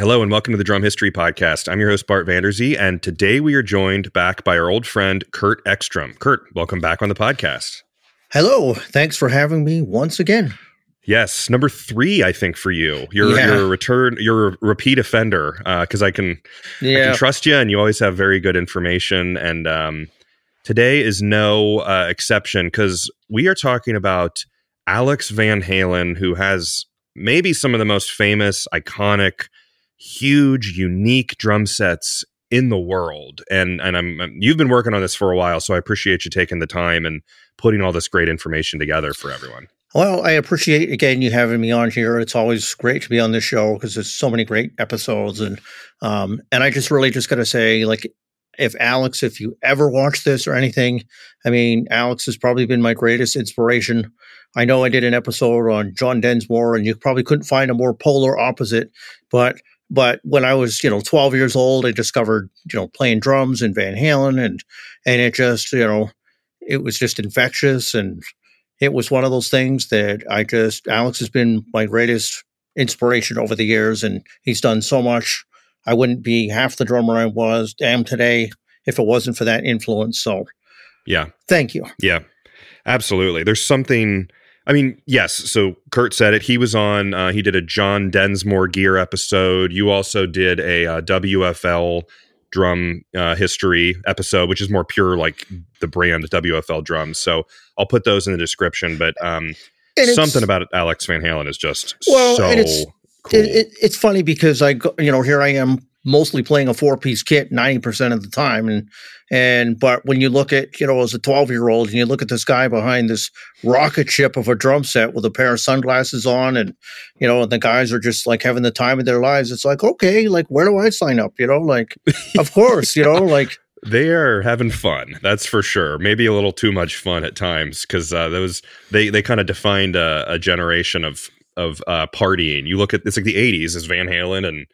Hello and welcome to the Drum History Podcast. I'm your host, Bart Vanderzee, and today we are joined back by our old friend, Kurt Ekstrom. Kurt, welcome back on the podcast. Hello. Thanks for having me once again. Yes, number three, I think for you. You're Yeah. you're a return. You're a repeat offender because I can I can trust you, and you always have very good information. And um, today is no uh, exception because we are talking about Alex Van Halen, who has maybe some of the most famous, iconic, huge, unique drum sets in the world. And and I'm you've been working on this for a while, so I appreciate you taking the time and putting all this great information together for everyone. Well, I appreciate again you having me on here. It's always great to be on this show because there's so many great episodes, and um, and I just really just got to say, like, if Alex, if you ever watch this or anything, I mean, Alex has probably been my greatest inspiration. I know I did an episode on John Densmore, and you probably couldn't find a more polar opposite, but but when I was, you know, 12 years old, I discovered, you know, playing drums and Van Halen and and it just, you know, it was just infectious and it was one of those things that I just Alex has been my greatest inspiration over the years and he's done so much. I wouldn't be half the drummer I was am today if it wasn't for that influence. So Yeah. thank you. Yeah, absolutely. There's something. I mean, yes. So Kurt said it. He was on. Uh, he did a John Densmore gear episode. You also did a uh, WFL drum uh, history episode, which is more pure like the brand WFL drums. So I'll put those in the description. But um, something about Alex Van Halen is just Well, so and it's- cool. It, it, it's funny because I, go, you know, here I am mostly playing a four piece kit 90% of the time. And, and, but when you look at, you know, as a 12 year old and you look at this guy behind this rocket ship of a drum set with a pair of sunglasses on and, you know, and the guys are just like having the time of their lives. It's like, okay, like, where do I sign up? You know, like, of course, you know, like, They are having fun, that's for sure. Maybe a little too much fun at times because uh, those they they kind of defined a, a generation of of uh, partying. You look at it's like the '80s is Van Halen and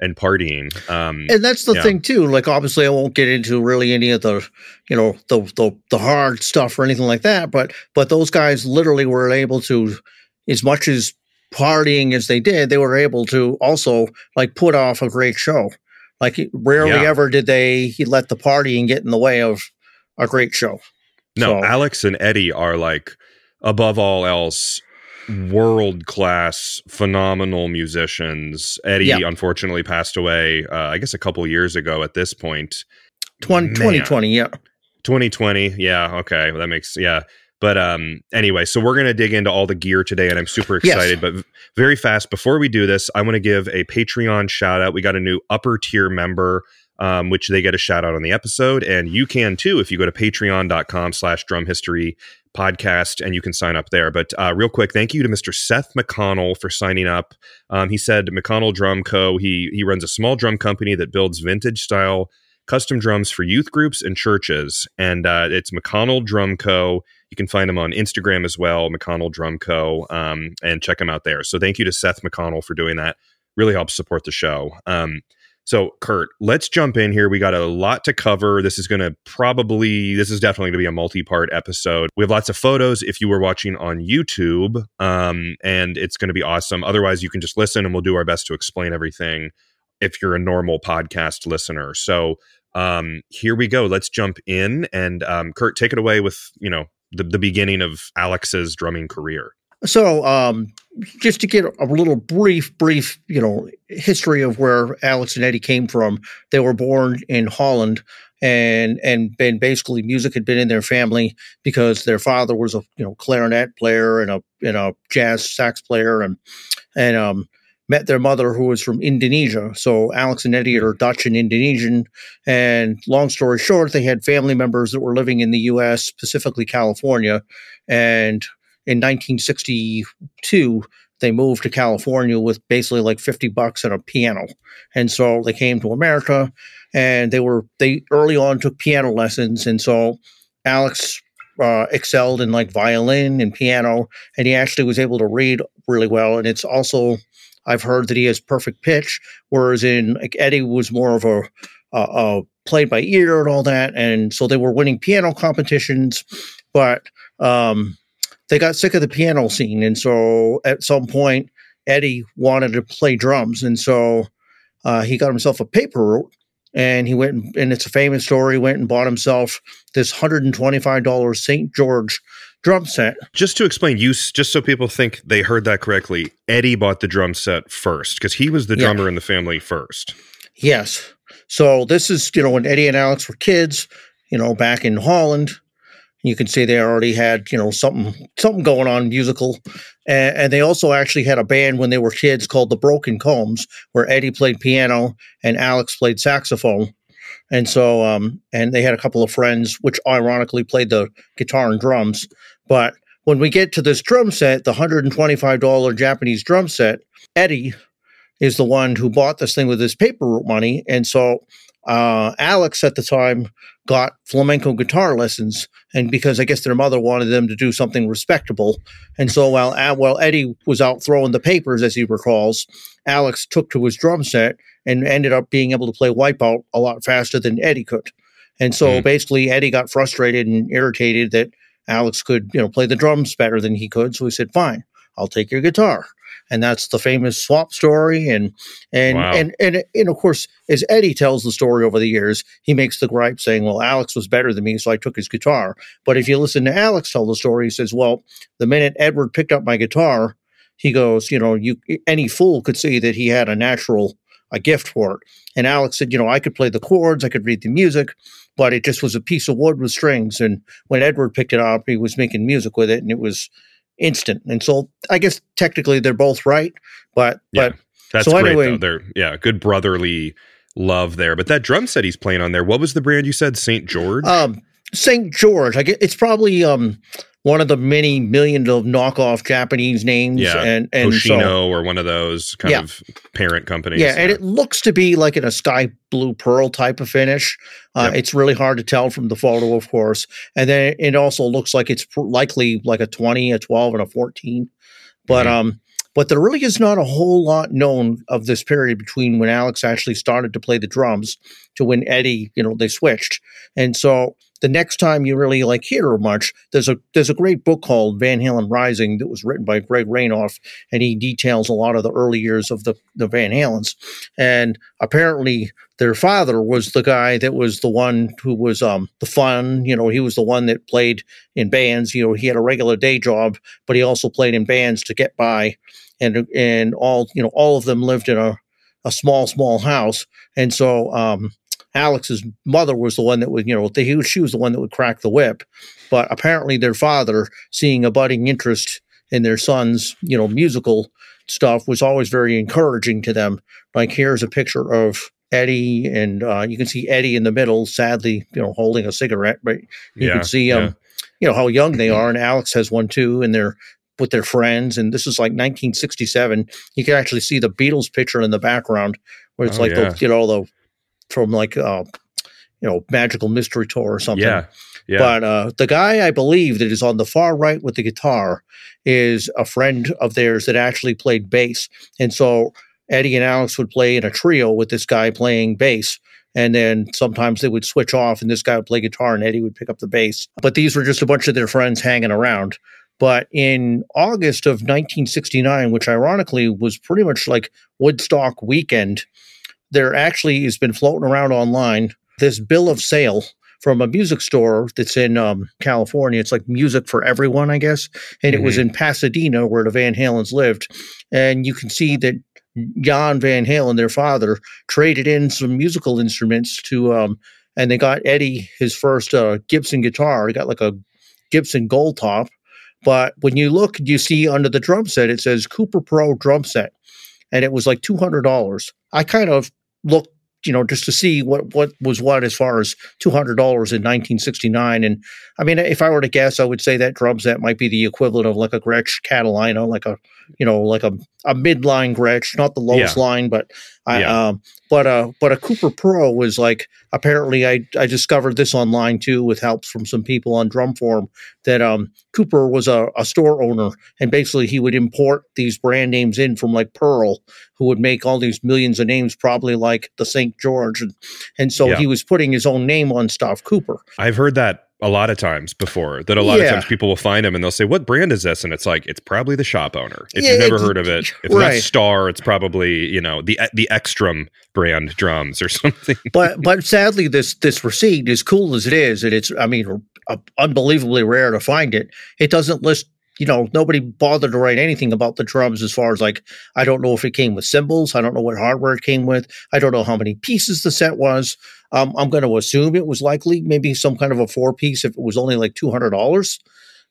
and partying. Um, and that's the Yeah. thing too. Like, obviously, I won't get into really any of the, you know, the, the the hard stuff or anything like that. But but those guys literally were able to, as much as partying as they did, they were able to also like put off a great show. Like, rarely Yeah. ever did they let the partying get in the way of a great show. no, so- Alex and Eddie are like above all else world class, phenomenal musicians. Eddie unfortunately passed away, uh, I guess, a couple years ago. At this point, 20, Man. 2020, yeah. 2020 yeah okay well, that makes yeah but um anyway so we're gonna dig into all the gear today and i'm super Yes. excited but v- very fast before we do this i want to give a patreon shout out we got a new upper tier member um, which they get a shout out on the episode and you can too if you go to patreon.com slash drum history podcast and you can sign up there but uh, real quick thank you to mr seth mcconnell for signing up um, he said mcconnell drum co he he runs a small drum company that builds vintage style custom drums for youth groups and churches. And uh, it's McConnell Drum Co. You can find him on Instagram as well, McConnell Drum Co. Um, and check him out there. So thank you to Seth McConnell for doing that. Really helps support the show. Um, so, Kurt, let's jump in here. We got a lot to cover. This is going to probably, this is definitely going to be a multi part episode. We have lots of photos if you were watching on YouTube, um, and it's going to be awesome. Otherwise, you can just listen and we'll do our best to explain everything if you're a normal podcast listener. So, um, here we go. Let's jump in and um, Kurt, take it away with you know the, the beginning of Alex's drumming career. So, um, just to get a little brief, brief, you know, history of where Alex and Eddie came from. They were born in Holland, and and been basically music had been in their family because their father was a you know clarinet player and a and a jazz sax player, and and um, met their mother who was from Indonesia. So Alex and Eddie are Dutch and Indonesian. And long story short, they had family members that were living in the U.S., specifically California, and in 1962 they moved to California with basically like 50 bucks and a piano. And so they came to America and they were they early on took piano lessons. And so Alex uh, excelled in like violin and piano and he actually was able to read really well. And it's also I've heard that he has perfect pitch whereas in like Eddie was more of a uh, uh, played by ear and all that. And so they were winning piano competitions but um they got sick of the piano scene and so at some point eddie wanted to play drums and so uh, he got himself a paper route and he went and, and it's a famous story. Went and bought himself this hundred and twenty five dollars St. George drum set. Just to explain, you just so people think they heard that correctly. Eddie bought the drum set first because he was the Yeah. drummer in the family first. Yes. So this is you know when Eddie and Alex were kids, you know back in Holland. You can see they already had you know something something going on musical, and, and they also actually had a band when they were kids called the Broken Combs, where Eddie played piano and Alex played saxophone, and so um and they had a couple of friends which ironically played the guitar and drums. But when we get to this drum set, the hundred and twenty five dollar Japanese drum set, Eddie is the one who bought this thing with his paper route money, and so uh, Alex at the time got flamenco guitar lessons, and because I guess their mother wanted them to do something respectable, and so while A- while Eddie was out throwing the papers, as he recalls, Alex took to his drum set and ended up being able to play Wipeout a lot faster than Eddie could, and so Mhm. basically Eddie got frustrated and irritated that Alex could you know play the drums better than he could, so he said, "Fine, I'll take your guitar." And that's the famous swap story, and and Wow. and and and of course, as Eddie tells the story over the years, he makes the gripe saying, "Well, Alex was better than me, so I took his guitar." But if you listen to Alex tell the story, he says, "Well, the minute Edward picked up my guitar, he goes, you know, you any fool could see that he had a natural a gift for it." And Alex said, "You know, I could play the chords, I could read the music, but it just was a piece of wood with strings." And when Edward picked it up, he was making music with it, and it was instant. And so, I guess technically they're both right, but Yeah. but That's So great anyway- though. They're yeah, good brotherly love there. But that drum set he's playing on there, what was the brand you said? St. George? Um, St. George. I get it's probably um one of the many millions of knockoff Japanese names. Yeah, and and Hoshino so or one of those kind Yeah. of parent companies. yeah, and it looks to be like in a sky blue pearl type of finish. Uh, Yep. It's really hard to tell from the photo, of course, and then it also looks like it's pr- likely like a twenty, a twelve, and a fourteen. But Mhm. um, but there really is not a whole lot known of this period between when Alex actually started to play the drums to when Eddie, you know, they switched. And so the next time you really like hear much, there's a there's a great book called Van Halen Rising that was written by Greg Renoff, and he details a lot of the early years of the the Van Halens. And apparently their father was the guy that was the one who was um the fun, you know, he was the one that played in bands, you know, he had a regular day job, but he also played in bands to get by. And and all, you know, all of them lived in a a small, small house. And so um Alex's mother was the one that would, you know, he, she was the one that would crack the whip. But apparently, their father, seeing a budding interest in their son's, you know, musical stuff, was always very encouraging to them. Like here's a picture of Eddie, and uh, you can see Eddie in the middle, sadly, you know, holding a cigarette. But you Yeah, can see, yeah. um, you know, how young they are, and Alex has one too, and they're with their friends. And this is like 1967. You can actually see the Beatles picture in the background, where it's Oh, like yeah. the, you know, the from like uh, you know, magical mystery tour or something. yeah. Yeah. But uh, the guy I believe that is on the far right with the guitar is a friend of theirs that actually played bass. And so Eddie and Alex would play in a trio with this guy playing bass. And then sometimes they would switch off and this guy would play guitar and Eddie would pick up the bass. But these were just a bunch of their friends hanging around. But in August of 1969, which ironically was pretty much like Woodstock weekend, there actually has been floating around online this bill of sale from a music store that's in um, California. It's like music for everyone, I guess. And it was in Pasadena where the Van Halens lived. And you can see that Jan Van Halen, their father, traded in some musical instruments to, um, and they got Eddie his first uh, Gibson guitar. He got like a Gibson Gold Top. But when you look, you see under the drum set, it says Cooper Pro drum set. And it was like $200. I kind of looked you know, just to see what what was what as far as two hundred dollars in nineteen sixty nine. And I mean, if I were to guess, I would say that drum set might be the equivalent of like a Gretsch Catalina, like a you know, like a a midline Gretsch, not the lowest line, but I Yeah. um, but uh, but a Cooper Pro was like apparently I I discovered this online too with help from some people on Drumforum that um Cooper was a, a store owner and basically he would import these brand names in from like Pearl who would make all these millions of names, probably like the St. George. And, and so Yeah. he was putting his own name on stuff, Cooper. I've heard that a lot of times before that a lot Yeah. of times people will find them and they'll say what brand is this and it's like it's probably the shop owner if Yeah, you've never heard of it if it's right. not star it's probably you know the the Ekstrom brand drums or something but but sadly, this this receipt, as cool as it is, and it's I mean, uh, unbelievably rare to find it. It doesn't list. You know, nobody bothered to write anything about the drums as far as like I don't know if it came with cymbals. I don't know what hardware it came with. I don't know how many pieces the set was. Um, I'm going to assume it was likely maybe some kind of a four piece if it was only like two hundred dollars.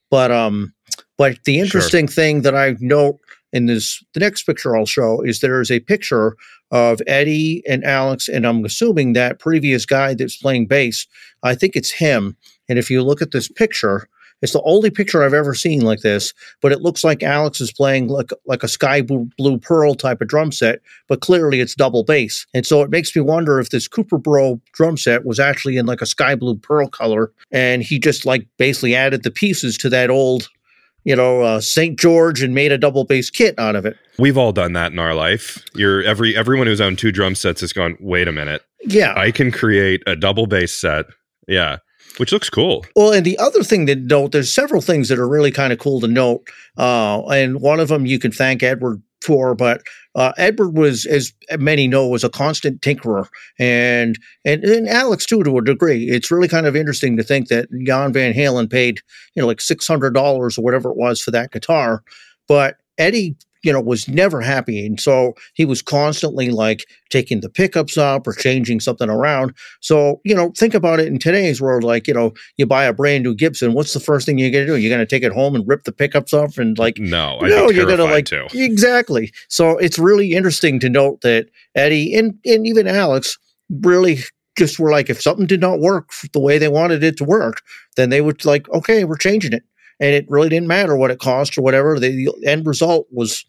But um, but the interesting thing that I note in this the next picture I'll show is there is a picture of Eddie and Alex, and I'm assuming that previous guy that's playing bass. I think it's him. And if you look at this picture, it's the only picture I've ever seen like this. But it looks like Alex is playing like like a sky blue, blue pearl type of drum set, but clearly it's double bass. And so it makes me wonder if this Cooper Pro drum set was actually in like a sky blue pearl color, and he just like basically added the pieces to that old. You know, uh, St. George and made a double bass kit out of it. we've all done that in our life you're every everyone who's owned two drum sets has gone wait a minute Yeah. i can create a double bass set yeah which looks cool Well, and the other thing to note, there's several things that are really kind of cool to note, uh, and one of them you can thank Edward for. But uh, Edward was, as many know, was a constant tinkerer, and, and and Alex too, to a degree. It's really kind of interesting to think that Jan Van Halen paid, you know, like six hundred dollars or whatever it was for that guitar, but Eddie. You know, was never happy. And so he was constantly like taking the pickups up or changing something around. So, you know, think about it in today's world, like, you know, you buy a brand new Gibson, what's the first thing you're going to do? You're going to take it home and rip the pickups off and like, no I'd no, you're going to like, too exactly. So it's really interesting to note that Eddie and, and even Alex really just were like, if something did not work the way they wanted it to work, then they would like, okay, we're changing it. And it really didn't matter what it cost or whatever. The, end result was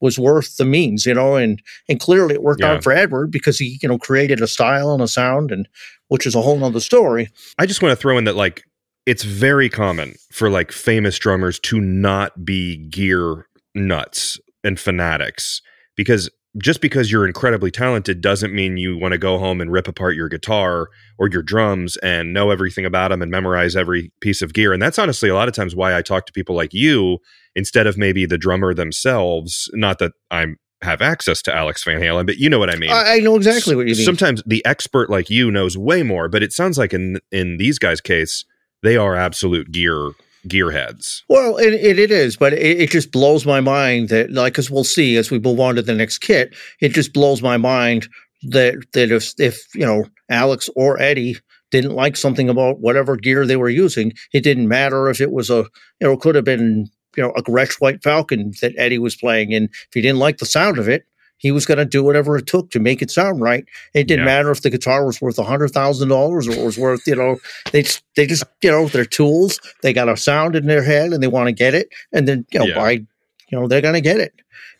was worth the means, you know, and and clearly it worked Yeah. out for Edward because he, you know, created a style and a sound and which is a whole nother story. I just want to throw in that like it's very common for like famous drummers to not be gear nuts and fanatics because just because you're incredibly talented doesn't mean you want to go home and rip apart your guitar or your drums and know everything about them and memorize every piece of gear. And that's honestly a lot of times why I talk to people like you instead of maybe the drummer themselves. Not that I'm have access to Alex Van Halen, but you know what I mean. I, I know exactly what you mean. Sometimes the expert like you knows way more, but it sounds like in in these guys' case, they are absolute gear gearheads. Well, it, it, it is, but it, it just blows my mind that, like, as we'll see as we move on to the next kit, it just blows my mind that that if if you know Alex or Eddie didn't like something about whatever gear they were using, it didn't matter if it was a you know it could have been you know a Gretsch White Falcon that Eddie was playing, and if he didn't like the sound of it. He was going to do whatever it took to make it sound right. It didn't Yeah. matter if the guitar was worth a hundred thousand dollars or it was worth, you know, they just, they just, you know, they're tools. They got a sound in their head and they want to get it, and then you know, Yeah. by, you know, they're going to get it.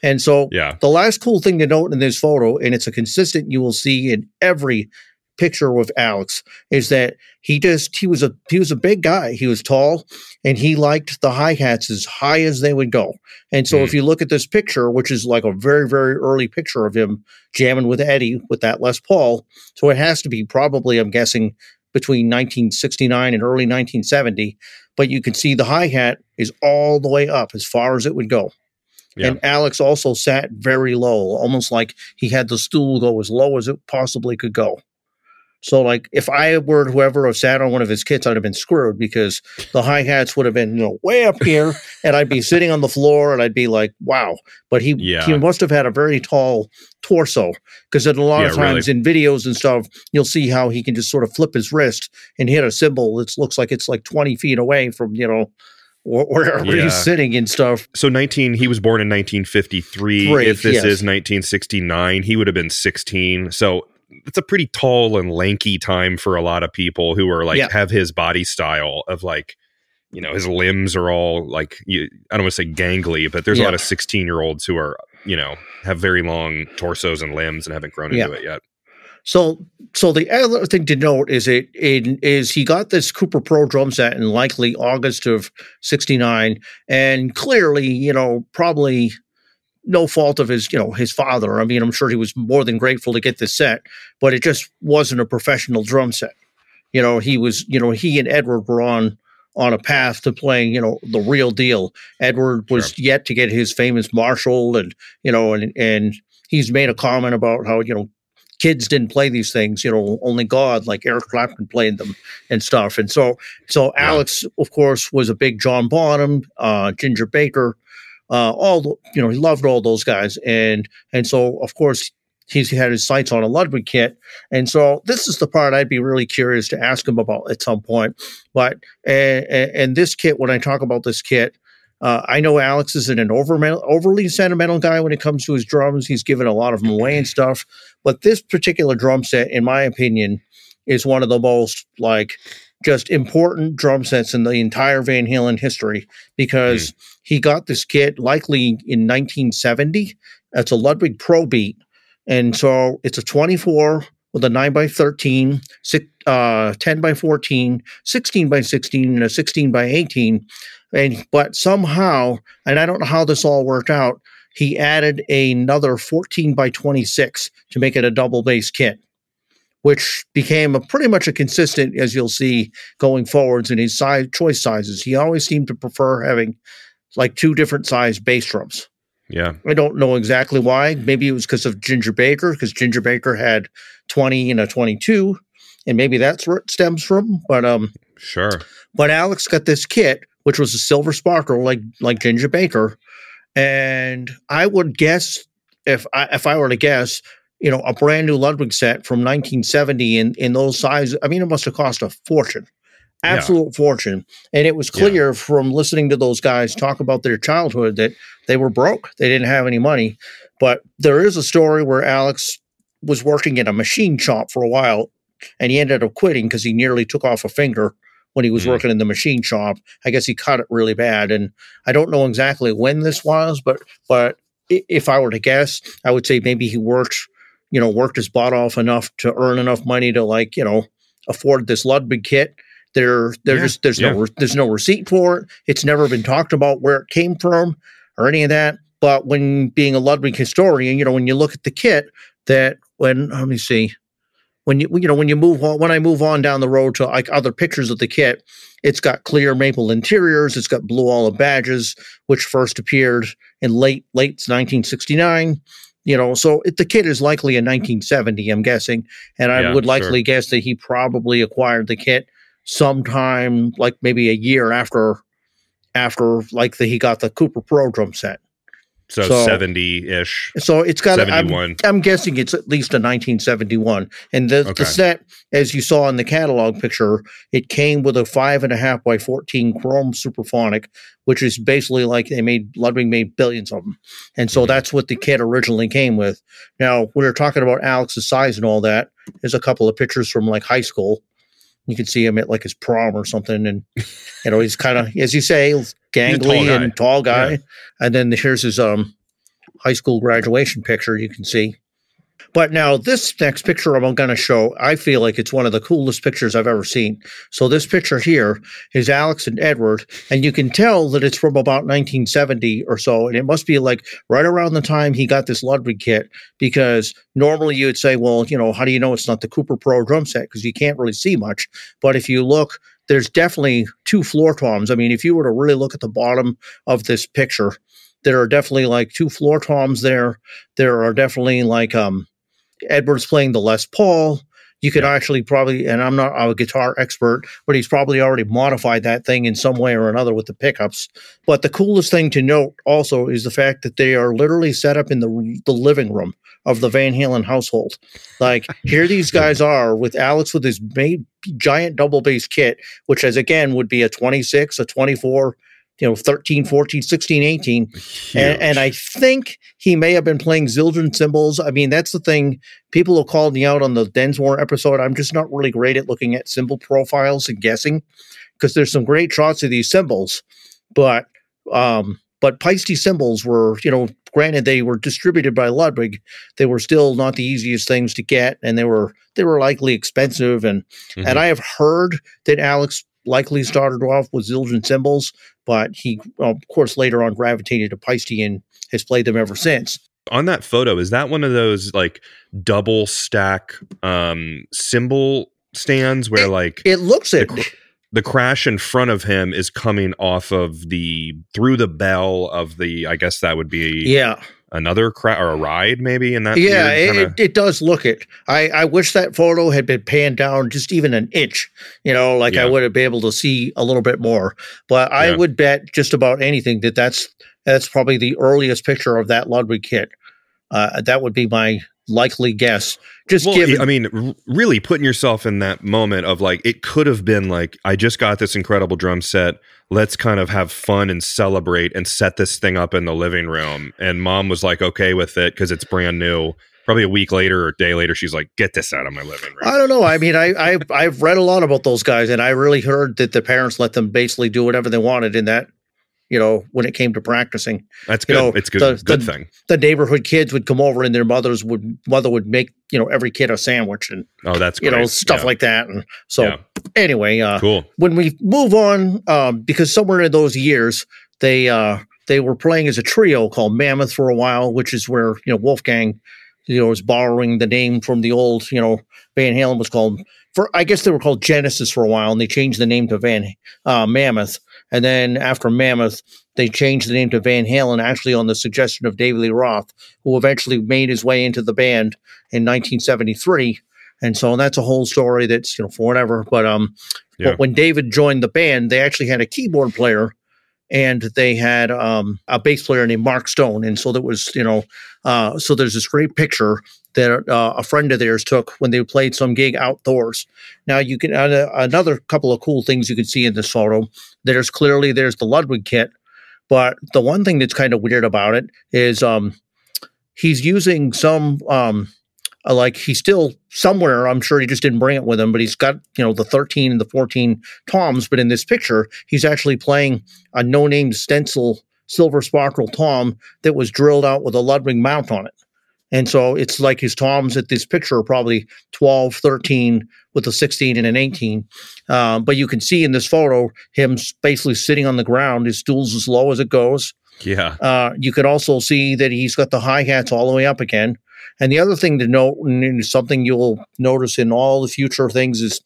And so Yeah. the last cool thing to note in this photo, and it's a consistent you will see in every picture with Alex, is that he just he was a he was a big guy. He was tall, and he liked the hi hats as high as they would go. And so Hmm. if you look at this picture, which is like a very very early picture of him jamming with Eddie with that Les Paul, so it has to be probably I'm guessing between 1969 and early 1970. But you can see the hi hat is all the way up as far as it would go. Yeah. And Alex also sat very low, almost like he had the stool go as low as it possibly could go. So, like, if I were whoever have sat on one of his kits, I'd have been screwed because the hi hats would have been, you know, way up here, and I'd be sitting on the floor, and I'd be like, "Wow!" But he Yeah. he must have had a very tall torso because a lot of Yeah, really. times in videos and stuff, you'll see how he can just sort of flip his wrist and hit a cymbal that looks like it's like twenty feet away from you know wh- wherever Yeah. he's sitting and stuff. So 19 he was born in 1953. Three, if this yes. is 1969, he would have been 16. So it's a pretty tall and lanky time for a lot of people who are like Yeah. have his body style of like you know his limbs are all like you, I don't want to say gangly, but there's a lot of 16 year olds who are you know have very long torsos and limbs and haven't grown Yeah. into it yet. So, so the other thing to note is it, it is he got this Cooper Pro drum set in likely August of '69, and clearly, you know, probably no fault of his, you know, his father. I mean, I'm sure he was more than grateful to get this set, but it just wasn't a professional drum set. you know, he was, you know, he and Edward were on on a path to playing, you know, the real deal. Edward was Sure. yet to get his famous Marshall, and you know, and and he's made a comment about how you know kids didn't play these things, you know, only God, like Eric Clapton played them and stuff. And so, so Yeah. Alex, of course, was a big John Bonham, uh, Ginger Baker, uh, all the, you know, he loved all those guys, and and so of course he's had his sights on a Ludwig kit, and so this is the part I'd be really curious to ask him about at some point. But and, and this kit, when I talk about this kit. Uh, I know Alex isn't an over, overly sentimental guy when it comes to his drums. He's given a lot of them away and stuff. But this particular drum set, in my opinion, is one of the most like just important drum sets in the entire Van Halen history because he got this kit likely in 1970. It's a Ludwig Pro Beat. And so it's a 24 with a 9 by 13, six, uh, 10 by 14, 16 by 16, and a 16 by 18. And but somehow, and I don't know how this all worked out, he added another 14 by 26 to make it a double bass kit, which became a pretty much a consistent, as you'll see going forwards in his size choice sizes. He always seemed to prefer having like two different size bass drums. Yeah. I don't know exactly why. Maybe it was because of Ginger Baker, because Ginger Baker had 20 and a 22, and maybe that's where it stems from. But um, Sure. but Alex got this kit, which was a silver sparkle, like like Ginger Baker, and I would guess if I if I were to guess, you know, a brand new Ludwig set from 1970 in in those sizes. I mean, it must have cost a fortune, Yeah. absolute fortune. And it was Yeah. clear from listening to those guys talk about their childhood that they were broke. They didn't have any money. But there is a story where Alex was working in a machine shop for a while, and he ended up quitting because he nearly took off a finger when he was Mhm. working in the machine shop. I guess he cut it really bad, and I don't know exactly when this was, but but if I were to guess, I would say maybe he worked, you know, worked his butt off enough to earn enough money to like you know afford this Ludwig kit. There, there's Yeah, just there's yeah. no re- there's no receipt for it. It's never been talked about where it came from or any of that. But when being a Ludwig historian, you know, when you look at the kit, that when let me see, when you you know when you move on when I move on down the road to like other pictures of the kit, it's got clear maple interiors, it's got blue olive badges, which first appeared in late late 1969. You know, so it, the kit is likely in 1970, hmm. I'm guessing, and I Yeah, would sure. likely guess that he probably acquired the kit sometime like maybe a year after after like the, he got the Cooper Pro drum set. So, So- 70 ish, So it's got I'm, 71. I'm guessing it's at least a 1971. And the, Okay. the set, as you saw in the catalog picture, it came with a five and a half by 14 chrome Supraphonic, which is basically like they made Ludwig made billions of them. And so Mhm. that's what the kit originally came with. Now, we're talking about Alex's size and all that. There's a couple of pictures from like high school. You can see him at like his prom or something. And, you know, he's kind of, as you say, gangly guy. and tall guy. Yeah. And then here's his um high school graduation picture you can see. But now this next picture I'm going to show, I feel like it's one of the coolest pictures I've ever seen. So this picture here is Alex and Edward, and you can tell that it's from about 1970 or so, and it must be like right around the time he got this Ludwig kit. Because normally you would say, well, you know, how do you know it's not the Cooper Pro drum set? Because you can't really see much. But if you look, there's definitely two floor toms. I mean, if you were to really look at the bottom of this picture, there are definitely like two floor toms there. There are definitely like um Edwards playing the Les Paul. You could actually probably, and I'm not a guitar expert, but he's probably already modified that thing in some way or another with the pickups. But the coolest thing to note also is the fact that they are literally set up in the the living room of the Van Halen household. Like here, these guys are with Alex with his ma- giant double bass kit, which as again would be a 26, a 24, you know, 13, 14, 16, 18. And, and I think he may have been playing Zildjian cymbals. I mean, that's the thing. People have called me out on the Densmore episode. I'm just not really great at looking at cymbal profiles and guessing because there's some great shots of these cymbals, but um, but Paiste cymbals were, you know, granted they were distributed by Ludwig, they were still not the easiest things to get, and they were they were likely expensive. And Mhm. and I have heard that Alex likely started off with Zildjian cymbals, but he, of course, later on gravitated to Paiste and has played them ever since. on that photo, is that one of those like double stack um cymbal stands where like It looks it. The- the crash in front of him is coming off of the through the bell of the I guess that would be Yeah. Another or a ride maybe in that Yeah, it, kinda- it, it does look it. I, I wish that photo had been panned down just even an inch, you know, like I would have been able to see a little bit more. But I Yeah. would bet just about anything that that's that's probably the earliest picture of that Ludwig kit. Uh, that would be my likely guess. Just well, given, I mean, really putting yourself in that moment of like, it could have been like, I just got this incredible drum set. Let's kind of have fun and celebrate and set this thing up in the living room. And mom was like, okay with it because it's brand new. Probably a week later or a day later, she's like, get this out of my living room. I don't know. I mean, I, I I've read a lot about those guys, and I really heard that the parents let them basically do whatever they wanted in that. You know, when it came to practicing, That's you good. know, it's good. the- good the- thing. the neighborhood kids would come over, and their mothers would mother would make you know every kid a sandwich and Oh, that's you know stuff Yeah. like that. And so Yeah. anyway, uh, cool. when we move on, um, because somewhere in those years they uh, they were playing as a trio called Mammoth for a while, which is where you know Wolfgang, you know, was borrowing the name from the old you know Van Halen was called for I guess they were called Genesis for a while, and they changed the name to Van uh, Mammoth, and then after Mammoth. They changed the name to Van Halen, actually on the suggestion of David Lee Roth, who eventually made his way into the band in 1973. And so that's a whole story that's, you know, for whatever. But um, Yeah. but when David joined the band, they actually had a keyboard player and they had um, a bass player named Mark Stone. And so there was, you know, uh, so there's this great picture that uh, a friend of theirs took when they played some gig outdoors. Now you can uh, another couple of cool things you can see in this photo. There's clearly there's the Ludwig kit, but the one thing that's kind of weird about it is um, he's using some um, uh, like he's still somewhere. I'm sure he just didn't bring it with him, but he's got you know the 13 and the 14 toms. But in this picture, he's actually playing a no-name stencil silver sparkle tom that was drilled out with a Ludwig mount on it. And so it's like his toms at this picture are probably 12, 13 with a 16 and an 18. Um, but you can see in this photo him basically sitting on the ground. His stool's as low as it goes. Yeah. Uh, you can also see that he's got the hi hats all the way up again. And the other thing to note, and something you'll notice in all the future things, is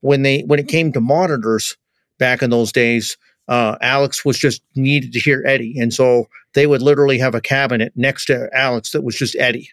when they when it came to monitors back in those days, uh, Alex was just needed to hear Eddie, and so they would literally have a cabinet next to Alex that was just Eddie.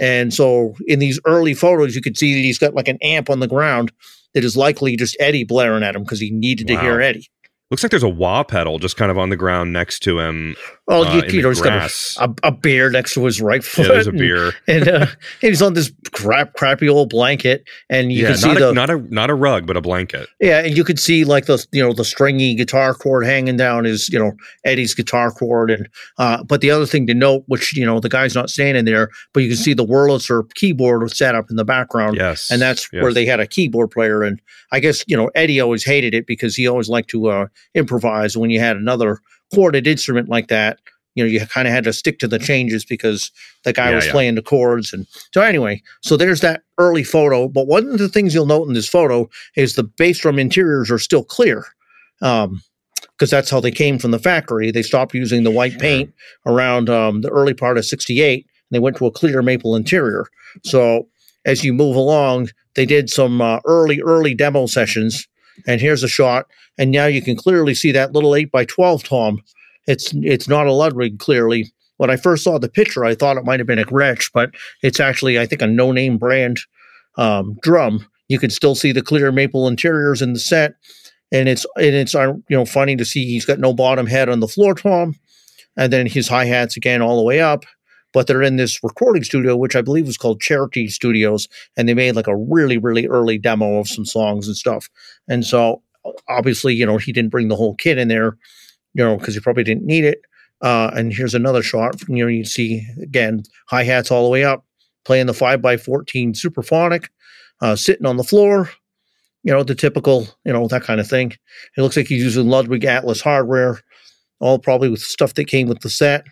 And so in these early photos, you could see that he's got like an amp on the ground that is likely just Eddie blaring at him because he needed to hear Eddie. Looks like there's a wah pedal just kind of on the ground next to him. Well, uh, you, you know, he's got a, a, a beer next to his right foot. Yeah, there's a and- beer. and uh, he's on this crap, crappy old blanket, and you yeah, can see not the a, not a not a rug, but a blanket. yeah, and you could see like the you know the stringy guitar cord hanging down is you know Eddie's guitar cord, and uh, but the other thing to note, which you know the guy's not standing there, but you can see the Wurlitzer keyboard was set up in the background, Yes, and that's yes. where they had a keyboard player, and I guess you know Eddie always hated it because he always liked to uh, improvise when you had another corded instrument like that. You know, you kind of had to stick to the changes because the guy Yeah, was yeah. playing the chords. And so, anyway, so there's that early photo. But one of the things you'll note in this photo is the bass drum interiors are still clear. Um, because that's how they came from the factory. They stopped using the white paint around um, the early part of '68. They went to a clear maple interior. So as you move along, they did some uh, early, early demo sessions. And here's a shot, and now you can clearly see that little eight by twelve tom. It's it's not a Ludwig clearly. When I first saw the picture, I thought it might have been a Gretsch, but it's actually I think a no-name brand um, drum. You can still see the clear maple interiors in the set, and it's and it's uh, you know funny to see he's got no bottom head on the floor tom, and then his hi hats again all the way up. But they're in this recording studio, which I believe was called Cherokee Studios, and they made like a really really early demo of some songs and stuff. And so obviously, you know, he didn't bring the whole kit in there, you know, because he probably didn't need it. Uh, and here's another shot. You know, you see again hi hats all the way up, playing the five by fourteen Supraphonic, uh, sitting on the floor. You know, the typical, you know, that kind of thing. It looks like he's using Ludwig Atlas hardware, all probably with stuff that came with the set.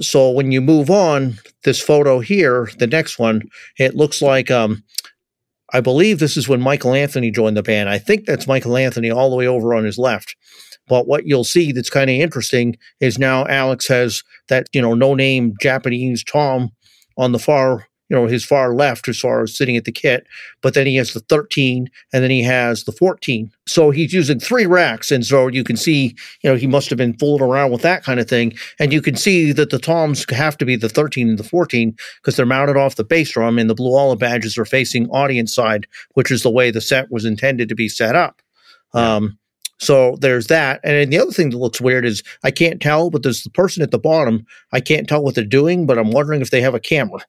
So when you move on, this photo here, the next one, it looks like um, I believe this is when Michael Anthony joined the band. I think that's Michael Anthony all the way over on his left. But what you'll see that's kind of interesting is now Alex has that, you know, no name Japanese Tom on the far you know, his far left as far as sitting at the kit, but then he has the 13 and then he has the 14. So he's using three racks. And so you can see, you know, he must have been fooling around with that kind of thing. And you can see that the toms have to be the 13 and the 14 because they're mounted off the bass drum and the blue olive badges are facing audience side, which is the way the set was intended to be set up. Yeah. Um, so there's that. And the other thing that looks weird is I can't tell, but there's the person at the bottom. I can't tell what they're doing, but I'm wondering if they have a camera.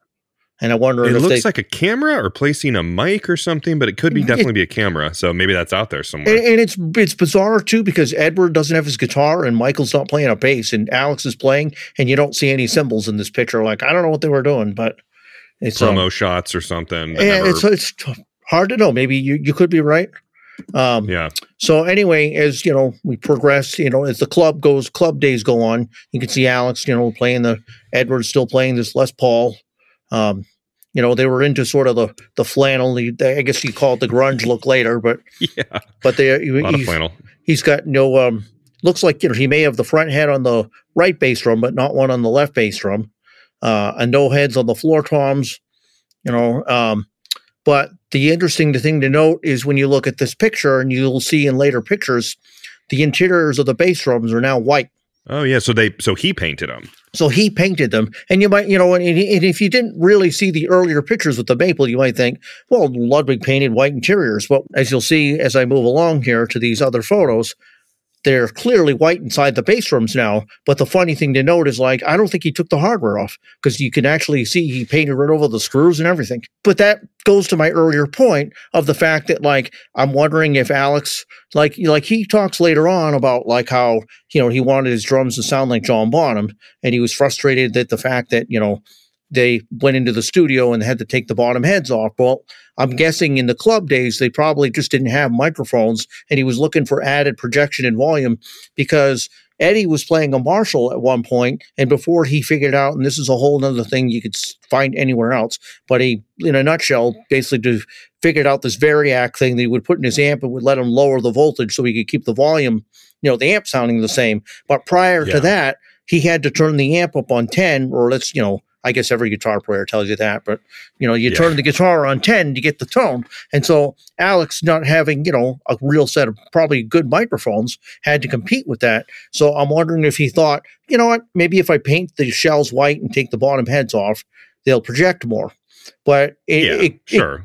And I wonder it if looks they, like a camera or placing a mic or something, but it could be definitely it, be a camera. So maybe that's out there somewhere. And, and, it's it's bizarre too because Edward doesn't have his guitar and Michael's not playing a bass and Alex is playing, and you don't see any cymbals in this picture. Like I don't know what they were doing, but it's promo um, shots or something. Yeah, it's it's hard to know. Maybe you you could be right. Um, yeah. So anyway, as you know, we progress. You know, as the club goes, club days go on. You can see Alex, you know, playing the Edward, still playing this Les Paul. Um, you know, they were into sort of the the flannel. I guess you call it the grunge look later, but yeah, but they a lot of flannel. He's got no. Um, looks like you know he may have the front head on the right bass drum, but not one on the left bass drum. Uh, and no heads on the floor toms. You know, um, but the interesting thing to note is when you look at this picture, and you'll see in later pictures, the interiors of the bass drums are now white. Oh yeah, so they so he painted them. So he painted them, and you might you know, and, and if you didn't really see the earlier pictures with the maple, you might think, well, Ludwig painted white interiors. But as you'll see as I move along here to these other photos, they're clearly white inside the bass drums now. But the funny thing to note is like, I don't think he took the hardware off because you can actually see he painted right over the screws and everything. But that goes to my earlier point of the fact that like, I'm wondering if Alex, like, like he talks later on about like how, you know, he wanted his drums to sound like John Bonham and he was frustrated that the fact that, you know, they went into the studio and had to take the bottom heads off. Well, I'm guessing in the club days, they probably just didn't have microphones and he was looking for added projection and volume because Eddie was playing a Marshall at one point, and before he figured out, and this is a whole other thing you could find anywhere else, but he, in a nutshell, basically figured out this variac thing that he would put in his amp and would let him lower the voltage so he could keep the volume, you know, the amp sounding the same. But prior yeah. to that, he had to turn the amp up on 10, or let's, you know, I guess every guitar player tells you that, but you know, you yeah. turn the guitar on 10 to get the tone. And so Alex not having, you know, a real set of probably good microphones had to compete with that. So I'm wondering if he thought, you know what, maybe if I paint the shells white and take the bottom heads off, they'll project more. But it, yeah, it, sure. It,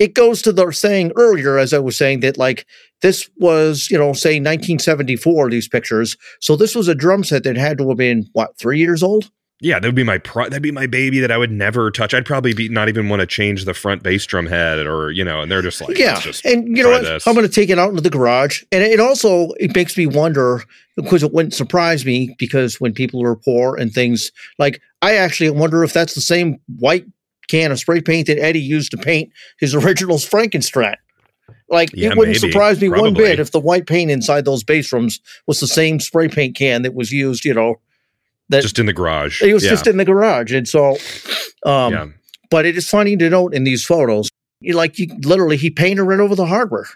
it goes to the saying earlier, as I was saying, that like this was, you know, say 1974, these pictures. So this was a drum set that had to have been, what, three years old? Yeah, that would be my pro- that'd be my baby that I would never touch. I'd probably be not even want to change the front bass drum head or you know, and they're just like, yeah, just and you know what? This. I'm going to take it out into the garage, and it also it makes me wonder because it wouldn't surprise me because when people are poor and things like I actually wonder if that's the same white can of spray paint that Eddie used to paint his original Frankenstrat. Like yeah, it wouldn't maybe, surprise me probably. one bit if the white paint inside those bass drums was the same spray paint can that was used, you know, that just in the garage. It was yeah. just in the garage, and so, um, yeah. but it is funny to note in these photos, you like you literally he painted right over the hardware,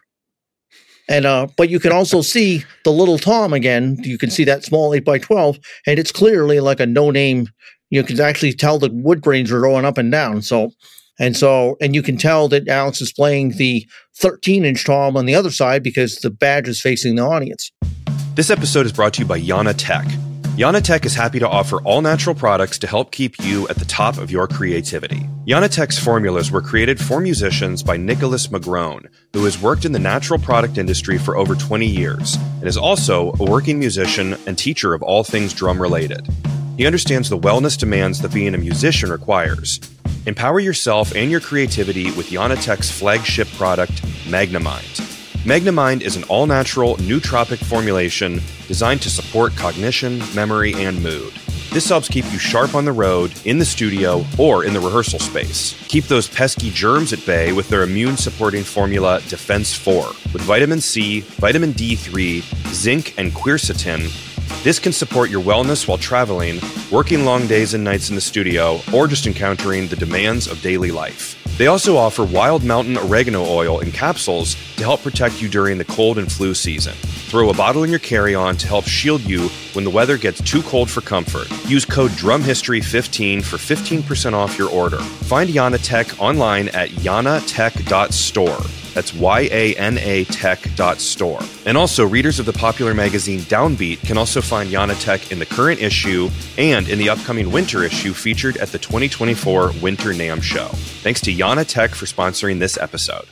and uh, but you can also see the little Tom again. You can see that small eight by twelve, and it's clearly like a no name. You can actually tell the wood grains are going up and down. So. And so, and you can tell that Alex is playing the 13 inch tom on the other side because the badge is facing the audience. This episode is brought to you by Yana Tech. Yanatech is happy to offer all natural products to help keep you at the top of your creativity. Yanatech's formulas were created for musicians by Nicholas Magrone, who has worked in the natural product industry for over 20 years and is also a working musician and teacher of all things drum related. He understands the wellness demands that being a musician requires. Empower yourself and your creativity with Yanatech's flagship product, Magnamind. Magnamind is an all natural, nootropic formulation designed to support cognition, memory, and mood. This helps keep you sharp on the road, in the studio, or in the rehearsal space. Keep those pesky germs at bay with their immune supporting formula Defense 4 with vitamin C, vitamin D3, zinc, and quercetin. This can support your wellness while traveling, working long days and nights in the studio, or just encountering the demands of daily life. They also offer Wild Mountain Oregano Oil in capsules to help protect you during the cold and flu season. Throw a bottle in your carry on to help shield you when the weather gets too cold for comfort. Use code DRUMHISTORY15 for 15% off your order. Find Yana Tech online at yanatech.store. That's Y A N A Tech.store. And also, readers of the popular magazine Downbeat can also find Yana Tech in the current issue and in the upcoming winter issue featured at the 2024 Winter NAMM Show. Thanks to Yana Tech for sponsoring this episode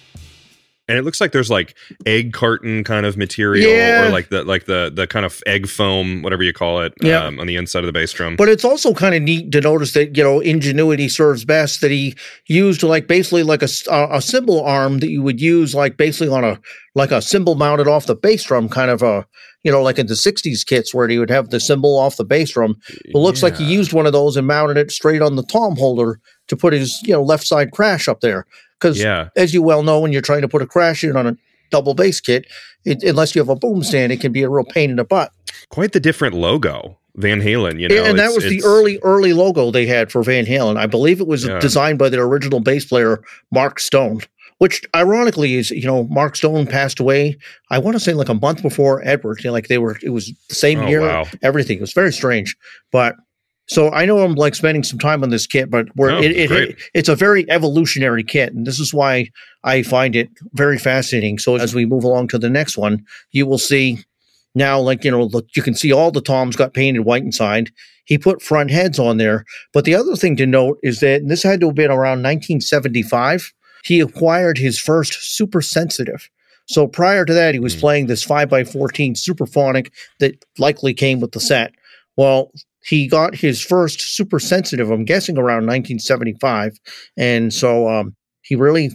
and it looks like there's like egg carton kind of material Yeah. or like the like the the kind of egg foam whatever you call it Yeah. um, on the inside of the bass drum But it's also kind of neat to notice that you know ingenuity serves best. That he used like basically like a, a cymbal arm that you would use like basically on a like a cymbal mounted off the bass drum, kind of a you know like in the '60s kits where he would have the cymbal off the bass drum. It looks like he used one of those and mounted it straight on the tom holder to put his you know left side crash up there. Because yeah as you well know, when you're trying to put a crash in on a double bass kit, it, unless you have a boom stand, it can be a real pain in the butt. quite the different logo van halen you know and that was the early, early logo they had for Van Halen. I believe it was Yeah. designed by their original bass player, Mark Stone, which ironically is, you know, Mark Stone passed away, I want to say like a month before Edward. You know, like they were, it was the same Oh, year, wow. everything. It was very strange. But so I know I'm like spending some time on this kit, but where Oh, it, it, it it's a very evolutionary kit. And this is why I find it very fascinating. So as we move along to the next one, you will see now, like, you know, look, you can see all the toms got painted white inside. He put front heads on there. But the other thing to note is that and this had to have been around 1975. He acquired his first super sensitive. So prior to that, he was Hmm. playing this 5x14 Supraphonic that likely came with the set. Well, he got his first super sensitive, I'm guessing around 1975. And so um, he really,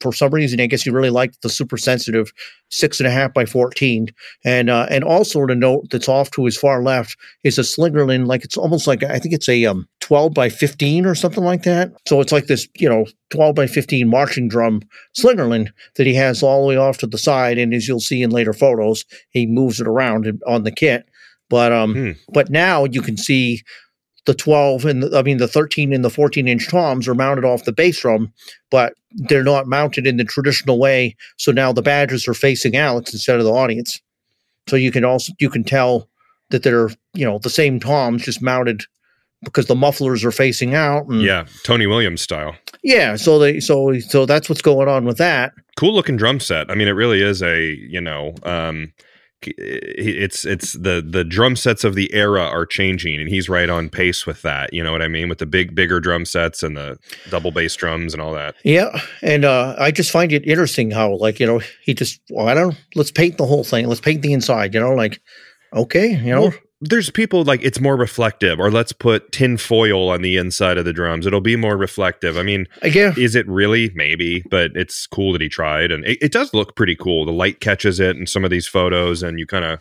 for some reason, I guess he really liked the super sensitive six and a half by 14. And uh, and also to note that's off to his far left is a Slingerland, like it's almost like I think it's a um 12 by 15 or something like that. So it's like this, you know, 12 by 15 marching drum Slingerland that he has all the way off to the side. And as you'll see in later photos, he moves it around on the kit. But um, Hmm. but now you can see the 12 and the, I mean the 13 and the 14 inch toms are mounted off the bass drum, but they're not mounted in the traditional way. So now the badges are facing Alex instead of the audience. So you can also you can tell that they're you know the same toms just mounted because the mufflers are facing out. And yeah tony williams style yeah. So they so so that's what's going on with that. cool looking drum set i mean it really is a you know um it's it's the the drum sets of the era are changing and he's right on pace with that you know what i mean with the big bigger drum sets and the double bass drums and all that Yeah, and uh, I just find it interesting how, like, you know, he just, well, I don't, let's paint the whole thing. Let's paint the inside. You know, like, okay, you know, Well, there's people like it's more reflective or let's put tin foil on the inside of the drums. It'll be more reflective. I mean yeah, is it really? Maybe but it's cool that he tried and it, it does look pretty cool. The light catches it in some of these photos and you kind of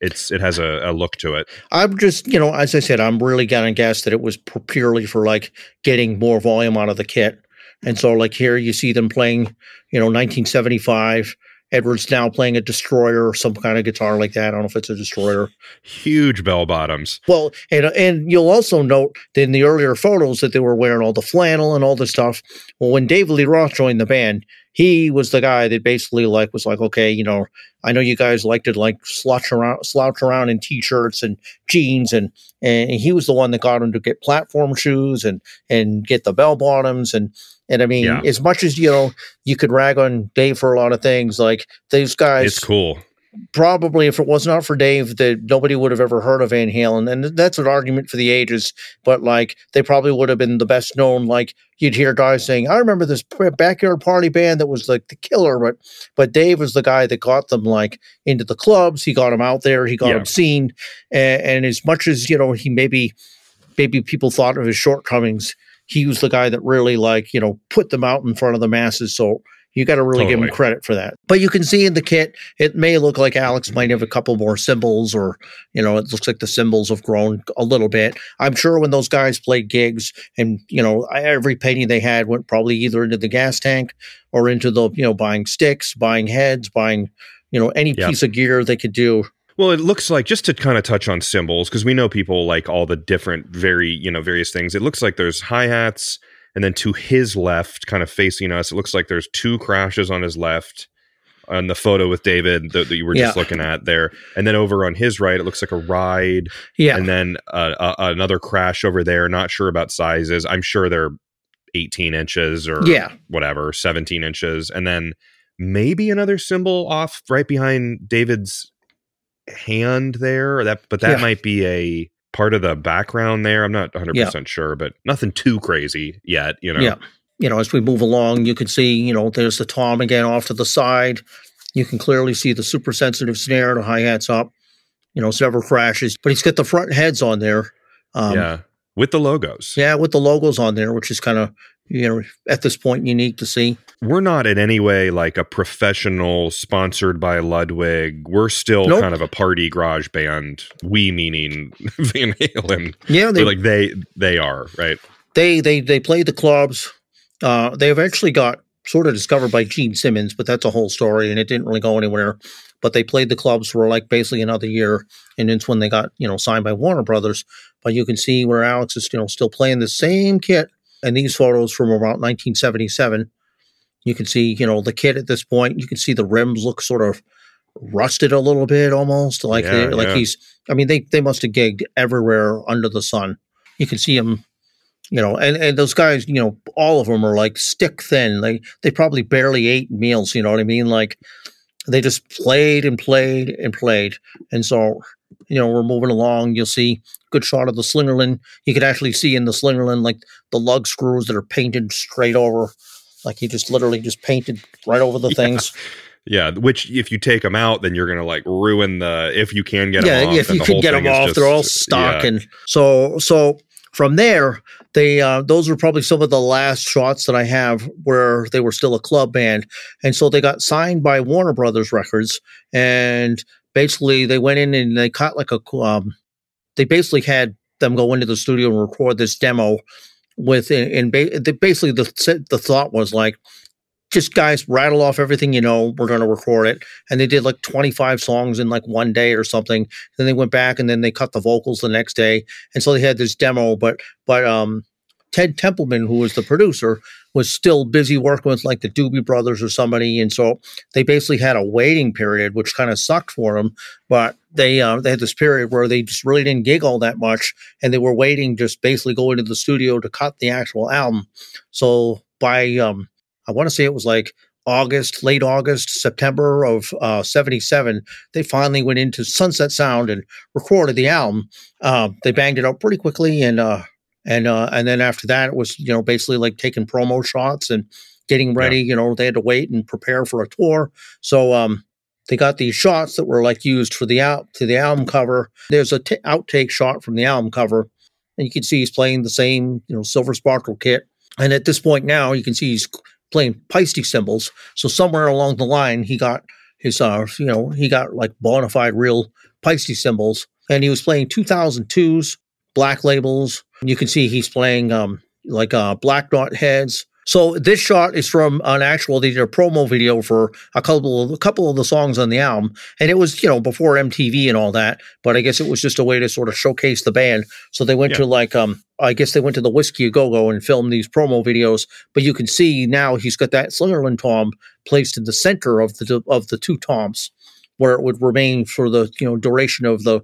it's it has a, a look to it. I'm just, you know, as I said, I'm really gonna guess that it was purely for like getting more volume out of the kit. And so, like here, you see them playing, you know, 1975. Edwards now playing a destroyer or some kind of guitar like that. I don't know if it's a destroyer. huge bell bottoms Well, and and you'll also note that in the earlier photos that they were wearing all the flannel and all the stuff. Well, when David Lee Roth joined the band, he was the guy that basically like was like, okay, you know, I know you guys like to like slouch around, slouch around in t-shirts and jeans, and and he was the one that got him to get platform shoes and and get the bell bottoms and and I mean, Yeah. as much as you know, you could rag on Dave for a lot of things. Like these guys, it's cool probably if it was not for Dave, that nobody would have ever heard of Van Halen, and that's an argument for the ages. But like, they probably would have been the best known. Like, you'd hear guys saying, "I remember this backyard party band that was like the killer," but but Dave was the guy that got them like into the clubs. He got them out there. He got Yeah. them seen, and, and as much as you know, he maybe maybe people thought of his shortcomings. He was the guy that really like you know put them out in front of the masses. So you got to really give him credit for that. But you can see in the kit, it may look like Alex might have a couple more cymbals, or you know, it looks like the cymbals have grown a little bit. I'm sure when those guys played gigs, and you know, every penny they had went probably either into the gas tank or into the you know buying sticks, buying heads, buying you know any Yeah. piece of gear they could do. Well, it looks like just to kind of touch on cymbals because we know people like all the different, very you know, various things. It looks like there's hi hats, and then to his left, kind of facing us, it looks like there's two crashes on his left, on the photo with David that, that you were just Yeah. looking at there, and then over on his right, it looks like a ride, Yeah. and then uh, uh, another crash over there. Not sure about sizes. I'm sure they're 18 inches or yeah. whatever, 17 inches, and then maybe another cymbal off right behind David's hand there. That, but that Yeah. might be a part of the background there. I'm not 100 percent sure, but nothing too crazy yet. You know. Yeah. You know, as we move along, you can see, you know, there's the tom again off to the side. You can clearly see the super sensitive snare, the hi hats up, you know, several crashes, but he's got the front heads on there. Um, yeah. With the logos. Yeah, with the logos on there, which is kind of, you know, at this point unique to see. We're not in any way like a professional sponsored by Ludwig. We're still Nope. kind of a party garage band. We meaning Van Halen. Yeah, they like they they are, right? they they they played the clubs. Uh, they eventually got sort of discovered by Gene Simmons, but that's a whole story, and it didn't really go anywhere. But they played the clubs for like basically another year, and it's when they got you know signed by Warner Brothers. But you can see where Alex is you know still playing the same kit, and these photos from about 1977. You can see you know the kit at this point. You can see the rims look sort of rusted a little bit, almost like Yeah, like yeah. he's. I mean, they they must have gigged everywhere under the sun. You can see him you know, and, and those guys, you know, all of them are like stick thin. They they probably barely ate meals. You know what I mean? Like they just played and played and played. And so, you know, we're moving along. You'll see good shot of the Slingerland. You could actually see in the Slingerland like the lug screws that are painted straight over. Like he just literally just painted right over the Yeah. things. Yeah, which if you take them out, then you're gonna like ruin the. If you can get yeah, them off, Yeah, if you could get them off, just- they're all stock, yeah. and so so from there, they uh, those were probably some of the last shots that I have where they were still a club band, and so they got signed by Warner Brothers Records, and basically they went in and they caught like a um, they basically had them go into the studio and record this demo with and basically the the thought was like just guys rattle off everything you know we're going to record it. And they did like 25 songs in like one day or something. Then they went back and then they cut the vocals the next day. And so they had this demo but but um ted templeman who was the producer was still busy working with like the doobie brothers or somebody and so they basically had a waiting period which kind of sucked for them but they uh, they had this period where they just really didn't gig all that much and they were waiting just basically going to the studio to cut the actual album. So by um i want to say it was like august late august september of uh 77 they finally went into sunset sound and recorded the album. Uh, they banged it out pretty quickly and uh and uh and then after that it was you know basically like taking promo shots and getting ready you know they had to wait and prepare for a tour. So um they got these shots that were like used for the out to the album cover. There's a t- outtake shot from the album cover and you can see he's playing the same you know silver sparkle kit. And at this point now you can see he's playing Paiste cymbals. So somewhere along the line he got his uh you know he got like bona fide real Paiste cymbals. And he was playing 2002s black labels you can see he's playing um like uh black dot heads. So this shot is from an actual they did a promo video for a couple of a couple of the songs on the album. And it was you know before MTV and all that but I guess it was just a way to sort of showcase the band. So they went Yeah. to like um I guess they went to the Whiskey Go Go and filmed these promo videos. But you can see now he's got that Slingerland tom placed in the center of the of the two toms where it would remain for the you know duration of the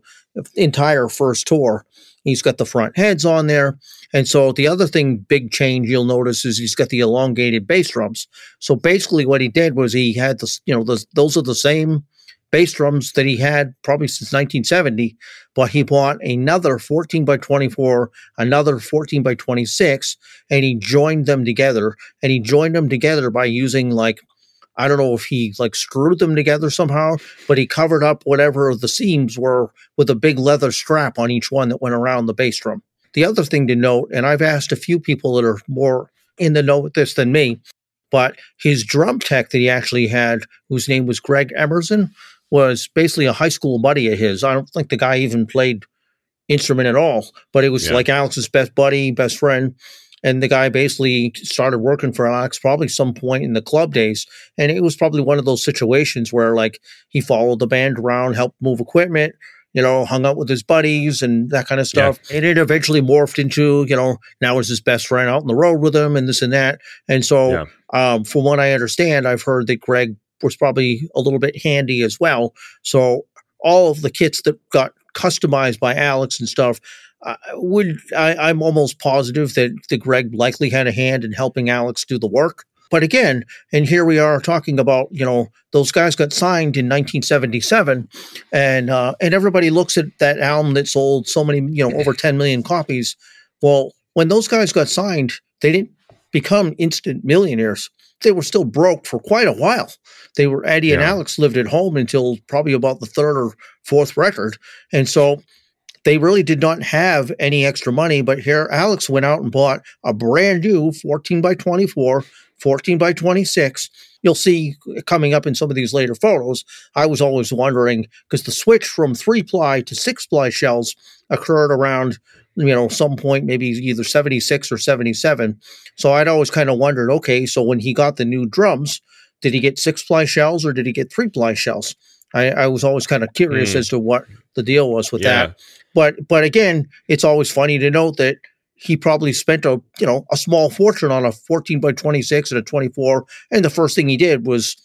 entire first tour he's got the front heads on there and so the other thing, big change you'll notice is he's got the elongated bass drums. So basically, what he did was he had the you know the, those are the same bass drums that he had probably since 1970, but he bought another 14 by 24, another 14 by 26, and he joined them together. And he joined them together by using like I don't know if he like screwed them together somehow, but he covered up whatever the seams were with a big leather strap on each one that went around the bass drum. The other thing to note, and I've asked a few people that are more in the know with this than me, but his drum tech that he actually had, whose name was Greg Emerson, was basically a high school buddy of his. I don't think the guy even played instrument at all, but it was Yeah. like Alex's best buddy, best friend. And the guy basically started working for Alex probably some point in the club days. And it was probably one of those situations where like he followed the band around, helped move equipment, you know, hung out with his buddies and that kind of stuff. And it eventually morphed into, you know, now is his best friend out on the road with him and this and that. And so, Yeah. um, from what I understand, I've heard that Greg was probably a little bit handy as well. So all of the kits that got customized by Alex and stuff. Uh, would I, I'm almost positive that the Greg likely had a hand in helping Alex do the work. But again, and here we are talking about, you know, those guys got signed in 1977, and uh, and everybody looks at that album that sold so many, you know, over 10 million copies. Well, when those guys got signed, they didn't become instant millionaires. They were still broke for quite a while. They were Eddie yeah. and Alex lived at home until probably about the third or fourth record, and so they really did not have any extra money. But here, Alex went out and bought a brand new 14 by 24 14 by 26. You'll see coming up in some of these later photos. I was always wondering because the switch from three ply to six ply shells occurred around, you know, some point, maybe either 76 or 77. So I'd always kind of wondered okay, so when he got the new drums, did he get six ply shells or did he get three ply shells? I, I was always kind of curious mm. as to what the deal was with yeah. that. But but again, it's always funny to note that he probably spent a you know a small fortune on a 14 by 26 and a 24 and the first thing he did was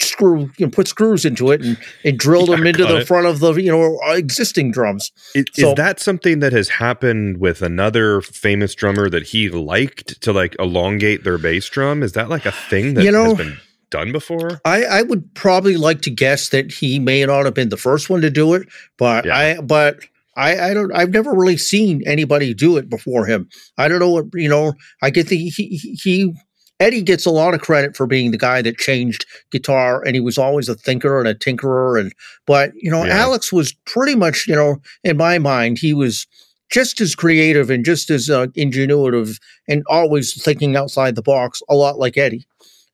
screw you know, put screws into it and, and drilled yeah, them into the it. front of the you know existing drums is, so, is that something that has happened with another famous drummer that he liked to like elongate their bass drum is that like a thing that you know, has been done before I, I would probably like to guess that he may not have been the first one to do it but yeah. i but I, I don't I've never really seen anybody do it before him. I don't know what you know. I get the he, he Eddie gets a lot of credit for being the guy that changed guitar, and he was always a thinker and a tinkerer. And but you know, yeah. Alex was pretty much you know in my mind he was just as creative and just as uh, ingenuitive and always thinking outside the box, a lot like Eddie.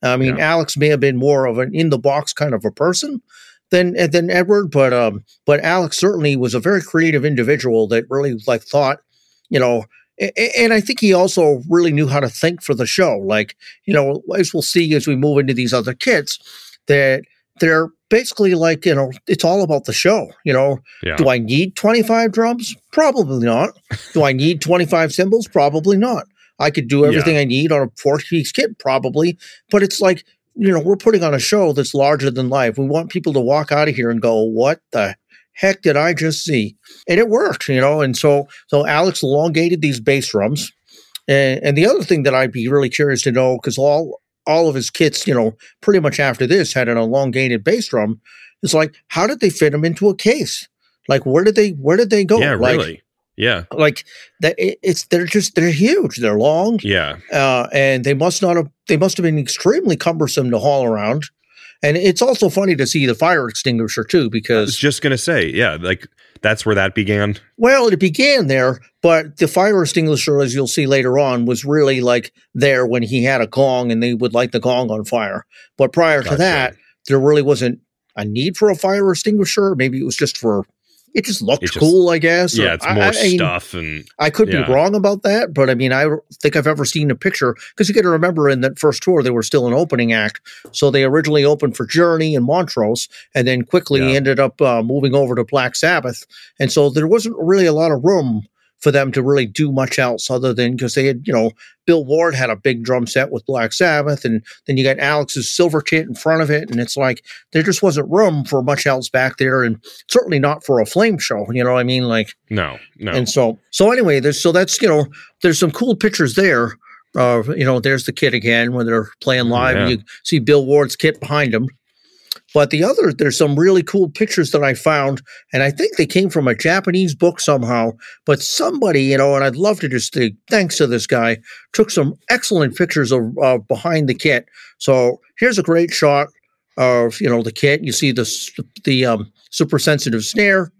I mean, yeah. Alex may have been more of an in the box kind of a person, than than Edward, but um, but Alex certainly was a very creative individual that really like thought, you know, and I think he also really knew how to think for the show. Like, you know, as we'll see as we move into these other kits, that they're basically like, you know, it's all about the show. You know, yeah. do I need 25 drums? Probably not. do I need 25 cymbals? Probably not. I could do everything yeah. I need on a four piece kit, probably. But it's like you know, we're putting on a show that's larger than life. We want people to walk out of here and go, what the heck did I just see? And it worked, you know. And so, so Alex elongated these bass drums. And, and the other thing that I'd be really curious to know, because all all of his kits, you know, pretty much after this had an elongated bass drum, is like, how did they fit them into a case? Like, where did they where did they go? Yeah, like, really. Yeah, like that. It's they're just they're huge. They're long. Yeah, uh, and they must not have they must have been extremely cumbersome to haul around. And it's also funny to see the fire extinguisher too, because I was just gonna say, yeah, like that's where that began. Well, it began there, but the fire extinguisher, as you'll see later on, was really like there when he had a gong and they would light the gong on fire. But prior gotcha. to that, there really wasn't a need for a fire extinguisher. Maybe it was just for it just looked it just, cool, I guess. Yeah, it's more I, I stuff, and I could yeah. be wrong about that, but I mean, I think I've ever seen a picture because you got to remember in that first tour they were still an opening act, so they originally opened for Journey and Montrose, and then quickly yeah. ended up uh, moving over to Black Sabbath, and so there wasn't really a lot of room for them to really do much else other than because they had, you know, Bill Ward had a big drum set with Black Sabbath, and then you got Alex's silver kit in front of it, and it's like there just wasn't room for much else back there, and certainly not for a flame show. You know what I mean? Like no, no. And so, so anyway, there's so that's you know, there's some cool pictures there. Uh, you know, there's the kit again when they're playing live. Yeah. You see Bill Ward's kit behind him. But the other, there's some really cool pictures that I found, and I think they came from a Japanese book somehow. But somebody, you know, and I'd love to just say thanks to this guy, took some excellent pictures of uh, behind the kit. So here's a great shot of you know the kit. You see the the um, super sensitive snare.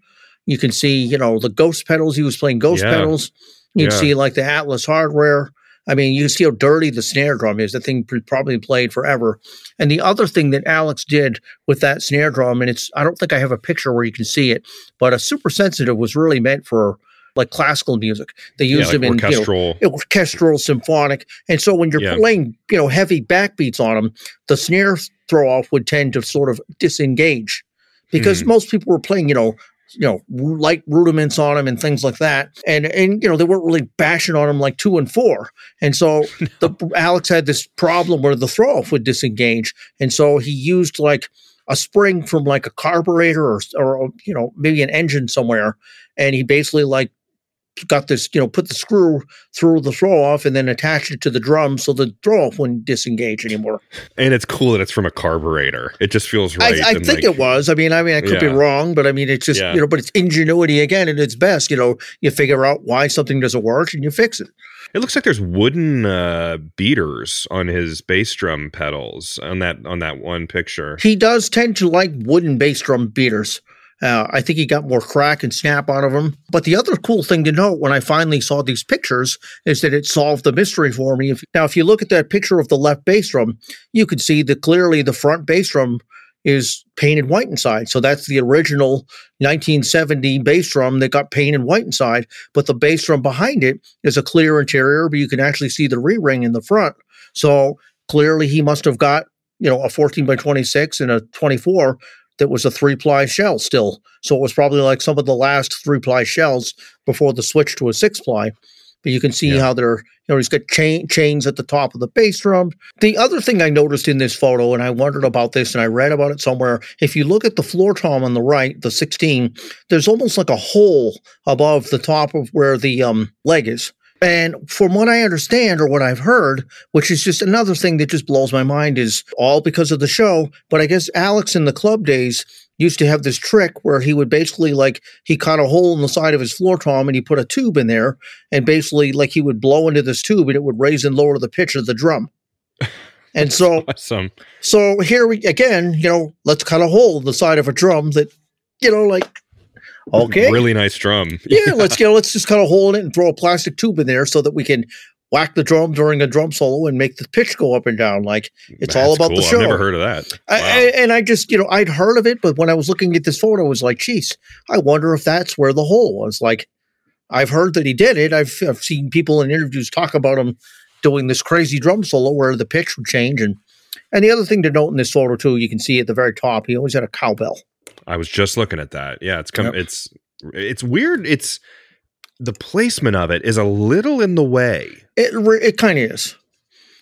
You can see you know the ghost pedals. He was playing ghost yeah. pedals. You can yeah. see like the Atlas hardware. I mean, you see how dirty the snare drum is. The thing probably played forever. And the other thing that Alex did with that snare drum, and it's I don't think I have a picture where you can see it, but a super sensitive was really meant for like classical music. They used yeah, like them in orchestral. You know, orchestral, symphonic. And so when you're yeah. playing, you know, heavy backbeats on them, the snare throw off would tend to sort of disengage because mm. most people were playing, you know, you know light rudiments on him and things like that. And and you know they weren't really bashing on him like two and four. And so the alex had this problem where the throw off would disengage. And so he used like a spring from like a carburetor or or you know maybe an engine somewhere. And he basically like got this, you know, put the screw through the throw off and then attached it to the drum so the throw off wouldn't disengage anymore. And it's cool that it's from a carburetor. It just feels right. I, I think like, it was. I mean, I mean, I could yeah. be wrong, but I mean, it's just, yeah. you know, but it's ingenuity again at its best. You know, you figure out why something doesn't work and you fix it. It looks like there's wooden uh, beaters on his bass drum pedals on that on that one picture. He does tend to like wooden bass drum beaters. Uh, I think he got more crack and snap out of them. But the other cool thing to note when I finally saw these pictures is that it solved the mystery for me. If, now, if you look at that picture of the left bass drum, you can see that clearly the front bass drum is painted white inside. So that's the original 1970 bass drum that got painted white inside. But the bass drum behind it is a clear interior, but you can actually see the re ring in the front. So clearly he must have got you know a 14 by 26 and a 24 that was a three ply shell still. So it was probably like some of the last three ply shells before the switch to a six ply. But you can see yeah. how they're, you know, he's got chain, chains at the top of the bass drum. The other thing I noticed in this photo, and I wondered about this and I read about it somewhere, if you look at the floor tom on the right, the 16, there's almost like a hole above the top of where the um, leg is. And from what I understand or what I've heard, which is just another thing that just blows my mind, is all because of the show. But I guess Alex in the club days used to have this trick where he would basically like he cut a hole in the side of his floor tom and he put a tube in there and basically like he would blow into this tube and it would raise and lower the pitch of the drum. And so awesome. So here we again, you know, let's cut a hole in the side of a drum that, you know, like Okay. Really nice drum. yeah, let's get let's just cut a hole in it and throw a plastic tube in there so that we can whack the drum during a drum solo and make the pitch go up and down. Like it's That's all about cool. the show. I've never heard of that. Wow. I, I, and I just, you know, I'd heard of it, but when I was looking at this photo, I was like, geez, I wonder if that's where the hole was. Like, I've heard that he did it. I've, I've seen people in interviews talk about him doing this crazy drum solo where the pitch would change. And and the other thing to note in this photo too, you can see at the very top, he always had a cowbell. I was just looking at that. Yeah, it's come. Yep. It's it's weird. It's the placement of it is a little in the way. It it kind of is.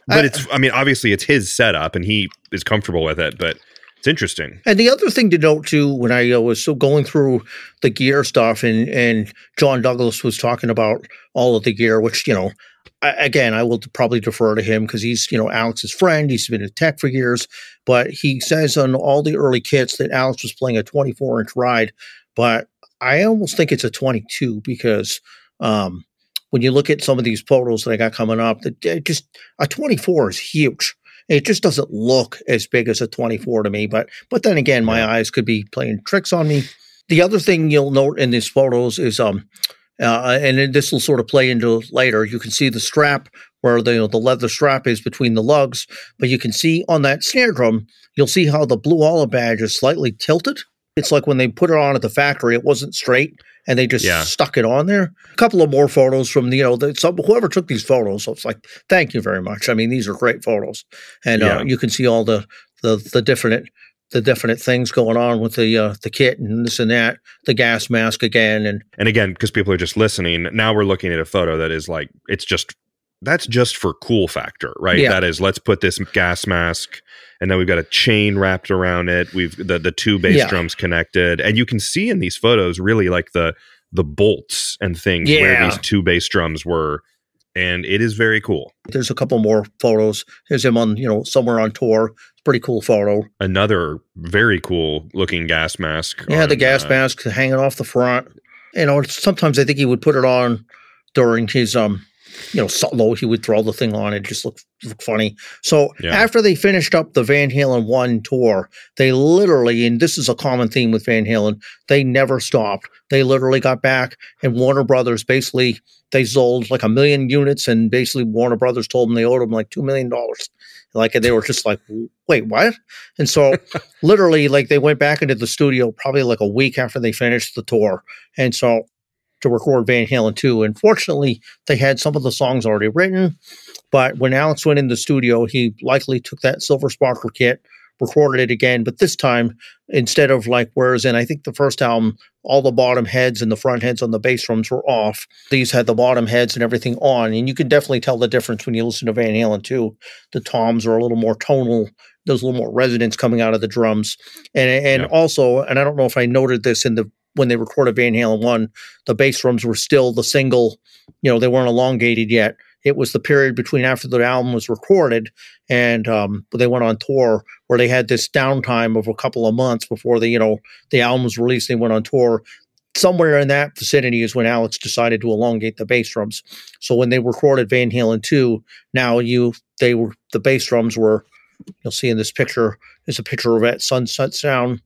But I, it's. I mean, obviously, it's his setup, and he is comfortable with it. But it's interesting. And the other thing to note too, when I uh, was so going through the gear stuff, and and John Douglas was talking about all of the gear, which you know again, I will probably defer to him because he's, you know, Alex's friend. He's been in tech for years, but he says on all the early kits that Alex was playing a 24 inch ride, but I almost think it's a 22 because um, when you look at some of these photos that I got coming up, that just a 24 is huge. It just doesn't look as big as a 24 to me, but but then again, my eyes could be playing tricks on me. The other thing you'll note in these photos is um, uh, and this will sort of play into later. You can see the strap where the you know, the leather strap is between the lugs, but you can see on that snare drum, you'll see how the blue olive badge is slightly tilted. It's like when they put it on at the factory, it wasn't straight, and they just yeah. stuck it on there. A couple of more photos from you know the, some, whoever took these photos. So it's like, thank you very much. I mean, these are great photos, and uh, yeah. uh, you can see all the the the different the definite things going on with the uh, the kit and this and that, the gas mask again, and and again because people are just listening. Now we're looking at a photo that is like it's just that's just for cool factor, right? Yeah. That is let's put this gas mask and then we've got a chain wrapped around it. We've the the two bass yeah. drums connected, and you can see in these photos really like the the bolts and things yeah. where these two bass drums were and it is very cool. There's a couple more photos. There's him on, you know, somewhere on tour. Pretty cool photo. Another very cool looking gas mask. Yeah, on, the gas uh, mask hanging off the front. You know, sometimes I think he would put it on during his um you know, solo, he would throw the thing on. It just looked, looked funny. So yeah. after they finished up the Van Halen 1 tour, they literally, and this is a common theme with Van Halen, they never stopped. They literally got back, and Warner Brothers basically, they sold like a million units, and basically Warner Brothers told them they owed them like $2 million. Like, they were just like, wait, what? And so literally, like, they went back into the studio probably like a week after they finished the tour. And so to record Van Halen 2. Unfortunately, they had some of the songs already written, but when Alex went in the studio, he likely took that Silver Sparkle kit, recorded it again, but this time instead of like whereas in I think the first album, all the bottom heads and the front heads on the bass drums were off. These had the bottom heads and everything on, and you can definitely tell the difference when you listen to Van Halen too. The toms are a little more tonal. There's a little more resonance coming out of the drums, and and Yeah. also, and I don't know if I noted this in the when they recorded Van Halen one, the bass drums were still the single. You know, they weren't elongated yet. It was the period between after the album was recorded and um, they went on tour where they had this downtime of a couple of months before the you know the album was released. They went on tour. Somewhere in that vicinity is when Alex decided to elongate the bass drums. So when they recorded Van Halen two, now you they were the bass drums were. You'll see in this picture is a picture of at Sunset Sound.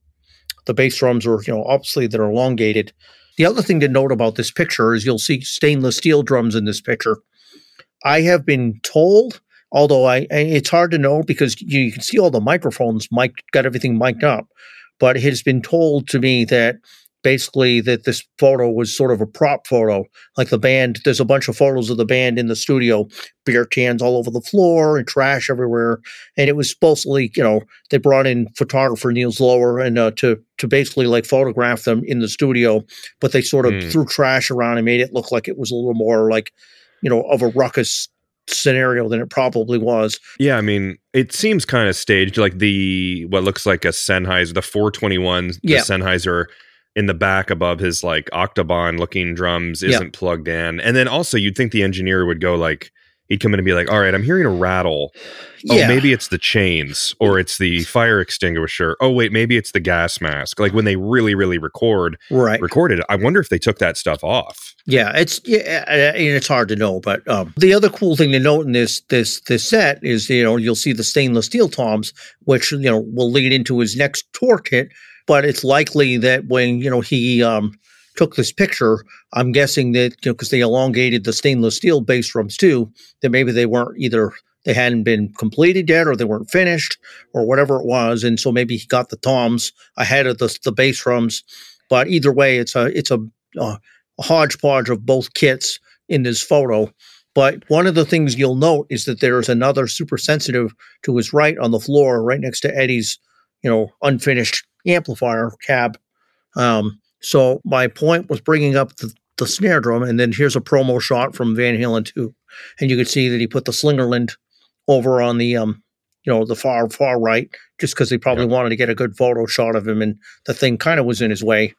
The bass drums were you know obviously they're elongated. The other thing to note about this picture is you'll see stainless steel drums in this picture. I have been told although I, it's hard to know because you, you can see all the microphones mic got everything mic'd up but it has been told to me that basically that this photo was sort of a prop photo like the band there's a bunch of photos of the band in the studio beer cans all over the floor and trash everywhere and it was supposedly you know they brought in photographer Neil Zlozower and uh, to to basically like photograph them in the studio but they sort of Hmm. threw trash around and made it look like it was a little more like you know of a ruckus scenario than it probably was. Yeah, I mean, it seems kind of staged, like the what looks like a Sennheiser, the 421, the Yeah. Sennheiser in the back above his like octagon looking drums isn't plugged in. And then also you'd think the engineer would go like he'd come in and be like, "All right, I'm hearing a rattle. Oh, yeah, maybe it's the chains or it's the fire extinguisher. Oh, wait, maybe it's the gas mask." Like when they really really record right. recorded, I wonder if they took that stuff off. Yeah, it's yeah, and it's hard to know. But um, the other cool thing to note in this this this set is you know you'll see the stainless steel toms, which you know will lead into his next tour kit. But it's likely that when you know he um, took this picture, I'm guessing that you know because they elongated the stainless steel bass drums too, that maybe they weren't either they hadn't been completed yet or they weren't finished or whatever it was, and so maybe he got the toms ahead of the the bass drums. But either way, it's a it's a uh, a hodgepodge of both kits in this photo. But one of the things you'll note is that there's another super sensitive to his right on the floor, right next to Eddie's, you know, unfinished amplifier cab. Um, so my point was bringing up the, the snare drum, and then here's a promo shot from Van Halen too, And you can see that he put the Slingerland over on the um, you know, the far far right, just because he probably wanted to get a good photo shot of him, and the thing kind of was in his way.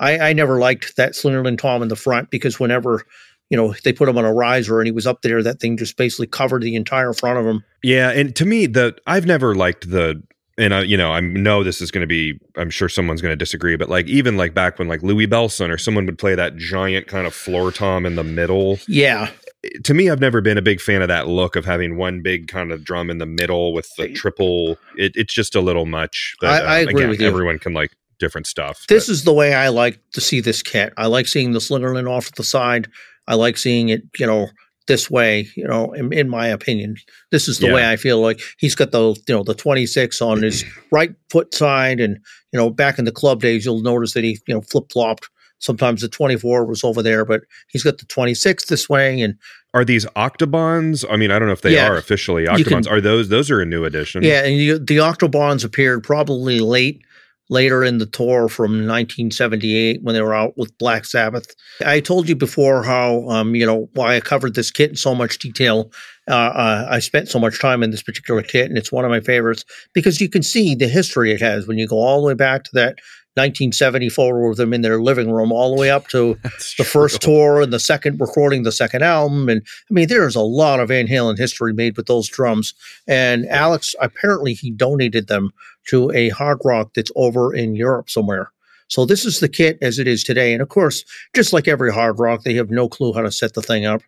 I, I never liked that Slingerland Tom in the front because whenever you know they put him on a riser and he was up there, that thing just basically covered the entire front of him. Yeah, and to me, the I've never liked the, and I, you know, I know this is going to be, I'm sure someone's going to disagree, but like even like back when like Louie Bellson or someone would play that giant kind of floor tom in the middle. Yeah, eh, To me, I've never been a big fan of that look of having one big kind of drum in the middle with the triple. It, it's just a little much. I- I uh, agree with you. Everyone can like different stuff. this but- is the way I like to see this kit. I like seeing the Slingerland off to the side. I like seeing it, you know, this way. You know, in, in my opinion, this is the Yeah. way I feel like he's got the you know the 26 on his right foot side, and you know back in the club days, you'll notice that he you know flip flopped. Sometimes the 24 was over there, but he's got the 26 this way, and are these octobans? I mean, I don't know if they Yeah. are officially You can- octobans. are those? Those are a new addition. Yeah, and you, the Octobans appeared probably late, later in the tour from 1978 when they were out with Black Sabbath. I told you before how, um, you know, why I covered this kit in so much detail. Uh, uh, I spent so much time in this particular kit, and it's one of my favorites because you can see the history it has when you go all the way back to that 1970 photo of them in their living room, all the way up to That's the first tour and the second recording the second album and i mean there's a lot of van halen history made with those drums and alex apparently he donated them to a hard rock that's over in europe somewhere so this is the kit as it is today and of course just like every hard rock they have no clue how to set the thing up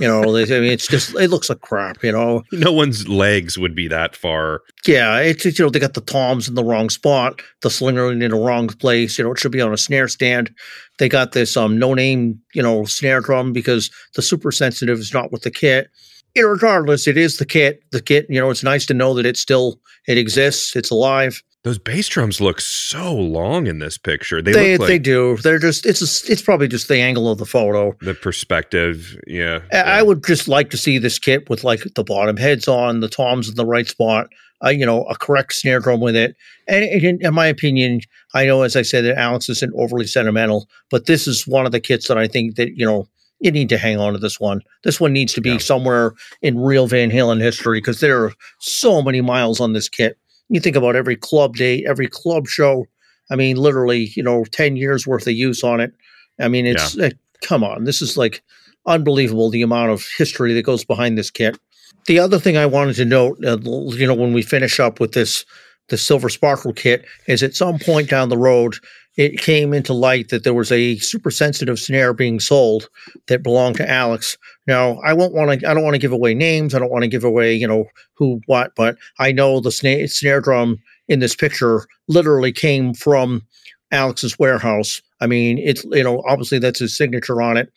you know they, i mean it's just it looks like crap you know No one's legs would be that far. yeah, it's it's, you know they got the toms in the wrong spot, the slinger in the wrong place. You know it should be on a snare stand. They got this um no name you know snare drum because the super sensitive is not with the kit. Regardless, it is the kit. The kit, you know, it's nice to know that it still it exists. It's alive. Those bass drums look so long in this picture. They, They look they do. They're just it's a, it's probably just the angle of the photo. the perspective. Yeah. I- I would just like to see this kit with like the bottom heads on, the toms in the right spot. a, you know, a correct snare drum with it. And in, in my opinion, I know, as I said, that Alex isn't overly sentimental, but this is one of the kits that I think that, you know, you need to hang on to this one. This one needs to be yeah. somewhere in real Van Halen history because there are so many miles on this kit. You think about every club day, every club show. I mean, literally, you know, 10 years worth of use on it. I mean, it's, yeah. uh, come on, this is like unbelievable the amount of history that goes behind this kit. The other thing I wanted to note, uh, you know, when we finish up with this, the Silver Sparkle kit, is at some point down the road, it came into light that there was a super sensitive snare being sold that belonged to Alex. Now, I won't want to, I don't want to give away names. I don't want to give away, you know, who, what, but I know the snare, snare drum in this picture literally came from Alex's warehouse. I mean, it's, you know, obviously that's his signature on it.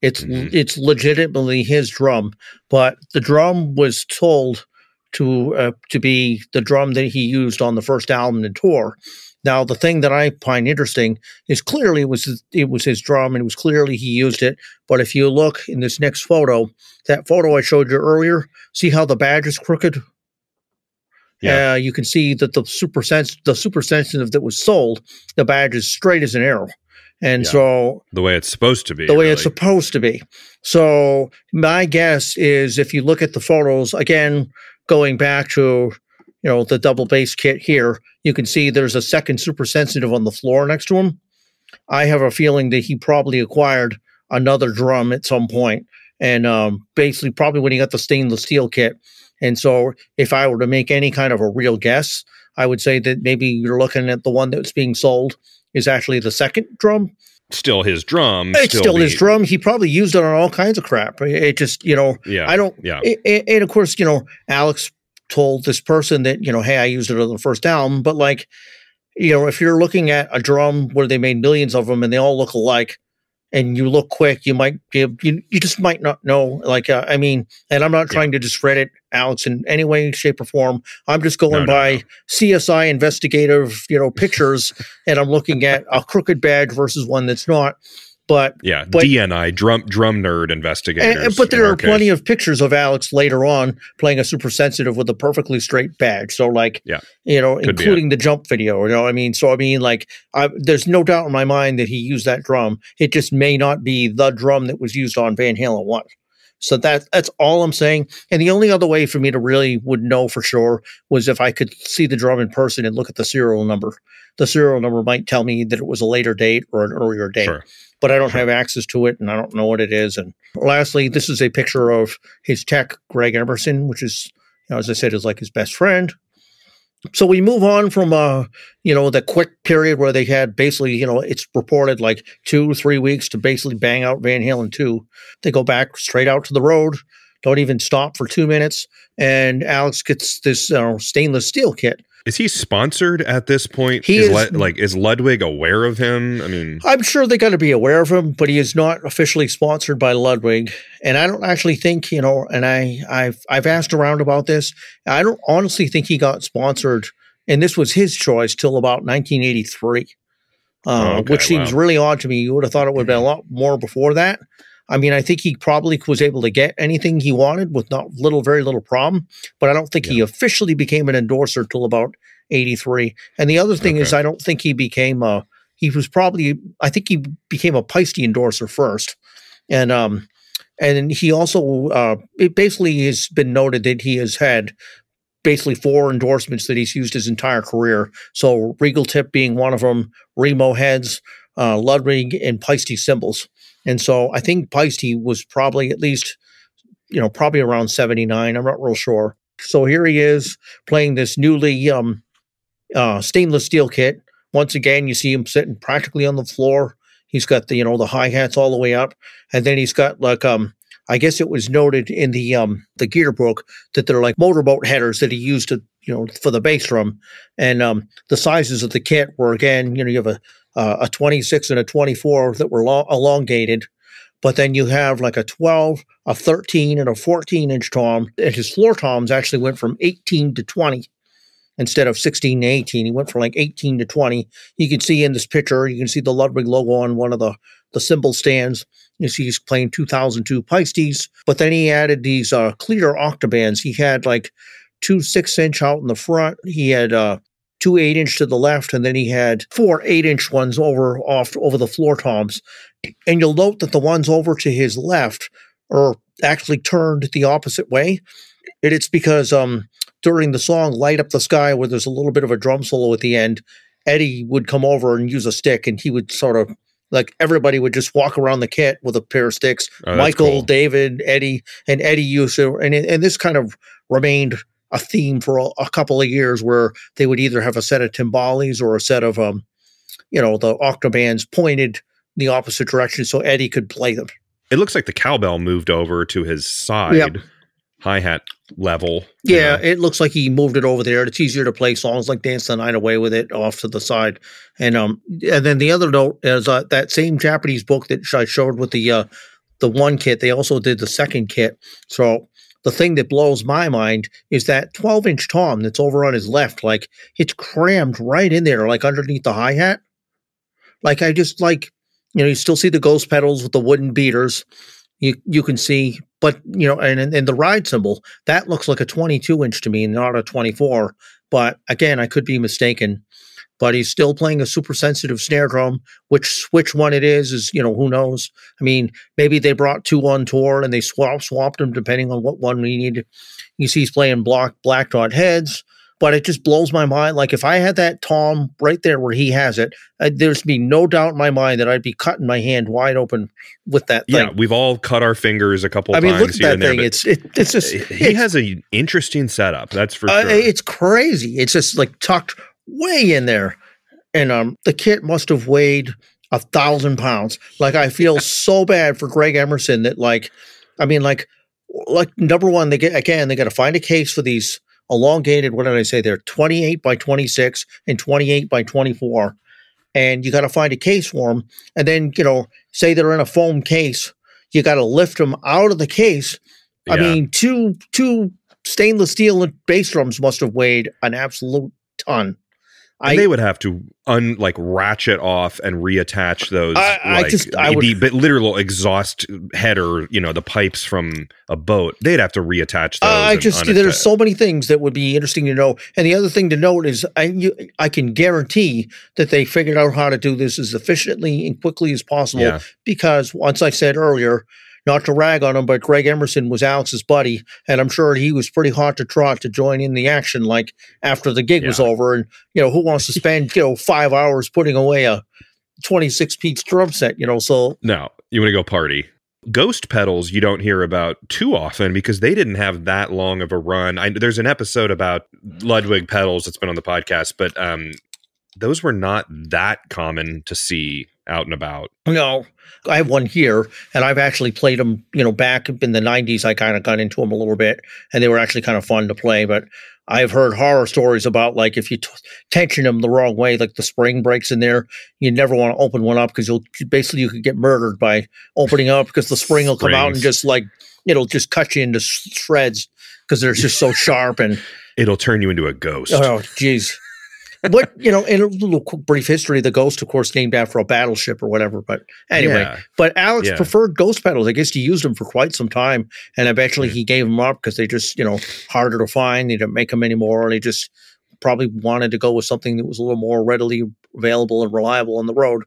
It's, mm-hmm. it's legitimately his drum, but the drum was told to, uh, to be the drum that he used on the first album and tour. Now, the thing that I find interesting is clearly it was it was his drum, and it was clearly he used it. But if you look in this next photo, that photo I showed you earlier, see how the badge is crooked. Yeah, uh, you can see that the super sens- the super sensitive that was sold, the badge is straight as an arrow. And yeah. so the way it's supposed to be, the way really. it's supposed to be. So my guess is if you look at the photos again, going back to you know, the double bass kit here, you can see there's a second super sensitive on the floor next to him. I have a feeling that he probably acquired another drum at some point, and um, basically probably when he got the stainless steel kit. And so, if I were to make any kind of a real guess, I would say that maybe you're looking at the one that's being sold is actually the second drum. Still his drum. It's still, still his drum. He probably used it on all kinds of crap. It just, you know, yeah, I don't, yeah. It, and of course, you know, Alex told this person that, you know, hey, I used it on the first album. But like, you know, if you're looking at a drum where they made millions of them and they all look alike, and you look quick, you might you you just might not know. Like, uh, I mean, and I'm not trying yeah. to discredit Alex in any way, shape, or form. I'm just going no, by no. CSI investigative, you know, pictures, and I'm looking at a crooked badge versus one that's not. But yeah, but, DNI drum drum nerd investigators. And, but there are case. plenty of pictures of Alex later on playing a super sensitive with a perfectly straight badge. So like, yeah, you know, Could including the jump video. You know, I mean, so I mean, like, I, there's no doubt in my mind that he used that drum. It just may not be the drum that was used on Van Halen one. So that that's all I'm saying. And the only other way for me to really would know for sure was if I could see the drum in person and look at the serial number. The serial number might tell me that it was a later date or an earlier date. Sure but I don't have access to it and I don't know what it is. And lastly, this is a picture of his tech, Greg Emerson, which is, you know, as I said, is like his best friend. So we move on from, uh, you know, the quick period where they had basically, you know, it's reported like two, three weeks to basically bang out Van Halen 2. They go back straight out to the road, don't even stop for two minutes. And Alex gets this uh, stainless steel kit is he sponsored at this point? He is, is like is Ludwig aware of him? I mean, I'm sure they got to be aware of him, but he is not officially sponsored by Ludwig. And I don't actually think you know. And I I've I've asked around about this. I don't honestly think he got sponsored, and this was his choice till about 1983, uh, oh, okay, which seems wow. really odd to me. You would have thought it would have been a lot more before that. I mean, I think he probably was able to get anything he wanted with not little, very little problem, but I don't think yeah. he officially became an endorser till about 83. And the other thing okay. is, I don't think he became a, he was probably, I think he became a Paiste endorser first. And, um, and he also, uh, it basically has been noted that he has had basically four endorsements that he's used his entire career. So Regal Tip being one of them, Remo heads, uh, Ludwig, and Paiste cymbals. And so I think Paiste was probably at least, you know, probably around 79. I'm not real sure. So here he is playing this newly um, uh, stainless steel kit. Once again, you see him sitting practically on the floor. He's got the, you know, the hi hats all the way up. And then he's got like, um, I guess it was noted in the um the gear book that they're like motorboat headers that he used to you know for the bass drum, and um the sizes of the kit were again you know you have a uh, a 26 and a 24 that were long, elongated. But then you have like a 12, a 13, and a 14 inch tom. And his floor toms actually went from 18 to 20 instead of 16 to 18. He went from like 18 to 20. You can see in this picture, you can see the Ludwig logo on one of the, the cymbal stands. You see he's playing 2002 Paistes. But then he added these uh, clear octobans. He had like two six inch out in the front. He had uh, two eight inch to the left, and then he had four eight inch ones over off over the floor toms. And you'll note that the ones over to his left are actually turned the opposite way. And it's because um, during the song "Light Up the Sky," where there's a little bit of a drum solo at the end, Eddie would come over and use a stick, and he would sort of like everybody would just walk around the kit with a pair of sticks. Oh, Michael, cool. David, Eddie, and Eddie used to, and and this kind of remained a theme for a, a couple of years, where they would either have a set of timbales or a set of um, you know, the octobans pointed the opposite direction, so Eddie could play them. It looks like the cowbell moved over to his side Yep. hi hat level. Yeah, know. it looks like he moved it over there. It's easier to play songs like "Dance the Night Away" with it off to the side. And um, and then the other note is uh, that same Japanese book that I showed with the uh, the one kit. They also did the second kit. So the thing that blows my mind is that 12 inch tom that's over on his left. Like it's crammed right in there, like underneath the hi hat. Like I just like you know you still see the ghost pedals with the wooden beaters. You you can see, but you know, and and the ride cymbal that looks like a 22 inch to me, not a 24. But again, I could be mistaken. But he's still playing a super sensitive snare drum. Which which one it is is you know who knows. I mean, maybe they brought two on tour and they swap swapped them depending on what one we needed. You see, he's playing block black dot heads. But it just blows my mind. Like if I had that tom right there where he has it, uh, there's be no doubt in my mind that I'd be cutting my hand wide open with that thing. Yeah, we've all cut our fingers a couple I mean, times look at that and there. thing. It's it, it's just he it's- has an interesting setup. That's for uh, sure. it's crazy. It's just like tucked way in there, and um, the kit must have weighed a thousand pounds. Like I feel so bad for Greg Emerson that like, I mean, like, like number one, they get again they got to find a case for these elongated. What did I say? They're twenty eight by twenty six and twenty eight by twenty four, and you got to find a case for them. And then you know, say they're in a foam case, you got to lift them out of the case. I mean, two two stainless steel bass drums must have weighed an absolute ton. And I they would have to un like ratchet off and reattach those. I- I like, just- I would- the but literal exhaust header, you know, the pipes from a boat. They'd have to reattach those. I just unatta- there's so many things that would be interesting to know. And the other thing to note is I you, I can guarantee that they figured out how to do this as efficiently and quickly as possible yeah, because once I said earlier, not to rag on him, but Greg Emerson was Alex's buddy, and I'm sure he was pretty hot to trot to join in the action. Like after the gig was over, and you know who wants to spend you know five hours putting away a 26 piece drum set, you know? So no, you want to go party. Ghost pedals you don't hear about too often because they didn't have that long of a run. I, there's an episode about Ludwig pedals that's been on the podcast, but um, those were not that common to see out and about. know, I have one here, and I've actually played them. You know, back in the 90s, I kind of got into them a little bit, and they were actually kind of fun to play. But I've heard horror stories about like if you t- tension them the wrong way, like the spring breaks in there, you never want to open one up because you'll basically you could get murdered by opening up because the spring will come out and just like it'll just cut you into sh- shreds because they're just so sharp and It'll turn you into a ghost. oh jeez. But you know, in a little quick brief history, the Ghost, of course, named after a battleship or whatever. But anyway, Yeah. but Alex Yeah. preferred ghost pedals. I guess he used them for quite some time, and eventually he gave them up because they just, you know, harder to find. They didn't make them anymore, and he just probably wanted to go with something that was a little more readily available and reliable on the road.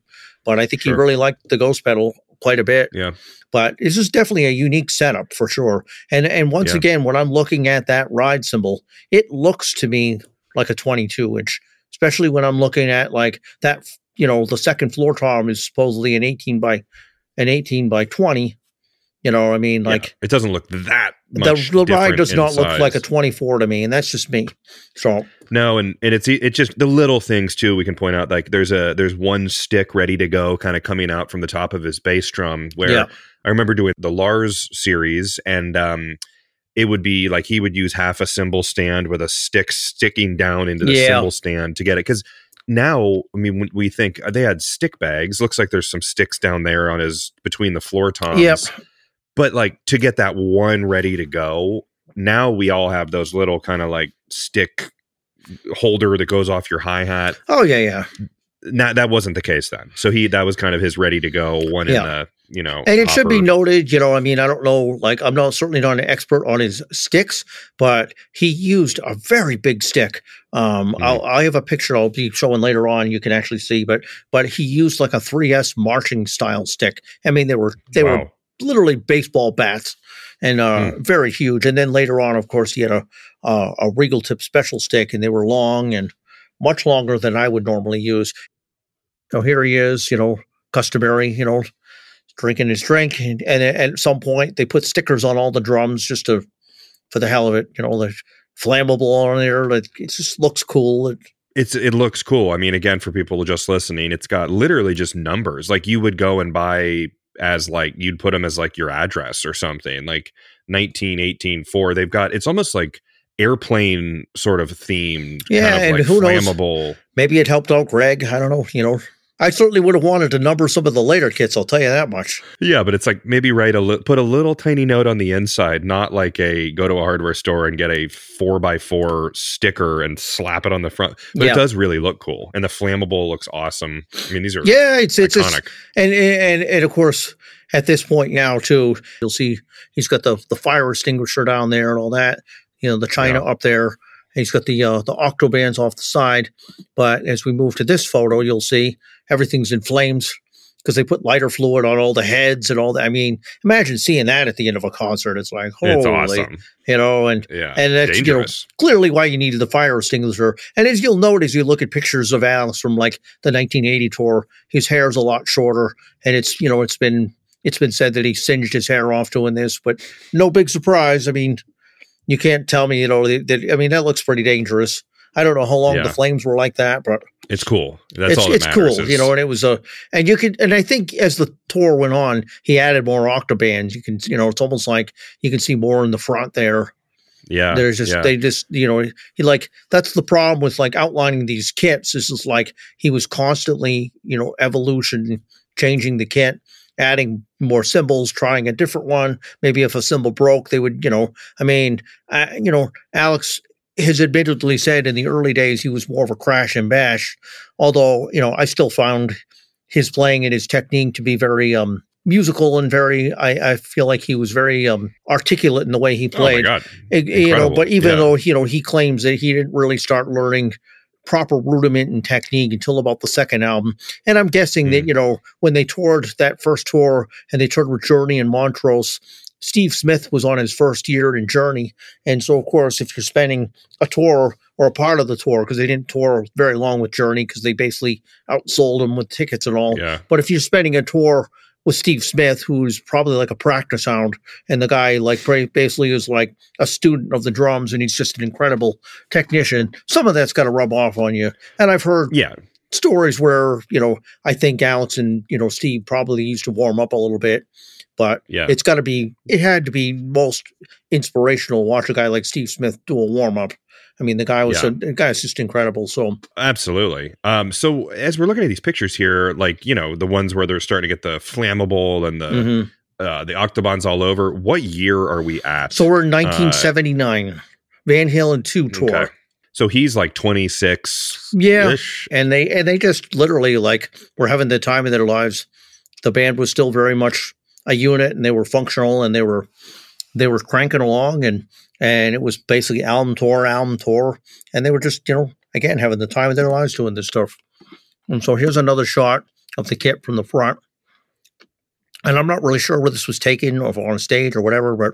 But I think Sure. he really liked the ghost pedal quite a bit. Yeah. But this is definitely a unique setup for sure. And and once Yeah. again, when I'm looking at that ride cymbal, it looks to me like a 22 inch, especially when I'm looking at like that. You know, the second floor tom is supposedly an 18 by an 18 by 20. You know, what I mean, Yeah. like it doesn't look that the, much the ride does not look like a 24 to me, and that's just me. So No, and and it's it's just the little things too. We can point out like there's a there's one stick ready to go, kind of coming out from the top of his bass drum. Where Yeah. I remember doing the Lars series, and um, it would be like he would use half a cymbal stand with a stick sticking down into the Yeah. cymbal stand to get it. Because now, I mean, when we think uh, they had stick bags. Looks like there's some sticks down there on his between the floor toms. Yep. But like to get that one ready to go, now we all have those little kind of like stick holder that goes off your hi hat. oh yeah, yeah. not, that wasn't the case then. So he that was kind of his ready to go one in the you know. And it should be noted, you know, I mean, I don't know, like, I'm not certainly not an expert on his sticks, but he used a very big stick. Um, Mhm. I'll, I have a picture I'll be showing later on. You can actually see, but but he used like a 3S marching style stick. I mean, they were they were literally baseball bats and uh, very huge. And then later on, of course, he had a a, a Regal Tip special stick, and they were long and much longer than I would normally use. So here he is, you know, customary, you know, drinking his drink, and, and at some point they put stickers on all the drums just to for the hell of it, you know, the flammable on there. Like it just looks cool. It, it's it looks cool. I mean, again, for people just listening, it's got literally just numbers. Like you would go and buy as like you'd put them as like your address or something, like 19, 18, 4. They've got it's almost like airplane sort of themed, Yeah, kind of and like who knows? maybe it helped out Greg. I don't know. You know, I certainly would have wanted to number some of the later kits. I'll tell you that much. Yeah, but it's like maybe write a li- put a little tiny note on the inside, not like a go to a hardware store and get a four by four sticker and slap it on the front. But Yeah. it does really look cool, and the flammable looks awesome. I mean, these are Yeah, it's it's just, iconic. and and and of course at this point now too, you'll see he's got the the fire extinguisher down there and all that. You know, the China up there. He's got the uh, the octobans off the side. But as we move to this photo, you'll see everything's in flames because they put lighter fluid on all the heads and all that. I mean, imagine seeing that at the end of a concert. It's like holy, it's awesome. you know, and Yeah, and that's you know clearly why you needed the fire extinguisher. And as you'll note as you look at pictures of Alex from like the 1980 tour, his hair's a lot shorter, and it's you know it's been it's been said that he singed his hair off doing this, but no big surprise. I mean, you can't tell me you know that, that- I mean that looks pretty dangerous. I don't know how long Yeah. the flames were like that, but It's cool. That's it's all that it's matters. cool, is- you know. And it was a, and you could, and I think as the tour went on, he added more octobans. You can, you know, it's almost like you can see more in the front there. yeah, There's just yeah. they just you know he like that's the problem with like outlining these kits. This is like he was constantly you know evolution, changing the kit, adding more cymbals, trying a different one. Maybe if a cymbal broke, they would you know. I mean, uh, you know, Alex has admittedly said in the early days he was more of a crash and bash. Although you know, I still found his playing and his technique to be very um musical and very I, I feel like he was very um articulate in the way he oh my played god, it- you know but even Yeah. though you know he claims that he didn't really start learning proper rudiment and technique until about the second album. And i'm guessing that Mhm. you know when they toured that first tour and they toured with journey and montrose steve smith was on his first year in journey. And so of course if you're spending a tour or a part of the tour because they didn't tour very long with journey because they basically outsold them with tickets and all. Yeah, but if you're spending a tour with Steve Smith, who's probably like a practice hound, and the guy like basically is like a student of the drums, and he's just an incredible technician. Some of that's got to rub off on you. And I've heard yeah, stories where you know I think Alex and you know Steve probably used to warm up a little bit, but yeah. it's got to be it had to be most inspirational to watch a guy like Steve Smith do a warm up. I mean, the guy was Yeah. a, the guy's just incredible. So Absolutely. Um, so as we're looking at these pictures here, like you know the ones where they're starting to get the flammable and the mhm. uh, the octobans all over. What year are we at? so we're in 1979, Van Halen two tour. Okay. So he's like twenty six. Yeah. and they and they just literally like were having the time of their lives. The band was still very much a unit, and they were functional, and they were they were cranking along, and and it was basically album tour, album tour, and they were just you know again having the time of their lives doing this stuff. And so here's another shot of the kit from the front, and I'm not really sure where this was taken or if on stage or whatever, but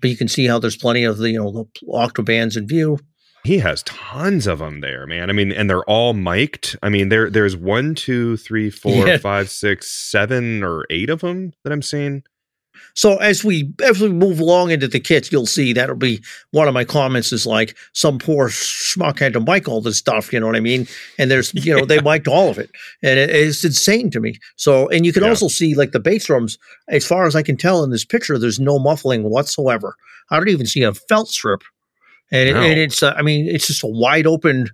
but you can see how there's plenty of the you know the octobans in view. He has tons of them there, man. I mean, and they're all mic'd. I mean, there there's one, two, three, four, Yeah. five, six, seven, or eight of them that I'm seeing. So as we as we move along into the kits, you'll see that'll be one of my comments is like some poor schmuck had to mic all this stuff, you know what I mean? And there's you know they mic'd all of it, and it, it's insane to me. So and you can Yeah. also see like the bass drums, as far as I can tell in this picture, there's no muffling whatsoever. I don't even see a felt strip, and, it, and it's uh, I mean it's just a wide open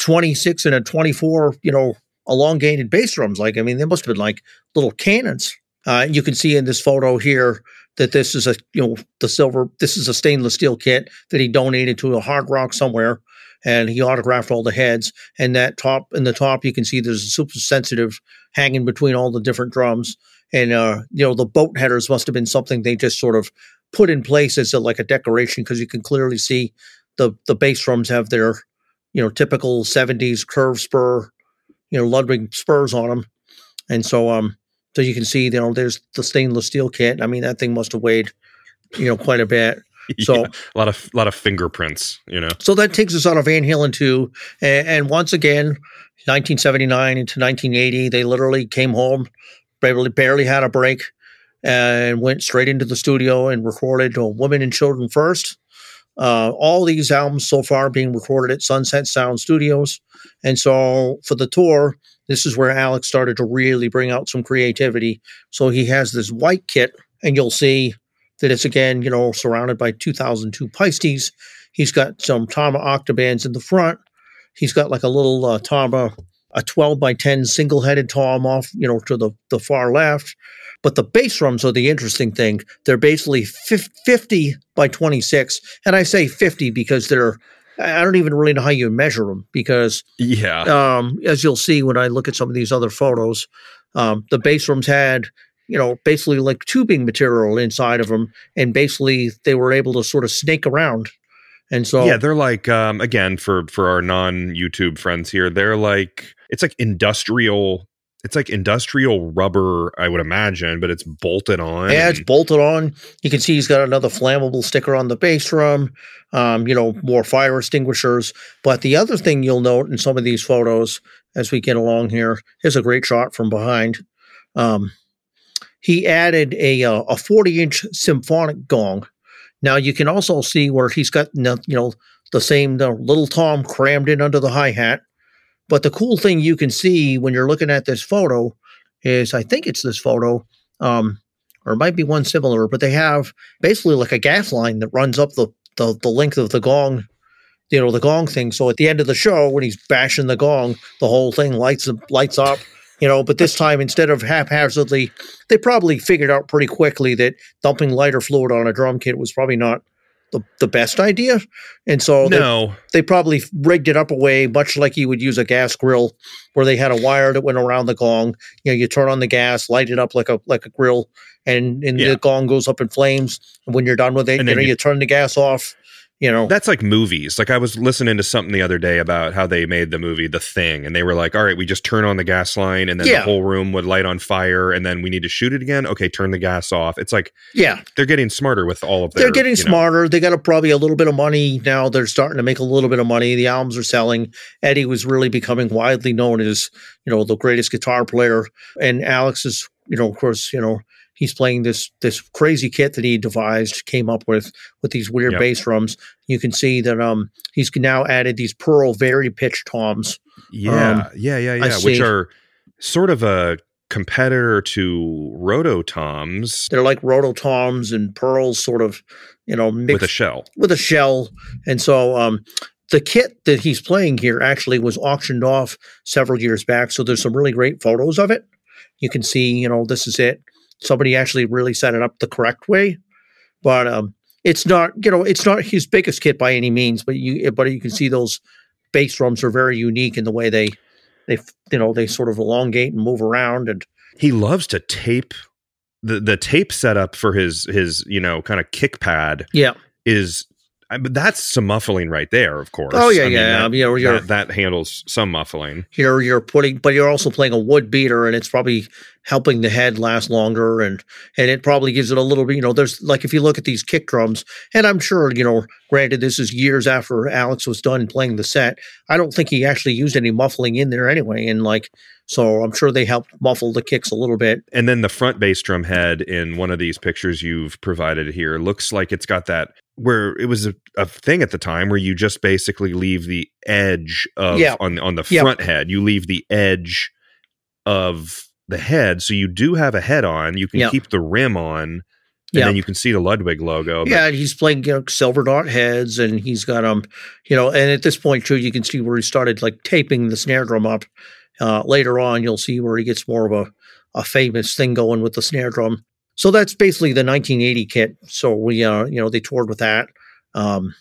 26 and a 24, you know, elongated bass drums. Like I mean they must have been like little cannons. Uh, you can see in this photo here that this is a you know the silver. This is a stainless steel kit that he donated to a hard rock somewhere, and he autographed all the heads. And that top in the top, you can see there's a super sensitive hanging between all the different drums. And uh, you know, the boat headers must have been something they just sort of put in place as a, like a decoration because you can clearly see the the bass drums have their you know typical 70s curve spur you know Ludwig spurs on them and so um so you can see you know there's the stainless steel kit i mean that thing must have weighed you know quite a bit so Yeah, a lot of lot of fingerprints, you know. so that takes us out of Van Halen two, And, and once again, 1979 into 1980, they literally came home, barely, barely had a break, and went straight into the studio and recorded Women and Children First. Uh, all these albums so far being recorded at Sunset Sound Studios. And so for the tour, this is where Alex started to really bring out some creativity. So he has this white kit, and you'll see that it's again, you know, surrounded by 2002 Paistes. He's got some Tama octobans in the front. He's got like a little uh, Tama, a 12 by 10 single headed tom off, you know, to the, the far left. But the bass drums are the interesting thing. They're basically 50 by 26. And I say 50 because they're, I don't even really know how you measure them because Yeah. um, as you'll see when I look at some of these other photos, um, the bass rooms had, you know, basically like tubing material inside of them, and basically they were able to sort of snake around. And so, yeah, they're like um again for for our non-YouTube friends here, they're like it's like industrial it's like industrial rubber, I would imagine, but it's bolted on. yeah, it's bolted on. You can see he's got another flammable sticker on the bass drum. Um, you know, more fire extinguishers. But the other thing you'll note in some of these photos as we get along here, here's a great shot from behind. Um, he added a uh, a 40 inch symphonic gong. Now you can also see where he's got you know the same the little tom crammed in under the hi hat. But the cool thing you can see when you're looking at this photo is I think it's this photo, um, or it might be one similar, but they have basically like a gas line that runs up the the, the length of the gong, you know, the gong thing. So at the end of the show, when he's bashing the gong, the whole thing lights lights up. You know, but this time instead of haphazardly, they probably figured out pretty quickly that dumping lighter fluid on a drum kit was probably not the, the best idea. And so they, no. they probably rigged it up a way, much like you would use a gas grill, where they had a wire that went around the gong. You know, you turn on the gas, light it up like a like a grill, and and Yeah. the gong goes up in flames. And when you're done with it, And you know, you- you turn the gas off. You know, That's like movies. Like I was listening to something the other day about how they made the movie The Thing, and they were like, "All right, we just turn on the gas line, and then Yeah. the whole room would light on fire, and then we need to shoot it again. Okay, turn the gas off." It's like yeah, they're getting smarter with all of their. they're getting you know- smarter. They got a, probably a little bit of money now. They're starting to make a little bit of money. The albums are selling. Eddie was really becoming widely known as you know the greatest guitar player, and Alex is you know of course you know he's playing this this crazy kit that he devised, came up with with these weird Yep. bass drums. You can see that um he's now added these Pearl Vari-Pitch toms. Yeah, Um, yeah, yeah, I yeah. Which see. are sort of a competitor to rototoms They're like rototoms and pearls, sort of you know mixed with a shell. with a shell. And so um, the kit that he's playing here actually was auctioned off several years back. So there's some really great photos of it. You can see, you know, this is it. Somebody actually really set it up the correct way. But um, it's not, you know, it's not his biggest kit by any means. But you, but you can see those bass drums are very unique in the way they, they, you know, they sort of elongate and move around. And He loves to tape the the tape setup for his his you know kind of kick pad yeah, is. I mean, that's some muffling right there, of course. Oh, yeah, I mean, yeah. that- mean, you're- you're- that, that handles some muffling. you're you're putting but you're also playing a wood beater and it's probably helping the head last longer and and it probably gives it a little bit you know there's like if you look at these kick drums and i'm sure you know granted this is years after alex was done playing the set i don't think he actually used any muffling in there anyway and like so i'm sure they helped muffle the kicks a little bit And then the front bass drum head in one of these pictures you've provided here looks like it's got that where it was a, a thing at the time where you just basically leave the edge of Yeah. on on the Yeah. front head. You leave the edge of the head, so you do have a head on. You can Yeah. keep the rim on, and Yeah. then you can see the Ludwig logo. yeah and he's playing you know, silver dot heads and he's got um you know and at this point too you can see where he started like taping the snare drum up uh later on you'll see where he gets more of a a famous thing going with the snare drum so that's basically the 1980 kit so we uh you know they toured with that um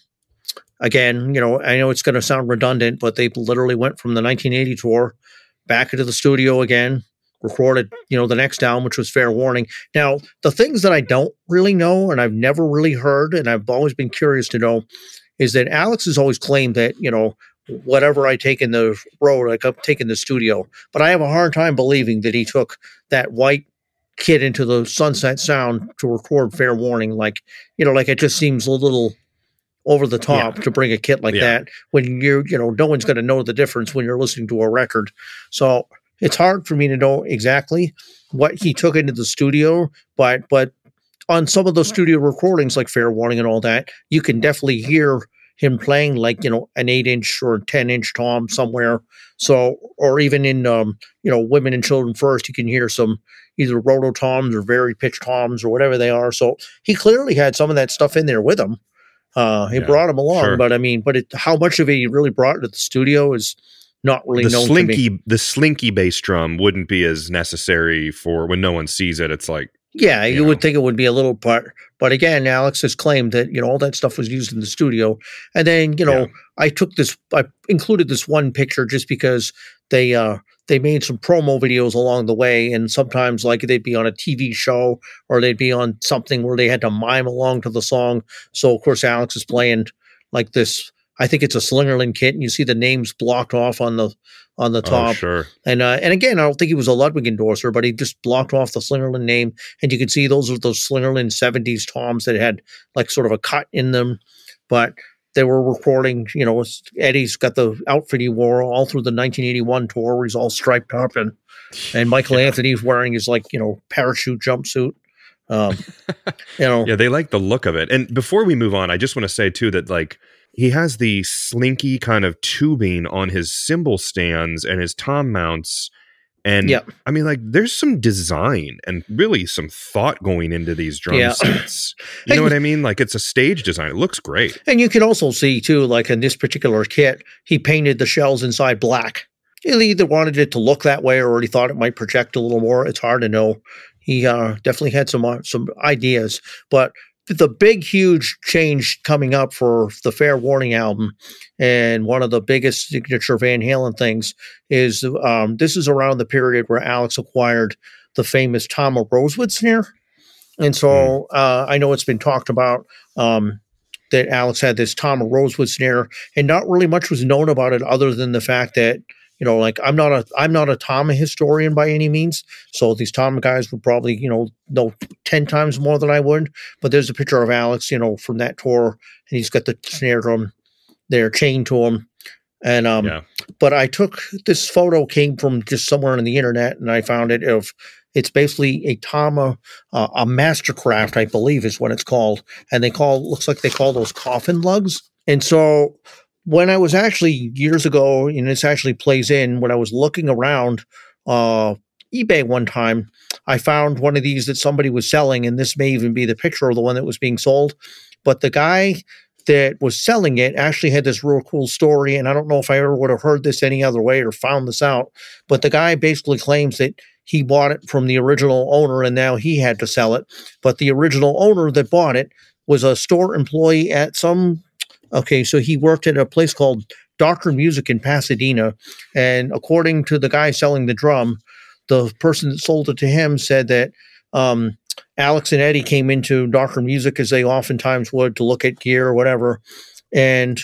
again, you know, I know it's going to sound redundant, but they literally went from the 1980 tour back into the studio again, recorded, you know, the next album, which was Fair Warning. Now, the things that I don't really know and I've never really heard, and I've always been curious to know, is that Alex has always claimed that, you know, whatever I take in the road, I'm taking the studio. But I have a hard time believing that he took that white kid into the Sunset Sound to record Fair Warning. Like, you know, like it just seems a little over the top yeah. to bring a kit like yeah. that when you're, you know, no one's going to know the difference when you're listening to a record. So it's hard for me to know exactly what he took into the studio, but, but on some of the studio recordings like Fair Warning and all that, you can definitely hear him playing like you know an eight inch or ten inch tom somewhere. So or even in um, you know women and children first, you can hear some either roto toms or very pitched toms or whatever they are. So he clearly had some of that stuff in there with him. Uh, he yeah, brought him along, sure. but I mean, but it, how much of it he really brought to the studio is not really the known slinky the slinky bass drum wouldn't be as necessary for when no one sees it it's like yeah, you, you know. would think it would be a little part, but again, Alex has claimed that you know all that stuff was used in the studio, and then you know yeah. I took this, I included this one picture just because they uh they made some promo videos along the way, and sometimes like they'd be on a TV show or they'd be on something where they had to mime along to the song. So of course Alex is playing like this I think it's a Slingerland kit, and you see the names blocked off on the on the oh, top. Oh, sure. And uh, and again, I don't think he was a Ludwig endorser, but he just blocked off the Slingerland name, and you can see those are those Slingerland '70s toms that had like sort of a cut in them, but they were recording. You know, Eddie's got the outfit he wore all through the 1981 tour, where he's all striped up, and and Michael yeah. Anthony's wearing his like you know parachute jumpsuit. Um, you know, yeah, they like the look of it. And before we move on, I just want to say too that like he has the slinky kind of tubing on his cymbal stands and his tom mounts. And yep. I mean, like, there's some design and really some thought going into these drum yeah. sets. You know what I mean? Like, it's a stage design. It looks great. And you can also see, too, like in this particular kit, he painted the shells inside black. He either wanted it to look that way or he thought it might project a little more. It's hard to know. He uh, definitely had some uh, some ideas, but the big, huge change coming up for the Fair Warning album, and one of the biggest signature Van Halen things is um, this is around the period where Alex acquired the famous Tama Rosewood snare. And so hmm. uh, I know it's been talked about um, that Alex had this Tama Rosewood snare, and not really much was known about it other than the fact that you know, like I'm not a I'm not a Tama historian by any means. So these Tama guys would probably, you know, know ten times more than I would. But there's a picture of Alex, you know, from that tour, and he's got the snare drum there chained to him. And um yeah. but I took this photo came from just somewhere on the internet and I found it of it's basically a Tama, uh, a mastercraft, I believe is what it's called. And they call, looks like they call those coffin lugs. And so when I was actually years ago, and this actually plays in when I was looking around uh, eBay one time, I found one of these that somebody was selling, and this may even be the picture of the one that was being sold. But the guy that was selling it actually had this real cool story, and I don't know if I ever would have heard this any other way or found this out. But the guy basically claims that he bought it from the original owner, and now he had to sell it. But the original owner that bought it was a store employee at some Okay, so he worked at a place called Doctor Music in Pasadena, and according to the guy selling the drum, the person that sold it to him said that um, Alex and Eddie came into Doctor Music as they oftentimes would to look at gear or whatever, and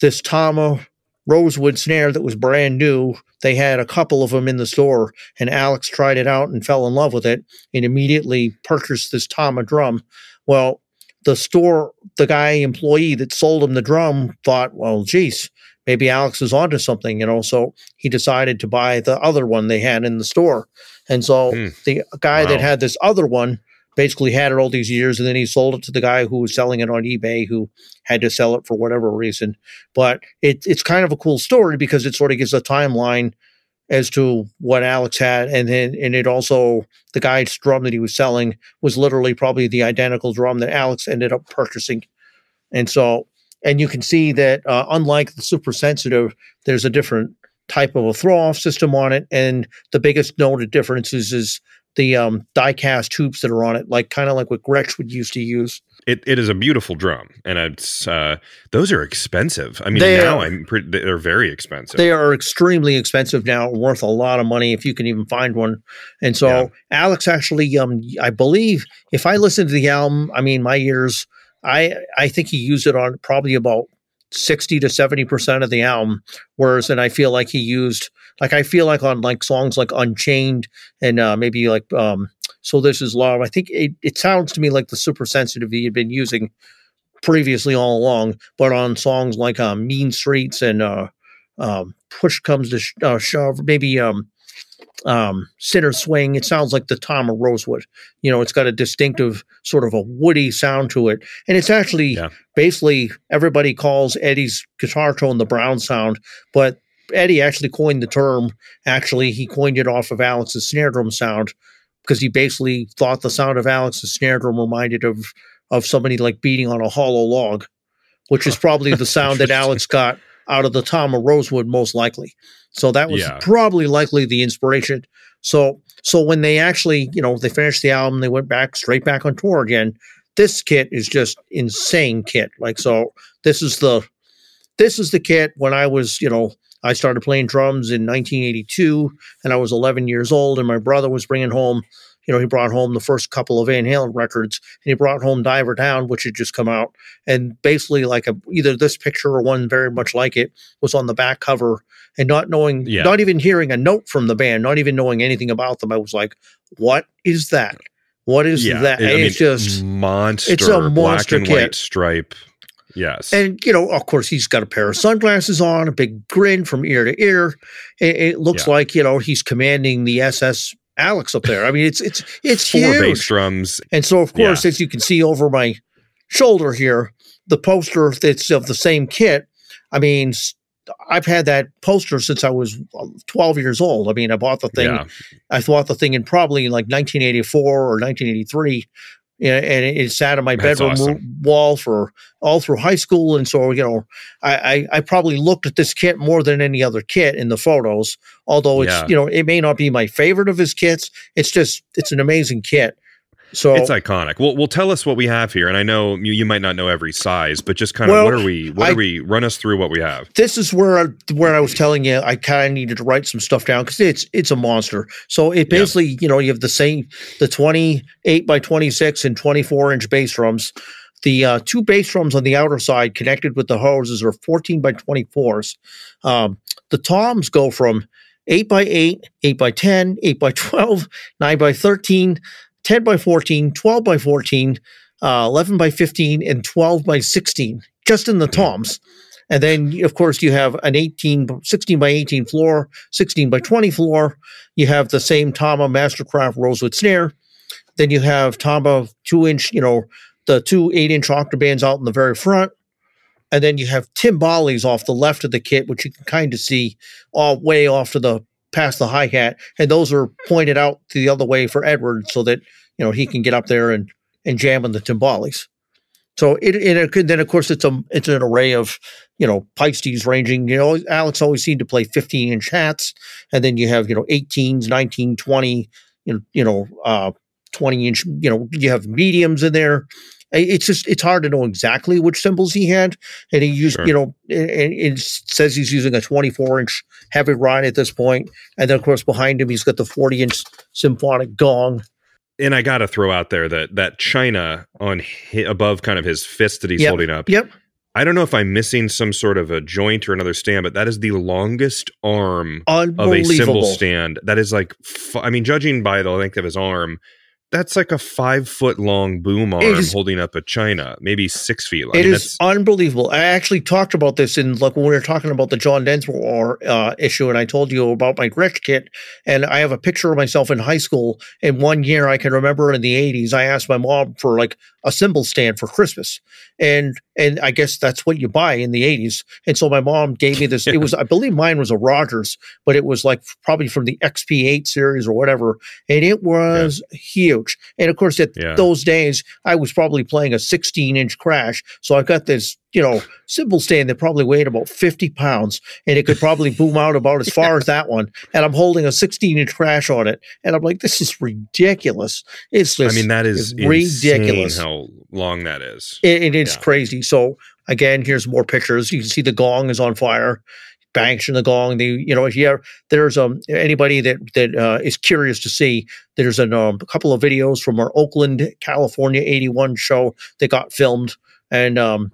this Tama rosewood snare that was brand new. They had a couple of them in the store, and Alex tried it out and fell in love with it and immediately purchased this Tama drum. Well, the store, the guy employee that sold him the drum thought, well, geez, maybe Alex is onto something, you know. So he decided to buy the other one they had in the store. And so mm. the guy wow. that had this other one basically had it all these years and then he sold it to the guy who was selling it on eBay who had to sell it for whatever reason. But it, it's kind of a cool story because it sort of gives a timeline as to what Alex had, and then and it also the guy's drum that he was selling was literally probably the identical drum that Alex ended up purchasing, and so and you can see that uh, unlike the super sensitive, there's a different type of a throw off system on it, and the biggest noted difference is is the um, die cast tubes that are on it, like kind of like what Gretsch would used to use. It, it is a beautiful drum, and it's uh, those are expensive. I mean, They now are. I'm pretty, they're very expensive. They are extremely expensive now, worth a lot of money if you can even find one. And so Yeah. Alex actually, um, I believe, if I listen to the album, I mean, my ears, I I think he used it on probably about sixty to seventy percent of the album. Whereas, and I feel like he used, like I feel like on like songs like Unchained and uh, maybe like um, So This Is Love. I think it, it sounds to me like the super sensitive he had been using previously all along, but on songs like um, Mean Streets and uh, um, Push Comes to sh- uh, Shove, maybe um, um, Sinner Swing, it sounds like the Tama Rosewood. You know, it's got a distinctive sort of a woody sound to it. And it's actually Yeah. basically everybody calls Eddie's guitar tone the Brown sound, but Eddie actually coined the term. Actually, he coined it off of Alex's snare drum sound because he basically thought the sound of Alex's snare drum reminded of of somebody like beating on a hollow log, which is probably the sound that Alex got out of the Tama Rosewood, most likely. So that was Yeah. probably likely the inspiration. So so when they actually, you know, they finished the album, they went back straight back on tour again. This kit is just insane kit. Like so this is the this is the kit when I was, you know, I started playing drums in 1982 and I was 11 years old and my brother was bringing home, you know, he brought home the first couple of Van Halen records and he brought home Diver Down which had just come out and basically like a either this picture or one very much like it was on the back cover and not knowing Yeah. not even hearing a note from the band, not even knowing anything about them I was like, what is that? What is yeah, that? I And mean, it's just monster. it's a black monster and kit. white stripe. Yes, and you know, of course, he's got a pair of sunglasses on, a big grin from ear to ear. It, it looks Yeah. like you know he's commanding the SS Alex up there. I mean, it's it's it's four huge. bass drums. And so, of course, as you can see over my shoulder here, the poster that's of the same kit. I mean, I've had that poster since I was uh, 12 years old. I mean, I bought the thing. Yeah, I bought the thing in probably like 1984 or 1983. Yeah, and it, it sat on my That's bedroom awesome. wall for all through high school, and so you know, I, I I probably looked at this kit more than any other kit in the photos. Although it's Yeah. you know it may not be my favorite of his kits, it's just it's an amazing kit. So it's iconic. Well, well, tell us what we have here, and I know you, you might not know every size, but just kind of Well, what are we? What I- are we? Run us through what we have. this is where I, where I was telling you I kind of needed to write some stuff down because it's it's a monster. So it Yeah. basically you know you have the same the twenty eight by twenty six and twenty four inch bass drums. The uh, two bass drums on the outer side connected with the hoses are fourteen by twenty fours. Um, the toms go from eight by eight, eight by 10, 8 by 12, 9 by 13, 10 by 14, 12 by 14, uh, 11 by 15, and 12 by 16, just in the toms. And then, of course, you have an 18, 16 by 18 floor, 16 by 20 floor. You have the same Tama Mastercraft Rosewood snare. Then you have Tama two inch, you know, the two eight inch octobans out in the very front. And then you have timbales off the left of the kit, which you can kind of see all way off to the past the hi hat, and those are pointed out the other way for Edward, so that you know he can get up there and and jam on the timbales. So it, it, it could, then of course it's a it's an array of you know Paistes ranging. You know Alex always seemed to play 15 inch hats, and then you have you know 18s, 19, 20, you know you know uh, 20 inch. You know you have mediums in there. It's just it's hard to know exactly which cymbals he had, and he used Sure. you know and and it says he's using a 24 inch heavy rod at this point, and then of course behind him he's got the 40 inch symphonic gong. And I got to throw out there that that china on hi, above kind of his fist that he's Yep. holding up. Yep, I don't know if I'm missing some sort of a joint or another stand, but that is the longest arm of a cymbal stand. That is like, f- I mean, judging by the length of his arm, that's like a five foot long boom arm is- holding up a china, maybe six feet. I It mean, is unbelievable. I actually talked about this in like when we were talking about the John Densmore uh, issue, and I told you about my Gretsch kit. And I have a picture of myself in high school. In one year I can remember in the '80s, I asked my mom for like a cymbal stand for Christmas, and and I guess that's what you buy in the '80s. And so my mom gave me this. It was, I believe, mine was a Rogers, but it was like probably from the XP8 series or whatever, and it was huge. And of course, at Yeah. those days, I was probably playing a 16 inch crash. So I've got this you know, cymbal stand that probably weighed about 50 pounds and it could probably boom out about as far as that one. And I'm holding a 16 inch crash on it. And I'm like, this is ridiculous. It's just, I mean, that is ridiculous how long that is. It, it is yeah. crazy. So, again, here's more pictures. You can see the gong is on fire. Banging the gong. The you know have, there's um anybody that that uh, is curious to see there's an, um, a couple of videos from our Oakland, California '81 show that got filmed, and um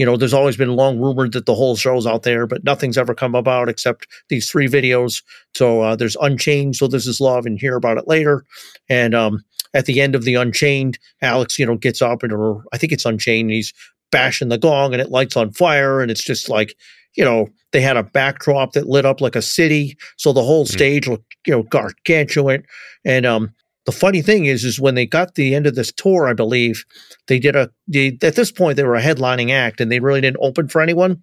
you know, there's always been long rumored that the whole show's out there, but nothing's ever come about except these three videos. So uh, there's Unchained, so this is love, and hear about it later. And um, at the end of the Unchained, Alex, you know, gets up and or I think it's Unchained. he's bashing the gong, and it lights on fire, and it's just like, you know, they had a backdrop that lit up like a city, so the whole mm-hmm. stage looked, you know, gargantuan. And um, the funny thing is, is when they got the end of this tour, I believe they did a. They, at this point, they were a headlining act, and they really didn't open for anyone.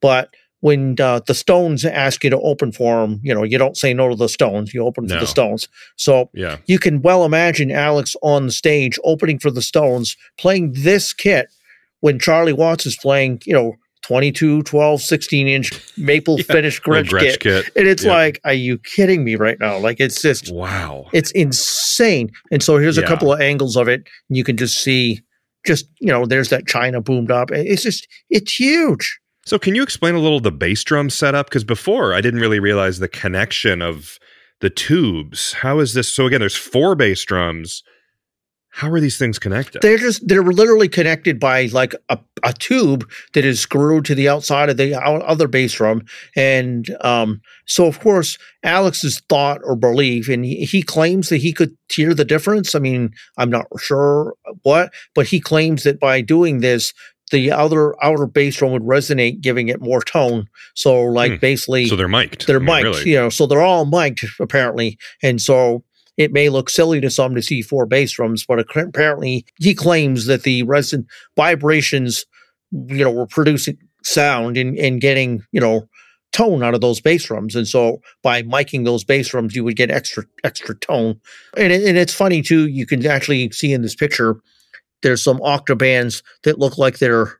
But when uh, the Stones ask you to open for them, you know, you don't say no to the Stones. You open no. for the Stones. So yeah. you can well imagine Alex on the stage opening for the Stones, playing this kit when Charlie Watts is playing, you know, 22, 12, 16 inch maple yeah. finish Gretsch, Gretsch kit. kit. And it's yeah. like, are you kidding me right now? Like, it's just, wow. It's insane. And so here's yeah. a couple of angles of it. And you can just see, just, you know, there's that China boomed up. It's just, it's huge. So can you explain a little the bass drum setup? Because before I didn't really realize the connection of the tubes. How is this? So again, there's four bass drums how are these things connected? They're just they're literally connected by like a, a tube that is screwed to the outside of the other bass drum, and um, so of course Alex's thought or belief, and he, he claims that he could hear the difference. I mean, I'm not sure what, but he claims that by doing this, the other outer bass drum would resonate, giving it more tone. So, like hmm. basically, so they're mic'd. They're I mean, mic'd, really. you know. So they're all mic'd apparently, and so it may look silly to some to see four bass drums, but apparently he claims that the resin vibrations, you know, were producing sound and, and getting, you know, tone out of those bass drums. And so by miking those bass drums, you would get extra extra tone. And, it, and it's funny too, you can actually see in this picture, there's some octobans that look like they're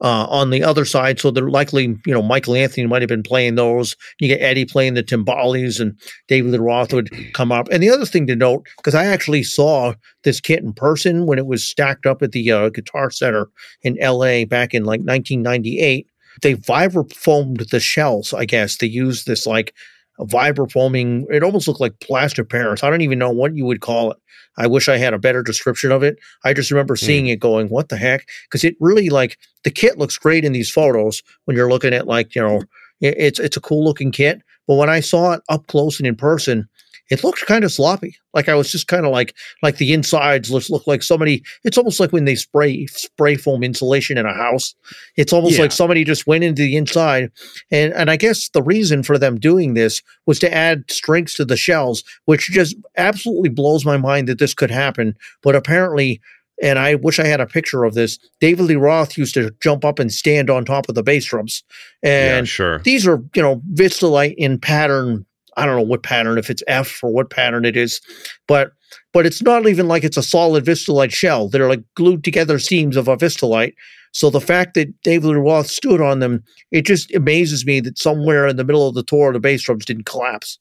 uh, on the other side. So they're likely, you know, Michael Anthony might have been playing those. You get Eddie playing the timbales and David Roth would come up. And the other thing to note, because I actually saw this kit in person when it was stacked up at the uh, Guitar Center in LA back in like 1998. They vibrafoamed the shells, I guess. They used this like vibrafoaming. It almost looked like plaster Paris. I don't even know what you would call it. I wish I had a better description of it. I just remember hmm. seeing mm. it going, what the heck? Because it really like the kit looks great in these photos when you're looking at like, you know, it's it's a cool looking kit. But when I saw it up close and in person, it looked kind of sloppy. Like I was just kind of like like the insides look look like somebody. It's almost like when they spray spray foam insulation in a house. It's almost yeah. like somebody just went into the inside, and and I guess the reason for them doing this was to add strength to the shells, which just absolutely blows my mind that this could happen. But apparently. And I wish I had a picture of this. David Lee Roth used to jump up and stand on top of the bass drums. And yeah, sure. these are, you know, Vistalite in pattern I don't know what pattern, if it's F or what pattern it is, but but it's not even like it's a solid Vistalite shell. They're like glued together seams of a Vistalite. So the fact that David Roth stood on them, it just amazes me that somewhere in the middle of the tour the bass drums didn't collapse.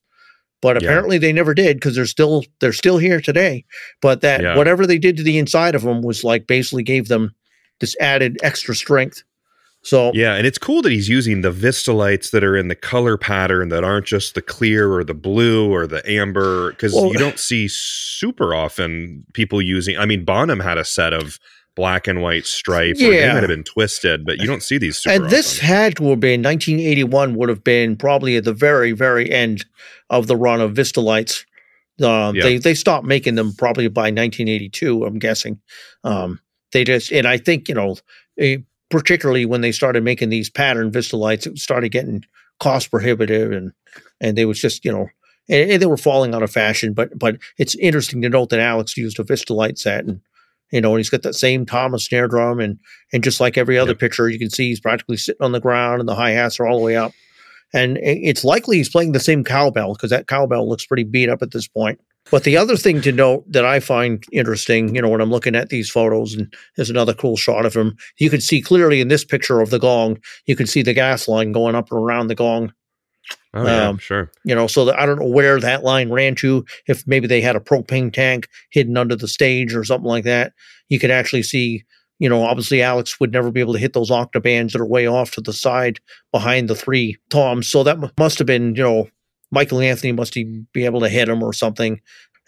But apparently yeah. they never did because they're still they're still here today. But that yeah. whatever they did to the inside of them was like basically gave them this added extra strength. So yeah, and it's cool that he's using the Vistalites that are in the color pattern that aren't just the clear or the blue or the amber because well, you don't see super often people using. I mean, Bonham had a set of black and white stripes. Yeah, they might have been twisted, but you don't see these. Super. And this had to have been 1981. Would have been probably at the very very end of the run of Vistalites. Um, yeah. They they stopped making them probably by 1982. I'm guessing. Um, they just and I think you know particularly when they started making these pattern Vistalites, it started getting cost prohibitive and and they was just you know and, they were falling out of fashion. But but it's interesting to note that Alex used a Vistalite set and you know and he's got that same Tama snare drum and and just like every other yep. picture you can see he's practically sitting on the ground and the hi hats are all the way up. And it's likely he's playing the same cowbell because that cowbell looks pretty beat up at this point. But the other thing to note that I find interesting, you know, when I'm looking at these photos, and there's another cool shot of him, you can see clearly in this picture of the gong, you can see the gas line going up and around the gong. Oh yeah, Um, sure. You know, so that I don't know where that line ran to. If maybe they had a propane tank hidden under the stage or something like that, you could actually see. You know, obviously Alex would never be able to hit those octobans that are way off to the side behind the three toms. So that mu- must have been, you know, Michael Anthony must be able to hit him or something.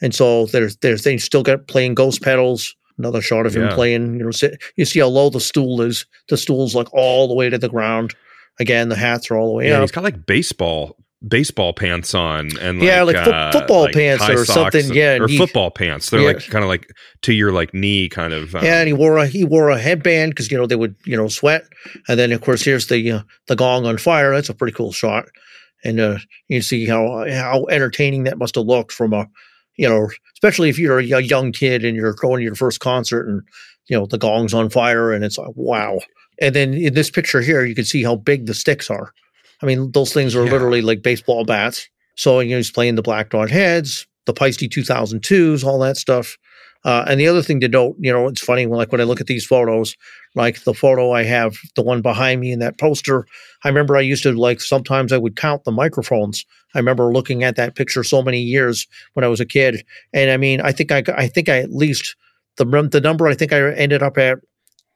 And so there's there's they still got playing ghost pedals. Another shot of him Yeah. playing. You know, sit, you see how low the stool is. The stool's like all the way to the ground. Again, the hats are all the way Yeah, up. he's got like baseball baseball pants on and like, Yeah, like fo- uh, football like pants or something, and- yeah, or he- football pants. They're Yeah. like kind of like to your like knee kind of. um, Yeah, and he wore a he wore a headband because you know they would you know sweat, and then of course here's the uh, the gong on fire. That's a pretty cool shot, and uh, you see how how entertaining that must have looked from a you know especially if you're a young kid and you're going to your first concert and you know the gong's on fire and it's like wow. And then in this picture here, you can see how big the sticks are. I mean, those things are Yeah. literally like baseball bats. So you know he's playing the Black Dot heads, the Paiste 2002s, all that stuff. Uh, and the other thing to note, you know, it's funny when like when I look at these photos, like the photo I have, the one behind me in that poster. I remember I used to like sometimes I would count the microphones. I remember looking at that picture so many years when I was a kid, and I mean, I think I I think I at least the the number I think I ended up at,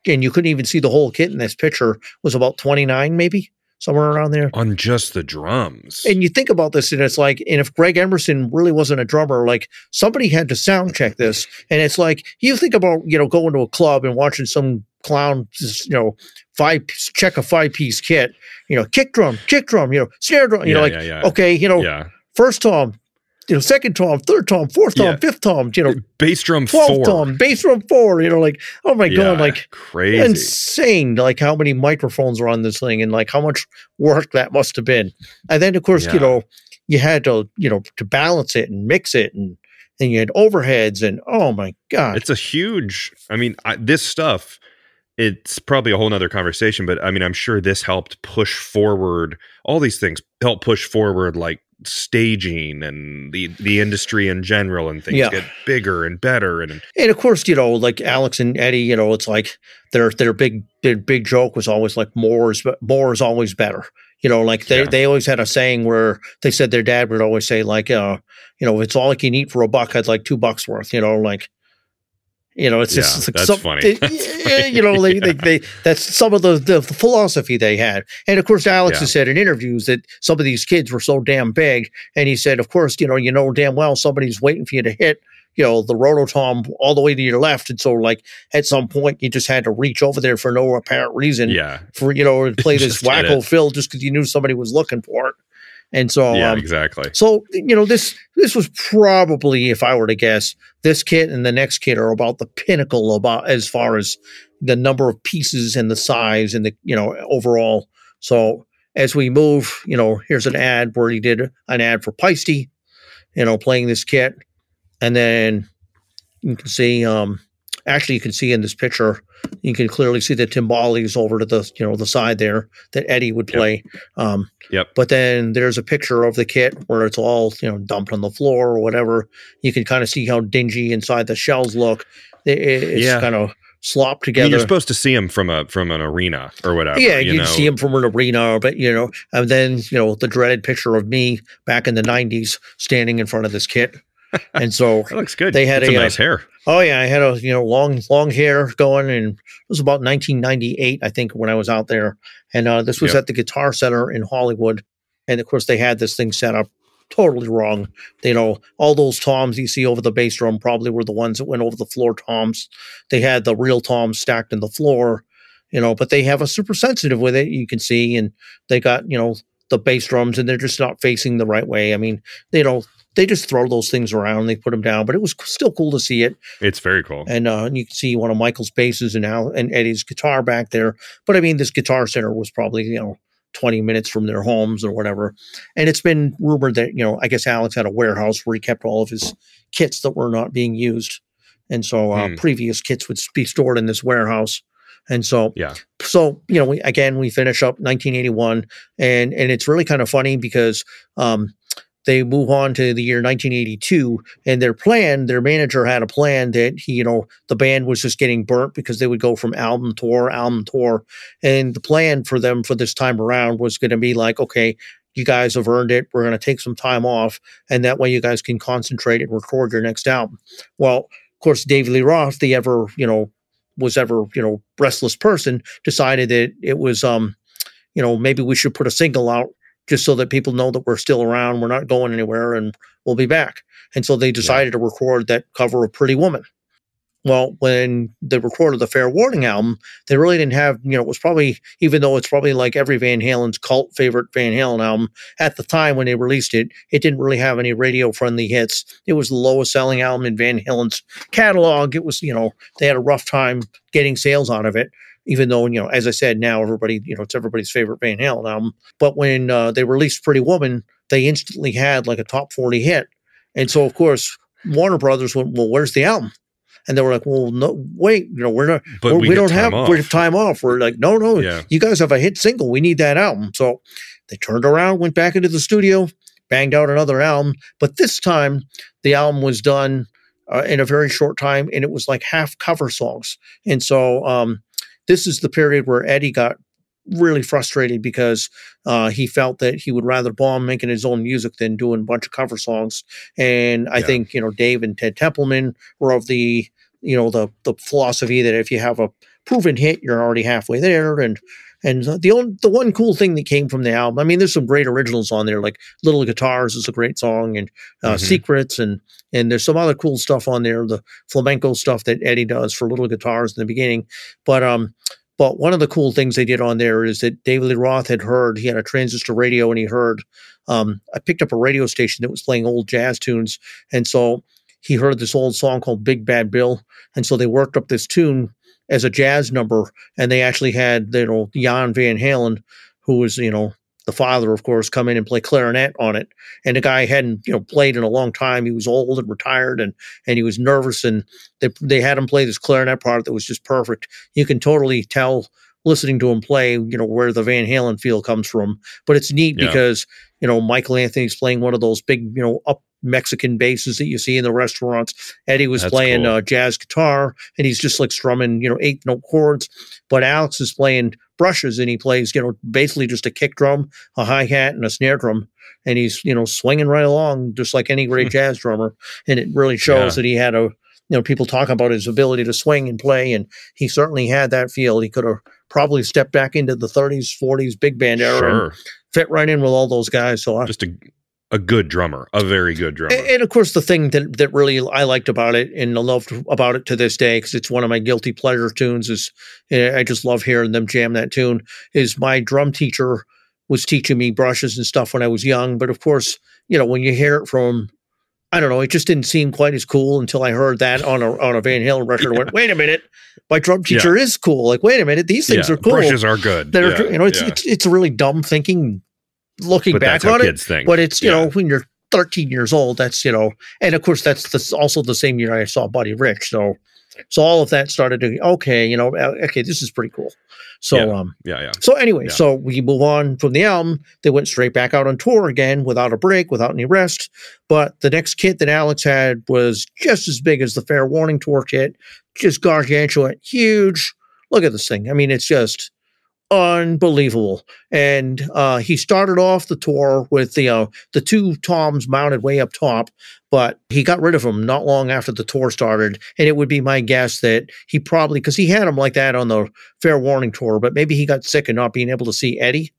and you couldn't even see the whole kit in this picture was about twenty nine, maybe somewhere around there. on just the drums. And you think about this, and it's like, and if Greg Emerson really wasn't a drummer, like somebody had to sound check this. And it's like, you think about, you know, going to a club and watching some clown, just, you know, five check a five piece kit, you know, kick drum, kick drum, you know, snare drum, you yeah, know, like, yeah, yeah. okay, you know, first tom, you know, second tom, third tom, fourth tom, Yeah. fifth tom, you know, Bass drum 12th four. tom, bass drum four, you know, like, oh my yeah, God, like, crazy. insane like how many microphones are on this thing and like how much work that must have been and then of course Yeah. you know you had to you know to balance it and mix it and and you had overheads and oh my god It's a huge. I mean, I, this stuff. It's probably a whole nother conversation, but I mean, I'm sure this helped push forward all these things. Help push forward like staging and the the industry in general, and things Yeah. get bigger and better. And and of course you know like alex and eddie you know it's like their their big their big joke was always like more is more is always better you know like they, Yeah. they always had a saying where they said their dad would always say like uh you know if it's all I can eat for a buck i'd like two bucks worth you know like you know it's just Yeah, it's like that's some- funny. they- That's yeah, you know funny, they, they, they that's some of the, the philosophy they had. And of course alex Yeah. has said in interviews that some of these kids were so damn big and he said of course you know you know damn well somebody's waiting for you to hit you know the rototom all the way to your left. And so like at some point you just had to reach over there for no apparent reason yeah, for you know play this wacko fill just because you knew somebody was looking for it and so yeah, um, exactly. so you know this this was probably if i were to guess this kit and the next kit are about the pinnacle about as far as the number of pieces and the size and the you know overall so as we move you know here's an ad where he did an ad for Paiste, you know playing this kit and then you can see um actually you can see in this picture you can clearly see the timbales over to the you know the side there that eddie would Yep. play um Yep. but then there's a picture of the kit where it's all you know dumped on the floor or whatever you can kind of see how dingy inside the shells look It- it's Yeah. kind of slopped I mean, together you're supposed to see him from a from an arena or whatever. yeah, you you know? see him from an arena, but you know, and then you know the dreaded picture of me back in the '90s standing in front of this kit, and so That looks good. They had a, a uh, nice hair. Oh yeah, I had a you know long long hair going, and it was about 1998, I think, when I was out there, and uh, this was Yep. at the Guitar Center in Hollywood, and of course they had this thing set up totally wrong. You know, all those toms you see over the bass drum probably were the ones that went over the floor toms. They had the real toms stacked in the floor, you know, but they have a super sensitive with it. You can see, and they got you know the bass drums, and they're just not facing the right way. I mean, you know. They just throw those things around, they put them down, but it was still cool to see it It's very cool. and uh, you can see one of Michael's basses and Al and Eddie's guitar back there. But I mean, this guitar center was probably you know twenty minutes from their homes or whatever. And it's been rumored that you know I guess Alex had a warehouse where he kept all of his kits that were not being used, and so uh, Hmm. previous kits would be stored in this warehouse. And so Yeah. so you know we, again we finish up 1981 and and it's really kind of funny because um they move on to the year 1982 and their plan their manager had a plan that he you know the band was just getting burnt because they would go from album tour album tour and the plan for them for this time around was going to be like okay you guys have earned it we're going to take some time off and that way you guys can concentrate and record your next album. Well of course david lee roth the ever you know was ever you know restless person decided that it was um you know maybe we should put a single out just so that people know that we're still around, we're not going anywhere, and we'll be back. And so they decided yeah. to record that cover of Pretty Woman. Well, when they recorded the Fair Warning album, they really didn't have, you know, it was probably, even though it's probably like every Van Halen's cult favorite Van Halen album, at the time when they released it, it didn't really have any radio friendly hits. It was the lowest selling album in Van Halen's catalog. It was, you know, they had a rough time getting sales out of it even though you know, as I said, now everybody you know it's everybody's favorite Van Halen album. But when uh, they released Pretty Woman, they instantly had like a top forty hit, and so of course Warner Brothers went, "Well, where's the album?" And they were like, "Well, no, wait, you know, we're not, we're, we, we don't have off. we have time off." We're like, "No, no, yeah. you guys have a hit single. We need that album." So they turned around, went back into the studio, banged out another album, but this time the album was done uh, in a very short time, and it was like half cover songs. And so um, this is the period where Eddie got really frustrated because uh, he felt that he would rather bomb making his own music than doing a bunch of cover songs. And I yeah. think you know Dave and Ted Templeman were of the you know the the philosophy that if you have a proven hit, you're already halfway there. And and the only, the one cool thing that came from the album, I mean, there's some great originals on there, like "Little Guitars" is a great song, and uh, mm-hmm. "Secrets," and and there's some other cool stuff on there, the flamenco stuff that Eddie does for Little Guitars in the beginning. But um, but one of the cool things they did on there is that David Lee Roth had heard he had a transistor radio, and he heard um, I picked up a radio station that was playing old jazz tunes, and so he heard this old song called Big Bad Bill, and so they worked up this tune as a jazz number, and they actually had you know Jan Van Halen, who was you know the father, of course, come in and play clarinet on it. And the guy hadn't you know played in a long time. He was old and retired, and and he was nervous. And they they had him play this clarinet part that was just perfect. You can totally tell listening to him play, you know, where the Van Halen feel comes from. But it's neat yeah. because you know Michael Anthony's playing one of those big you know up Mexican basses that you see in the restaurants. Eddie was That's playing cool. uh, jazz guitar, and he's just like strumming, you know, eight note chords. But Alex is playing brushes, and he plays, you know, basically just a kick drum, a hi hat, and a snare drum, and he's, you know, swinging right along just like any great jazz drummer. And it really shows yeah. that he had a, you know, people talk about his ability to swing and play, and he certainly had that feel. He could have probably stepped back into the 30s, 40s big band era sure. and fit right in with all those guys. So I, just a a good drummer, a very good drummer. And, and, of course, the thing that that really I liked about it and I loved about it to this day because it's one of my guilty pleasure tunes is eh, I just love hearing them jam that tune. Is my drum teacher was teaching me brushes and stuff when I was young, but of course, you know when you hear it from I don't know. It just didn't seem quite as cool until I heard that on a on a Van Halen record. yeah. went, wait a minute, my drum teacher yeah. is cool. Like, wait a minute, these things yeah. are cool. Brushes are good. They're you know, it's, it's it's really dumb thinking looking but back on it. Think. But it's you yeah. know when you're 13 years old, that's you know, and of course that's the, also the same year I saw Buddy Rich. So so all of that started to okay, you know, uh, okay, this is pretty cool. So yeah. um yeah, yeah. So anyway, yeah. so we move on from the album. They went straight back out on tour again without a break, without any rest. But the next kit that Alex had was just as big as the Fair Warning tour kit, just gargantuan, huge. Look at this thing. I mean, it's just unbelievable. And uh, he started off the tour with the uh, the two toms mounted way up top, but he got rid of them not long after the tour started. And it would be my guess that he probably because he had them like that on the Fair Warning tour, but maybe he got sick of not being able to see Eddie.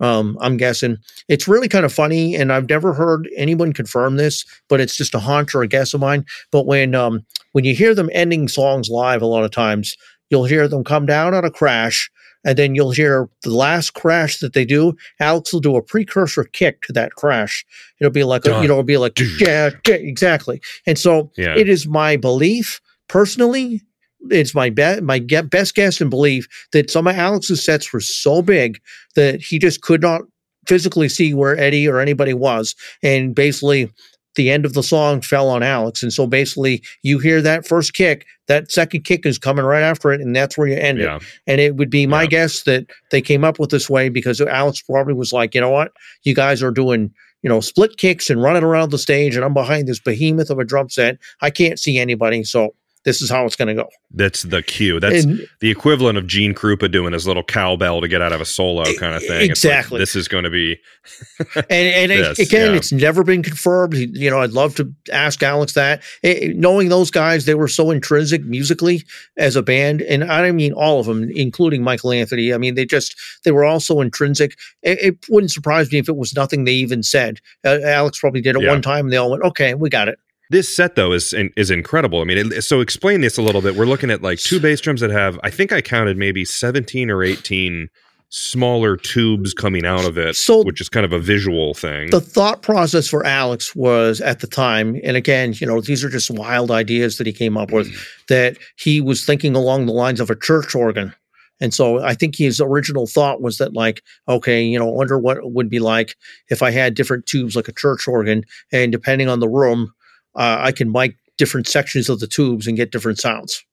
Um, I'm guessing it's really kind of funny, and I've never heard anyone confirm this, but it's just a hunch or a guess of mine. But when um, when you hear them ending songs live, a lot of times you'll hear them come down on a crash and then you'll hear the last crash that they do. Alex will do a precursor kick to that crash. It'll be like, a, you know, it'll be like, yeah, exactly. And so yeah. it is my belief personally. It's my best, my best guess and belief that some of Alex's sets were so big that he just could not physically see where Eddie or anybody was, and basically the end of the song fell on Alex. And so basically, you hear that first kick, that second kick is coming right after it, and that's where you end yeah. it. And it would be my yeah. guess that they came up with this way because Alex probably was like, you know what, you guys are doing you know, split kicks and running around the stage, and I'm behind this behemoth of a drum set. I can't see anybody, so this is how it's going to go. That's the cue. That's And- the equivalent of Gene Krupa doing his little cowbell to get out of a solo kind of thing. It's like, Exactly. this is going to be and and it- again, yeah. it's never been confirmed. You know, I'd love to ask Alex that. Eh, knowing those guys, they were so intrinsic musically as a band, and I don't mean all of them, including Michael Anthony. I mean, they just they were all so intrinsic. It, it wouldn't surprise me if it was nothing they even said. Uh, Alex probably did it Yeah. one time, and they all went, "Okay, we got it." This set though is is incredible. I mean, it, so explain this a little bit. We're looking at like two bass drums that have, I think I counted maybe seventeen or eighteen smaller tubes coming out of it, So- which is kind of a visual thing. the thought process for Alex was at the time, and again, you know, these are just wild ideas that he came up with, mm. that he was thinking along the lines of a church organ. And so I think his original thought was that, like, okay, you know, wonder what it would be like if I had different tubes like a church organ, and depending on the room, uh, I can mic different sections of the tubes and get different sounds.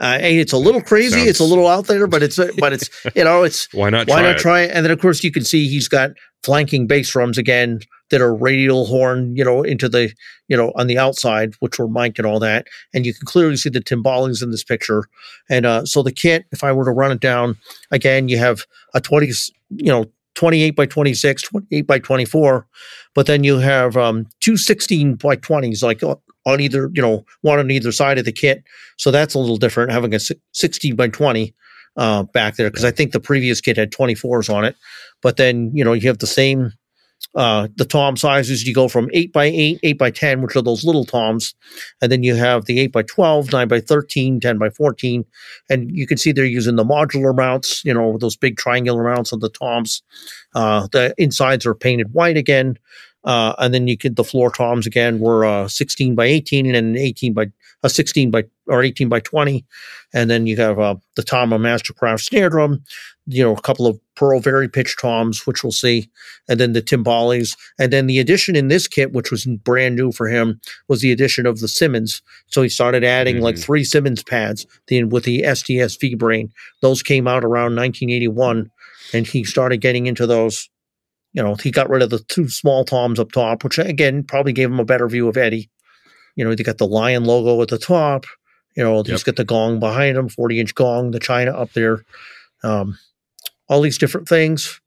Uh, and it's a little crazy, it's a little out there, but it's but it's you know it's Why not? why try not it? try it? And then of course you can see he's got flanking bass drums again that are radial horn, you know, into the you know on the outside, which were mic and all that. And you can clearly see the timbales in this picture. And uh, so the kit, if I were to run it down again, you have a twenty, you know. 28 by 26, 28 by 24, but then you have um, two 16 by 20s, like uh, on either, you know, one on either side of the kit. So that's a little different, having a 16 by 20 uh, back there, because I think the previous kit had 24s on it. But then, you know, you have the same, uh, the tom sizes. You go from 8 by 8, 8 by 10, which are those little toms. And then you have the 8 by 12, 9 by 13, 10 by 14. And you can see they're using the modular mounts, you know, those big triangular mounts on the toms. Uh, the insides are painted white again. Uh, and then you could the floor toms again were uh, 16 by 18 and then 18 by uh, 16 by or 18 by 20 and then you have uh, the Tama Mastercraft snare drum you know a couple of Pearl Vari-Pitch toms which we'll see and then the timbales and then the addition in this kit which was brand new for him was the addition of the Simmons so he started adding like Mhm. three Simmons pads the, with the SDS V brain those came out around 1981 and he started getting into those you know, he got rid of the two small toms up top, which again probably gave him a better view of Eddie. You know, they got the lion logo at the top. You know, he's Yep. got the gong behind him, 40 inch gong, the China up there. Um, all these different things.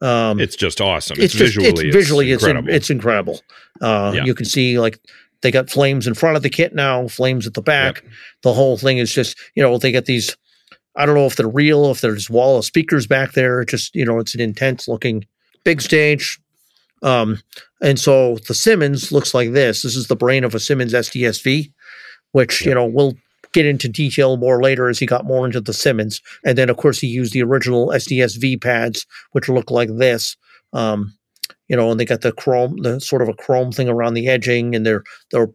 Um, It's just awesome. It's, just- visually, it's visually, it's, in- incredible. it's incredible. Uh, Yeah. You can see like they got flames in front of the kit now, flames at the back. The whole thing is just, you know, they got these. I don't know if they're real, if there's wall of speakers back there. Just you know, it's an intense looking big stage. Um, and so the Simmons looks like this. This is the brain of a Simmons SDSV, which you know we'll get into detail more later as he got more into the Simmons. And then of course he used the original SDSV pads, which look like this. Um, you know, and they got the chrome, the sort of a chrome thing around the edging, and they're they're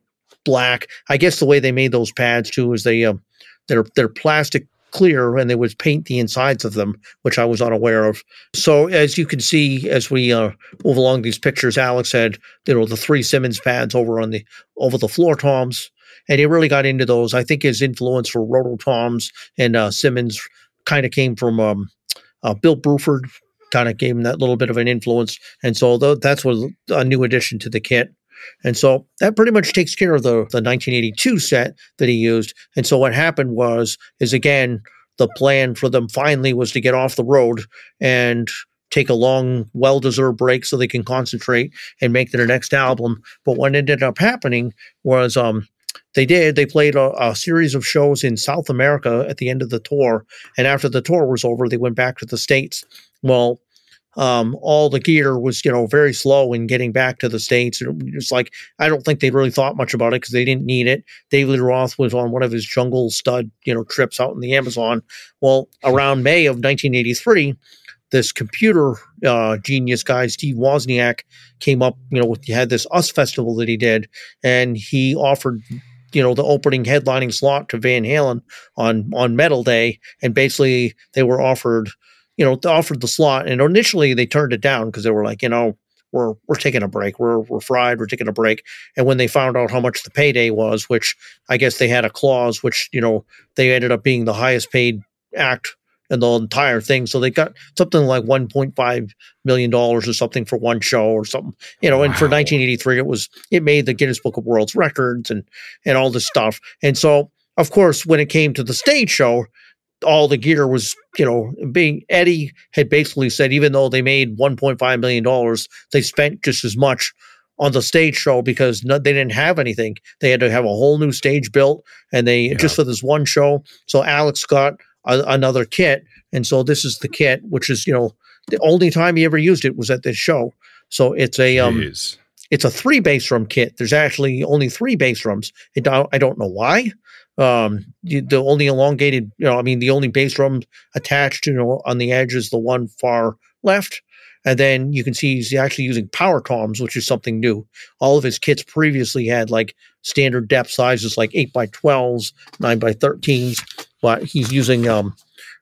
black. I guess the way they made those pads too is they um, they're they're plastic clear and they would paint the insides of them, which I was unaware of. So as you can see, as we uh, move along these pictures, Alex had you know the three Simmons pads over on the over the floor toms, and he really got into those. I think his influence for roto toms and uh, Simmons kind of came from um, uh, Bill Bruford. Kind of gave him that little bit of an influence, and so tho- that's was a new addition to the kit. And so that pretty much takes care of the, the 1982 set that he used. And so what happened was, is again, the plan for them finally was to get off the road and take a long, well deserved break so they can concentrate and make their next album. But what ended up happening was um, they did, they played a, a series of shows in South America at the end of the tour. And after the tour was over, they went back to the States. Well, um, all the gear was, you know, very slow in getting back to the States. It was like, I don't think they really thought much about it because they didn't need it. David Roth was on one of his jungle stud, you know, trips out in the Amazon. Well, around May of 1983, this computer uh, genius guy, Steve Wozniak, came up, you know, he had this US festival that he did, and he offered, you know, the opening headlining slot to Van Halen on on Metal Day, and basically they were offered, you know, offered the slot, and initially they turned it down because they were like, you know, we're we're taking a break, we're we're fried, we're taking a break, and when they found out how much the payday was, which I guess they had a clause, which you know they ended up being the highest paid act and the entire thing. So they got something like 1.5 million dollars or something for one show or something, you know. And for 1983, it was it made the Guinness Book of World Records and and all this stuff. And so, of course, when it came to the stage show, all the gear was, you know, being Eddie had basically said, even though they made 1.5 million dollars, they spent just as much on the stage show because no, they didn't have anything. They had to have a whole new stage built, and they Yeah. just for this one show. So Alex got a, another kit, and so this is the kit, which is you know the only time he ever used it was at this show. So it's a um, Jeez. it's a three bass drum kit. There's actually only three bass drums. It, I don't know why. Um, you- the only elongated, you know, I mean, the only bass drum attached, you know, on the edge is the one far left. And then you can see he's actually using power toms, which is something new. All of his kits previously had like standard depth sizes, like eight by twelves, nine by thirteens, but he's using um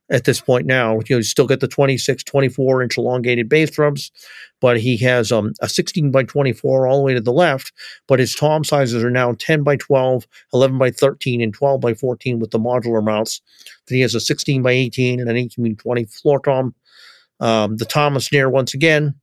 at this point now, you know, you still get the 26, 24 inch elongated bass drums, but he has um, a 16 by 24 all the way to the left. But his tom sizes are now 10 by 12, 11 by 13, and 12 by 14 with the modular mounts. Then he has a 16 by 18 and an 18 by 20 floor tom. Um, the tom and snare once again.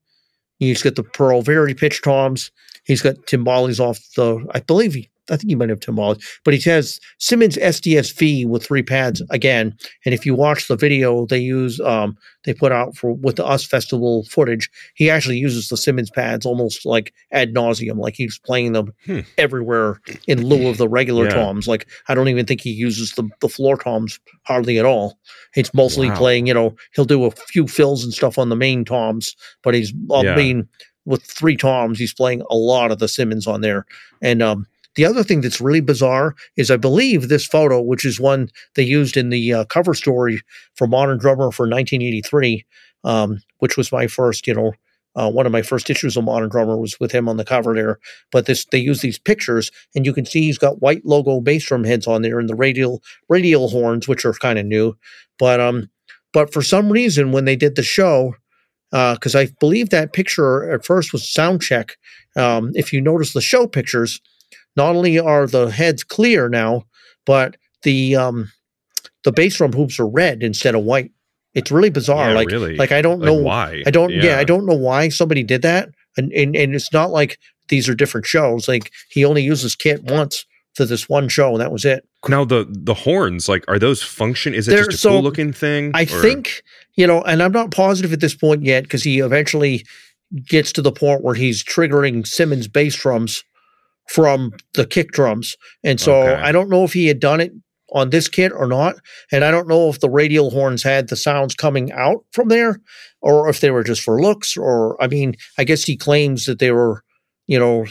He's got the Pearl Vari-Pitch toms. He's got timbales off the, I believe he, I think he might have timbales, but he has Simmons SDSV with three pads again. And if you watch the video they use, um, they put out for with the US Festival footage, he actually uses the Simmons pads almost like ad nauseum, like he's playing them Hmm. everywhere in lieu of the regular Yeah. toms. Like I don't even think he uses the the floor toms hardly at all. It's mostly Wow. playing, you know, he'll do a few fills and stuff on the main toms, but he's I Yeah. mean with three toms, he's playing a lot of the Simmons on there. And um the other thing that's really bizarre is I believe this photo, which is one they used in the uh, cover story for Modern Drummer for 1983, um, which was my first, you know, uh, one of my first issues of Modern Drummer was with him on the cover there. But this, they use these pictures, and you can see he's got white logo bass drum heads on there, and the radial radial horns, which are kind of new. But um, but for some reason, when they did the show, because I believe that picture at first was sound check. Um, if you notice the show pictures, not only are the heads clear now, but the um, the bass drum hoops are red instead of white. It's really bizarre. Yeah, like really. like I don't Like, know why. I don't yeah. I don't know why somebody did that. And, and and it's not like these are different shows. Like he only uses kit once for this one show and that was it. Now the the horns, like, are those function? Is it They're- just a so, cool looking thing? I or- think, you know, and I'm not positive at this point yet because he eventually gets to the point where he's triggering Simmons bass drums from the kick drums. And so Okay. I don't know if he had done it on this kit or not. And I don't know if the radial horns had the sounds coming out from there or if they were just for looks or I mean, I guess he claims that they were, you know,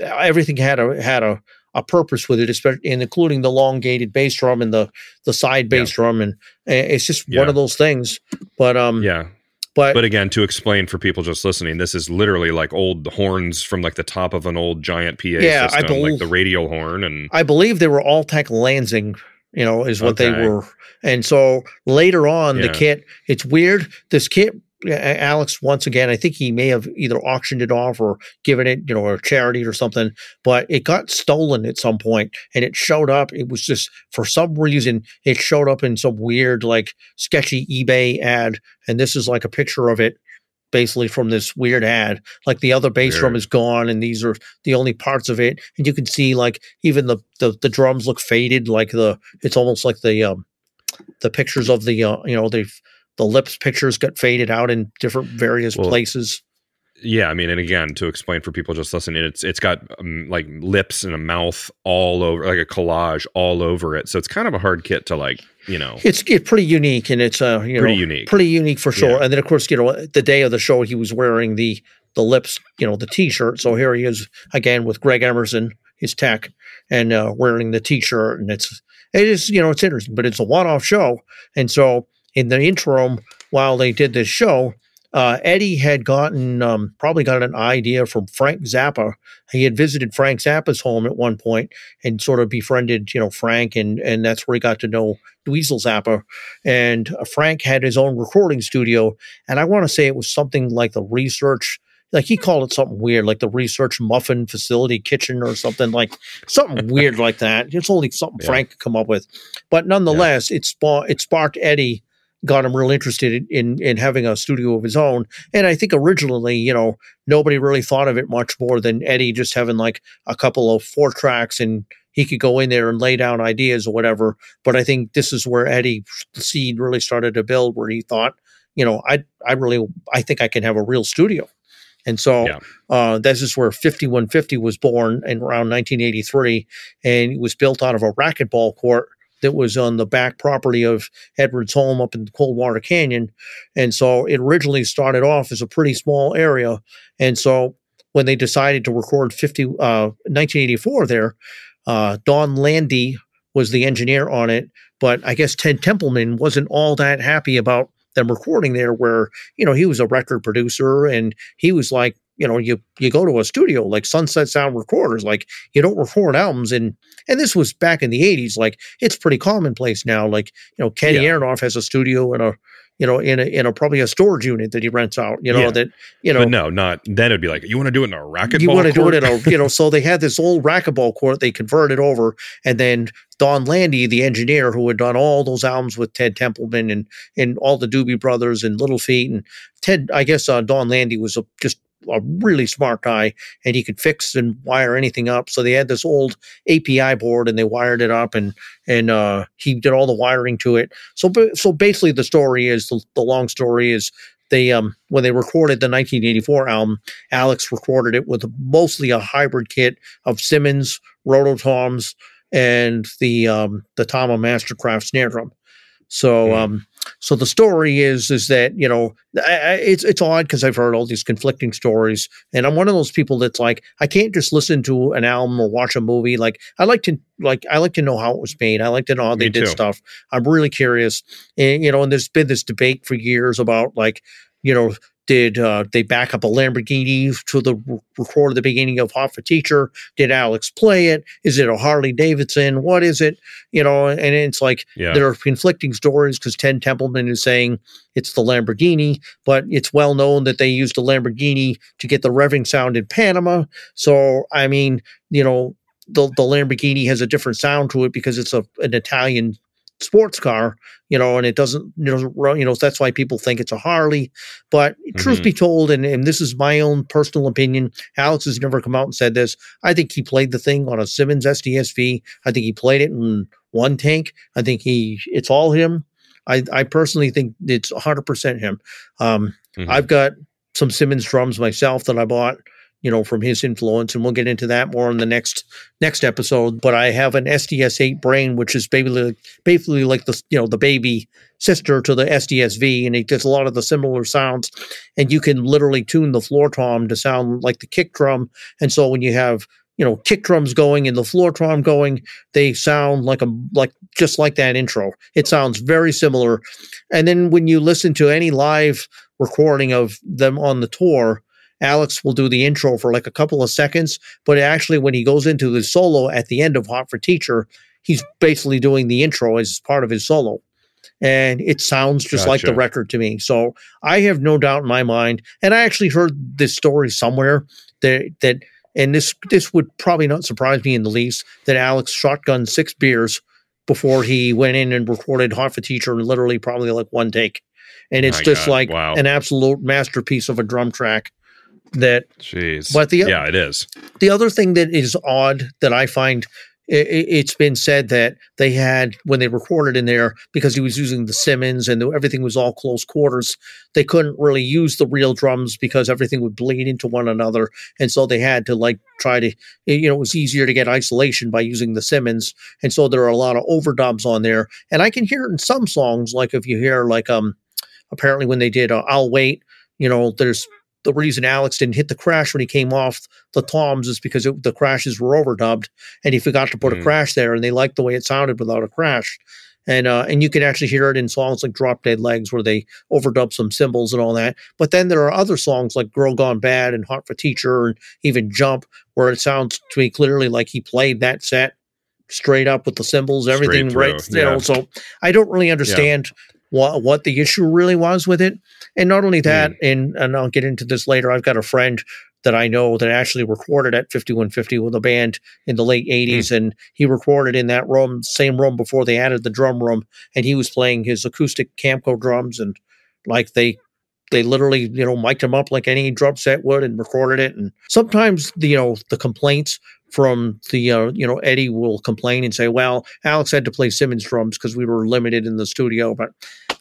everything had a had a a purpose with it, especially and including the elongated bass drum and the the side bass drum, and uh, it's just Yeah. one of those things. But um, Yeah, but, but again, to explain for people just listening, this is literally like old horns from like the top of an old giant PA Yeah, I system, like the radial horn, and I believe they were Altec Lansing, you know, is what Okay. they were. And so later on, the kit, it's weird. This kit, Alex, once again, I think he may have either auctioned it off or given it, you know, a charity or something, but it got stolen at some point and it showed up. It was just, for some reason, it showed up in some weird, like sketchy eBay ad. And this is like a picture of it. Basically, from this weird ad, like the other bass drum is gone, and these are the only parts of it. And you can see, like, even the the, the drums look faded, like the it's almost like the um the pictures of the uh, you know the the lips pictures got faded out in different various Well, places. yeah, I mean, and again, to explain for people just listening, it's it's got um, like lips and a mouth all over, like a collage all over it. So it's kind of a hard kit to like, you know, It's it's pretty unique, and it's uh you pretty know unique. pretty unique for sure. Yeah. And then of course you know the day of the show he was wearing the the lips you know the T-shirt. So here he is again with Greg Emerson, his tech, and uh, wearing the T-shirt, and it's it is you know it's interesting, but it's a one-off show, and so in the interim while they did this show. Uh, Eddie had gotten um, probably got an idea from Frank Zappa. He had visited Frank Zappa's home at one point and sort of befriended, you know, Frank, and and that's where he got to know Dweezil Zappa. And uh, Frank had his own recording studio, and I want to say it was something like the research. Like he called it something weird, like the research muffin facility kitchen or something like something weird like that. It's only something Yeah. Frank could come up with, but nonetheless, it spa- it sparked Eddie got him real interested in in having a studio of his own. And I think originally, you know, nobody really thought of it much more than Eddie just having like a couple of four tracks and he could go in there and lay down ideas or whatever. But I think this is where Eddie the seed really started to build, where he thought, you know, I I really I think I can have a real studio. And so yeah. uh, this is where 5150 was born in around 1983, and it was built out of a racquetball court that was on the back property of Edward's home up in Coldwater Canyon. And so it originally started off as a pretty small area. And so when they decided to record 50, uh, 1984 there, uh, Donn Landee was the engineer on it. But I guess Ted Templeman wasn't all that happy about them recording there, where, you know, he was a record producer and he was like, you know, you you go to a studio like Sunset Sound Recorders, like you don't record albums, and and this was back in the '80s. Like it's pretty commonplace now. Like you know, Kenny yeah. Aronoff has a studio in a you know in a in a probably a storage unit that he rents out. You know yeah. that you know. But no, not then. It'd be like you want to do it in a racquetball. You want to do it in a you know. so they had this old racquetball court. They converted over, and then Donn Landee, the engineer who had done all those albums with Ted Templeman and and all the Doobie Brothers and Little Feat and Ted. I guess uh, Donn Landee was a, just a really smart guy and he could fix and wire anything up. So they had this old API board and they wired it up and and uh, he did all the wiring to it. So so basically the story is the, the long story is they um when they recorded the 1984 album, Alex recorded it with mostly a hybrid kit of Simmons, Rototoms, and the um the Tama Mastercraft snare drum. So mm. um so the story is is that you know it's it's odd because I've heard all these conflicting stories, and I'm one of those people that's like I can't just listen to an album or watch a movie. Like I like to like I like to know how it was made. I like to know how Me they did too. stuff. I'm really curious, and you know, and there's been this debate for years about like you know did uh, they back up a Lamborghini to the record at the beginning of Hot for Teacher? Did Alex play it? Is it a Harley Davidson? What is it? You know, and it's like yeah. there are conflicting stories because Ted Templeman is saying it's the Lamborghini, but it's well known that they used a Lamborghini to get the revving sound in Panama. So, I mean, you know, the, the Lamborghini has a different sound to it because it's a, an Italian sports car, you know, and it doesn't, you know, you know, that's why people think it's a Harley. But mm-hmm. truth be told, and, and this is my own personal opinion, Alex has never come out and said this. I think he played the thing on a Simmons SDSV. I think he played it in one tank. I think he, it's all him. I, I personally think it's 100% him. Um, mm-hmm. I've got some Simmons drums myself that I bought you know, from his influence, and we'll get into that more in the next next episode. But I have an SDS8 brain, which is basically basically like the you know the baby sister to the SDSV, and it gets a lot of the similar sounds. And you can literally tune the floor tom to sound like the kick drum. And so when you have you know kick drums going and the floor tom going, they sound like a like just like that intro. It sounds very similar. And then when you listen to any live recording of them on the tour Alex will do the intro for like a couple of seconds, but actually, when he goes into the solo at the end of Hot for Teacher, he's basically doing the intro as part of his solo. And it sounds just gotcha. like the record to me. So I have no doubt in my mind. And I actually heard this story somewhere that, that and this this would probably not surprise me in the least that Alex shotgunned six beers before he went in and recorded Hot for Teacher in literally probably like one take. And it's My just God. like wow. an absolute masterpiece of a drum track that jeez. But the yeah it is. the other thing that is odd that i find it, has been said that they had when they recorded in there because he was using the simmons and everything was all close quarters they couldn't really use the real drums because everything would bleed into one another. And so they had to like try to you know it was easier to get isolation by using the simmons. And so there are a lot of overdubs on there. And i can hear it in some songs like if you hear like um apparently when they did uh, i'll wait you know there's the reason Alex didn't hit the crash when he came off the toms is because it, the crashes were overdubbed, and he forgot to put mm. a crash there, and they liked the way it sounded without a crash. And uh, and you can actually hear it in songs like "Drop Dead Legs" where they overdub some cymbals and all that. But then there are other songs like "Girl Gone Bad" and "Hot for Teacher" and even "Jump" where it sounds to me clearly like he played that set straight up with the cymbals, everything right. You know, so I don't really understand yeah. What what the issue really was with it. And not only that, mm. and and I'll get into this later. I've got a friend that I know that actually recorded at 5150 with a band in the late 80s. Mm. And he recorded in that room, same room before they added the drum room. And he was playing his acoustic Camco drums. And like they they literally, you know, mic'd him up like any drum set would and recorded it. And sometimes, you know, the complaints from the, uh, you know, Eddie will complain and say, well, Alex had to play Simmons drums because we were limited in the studio. But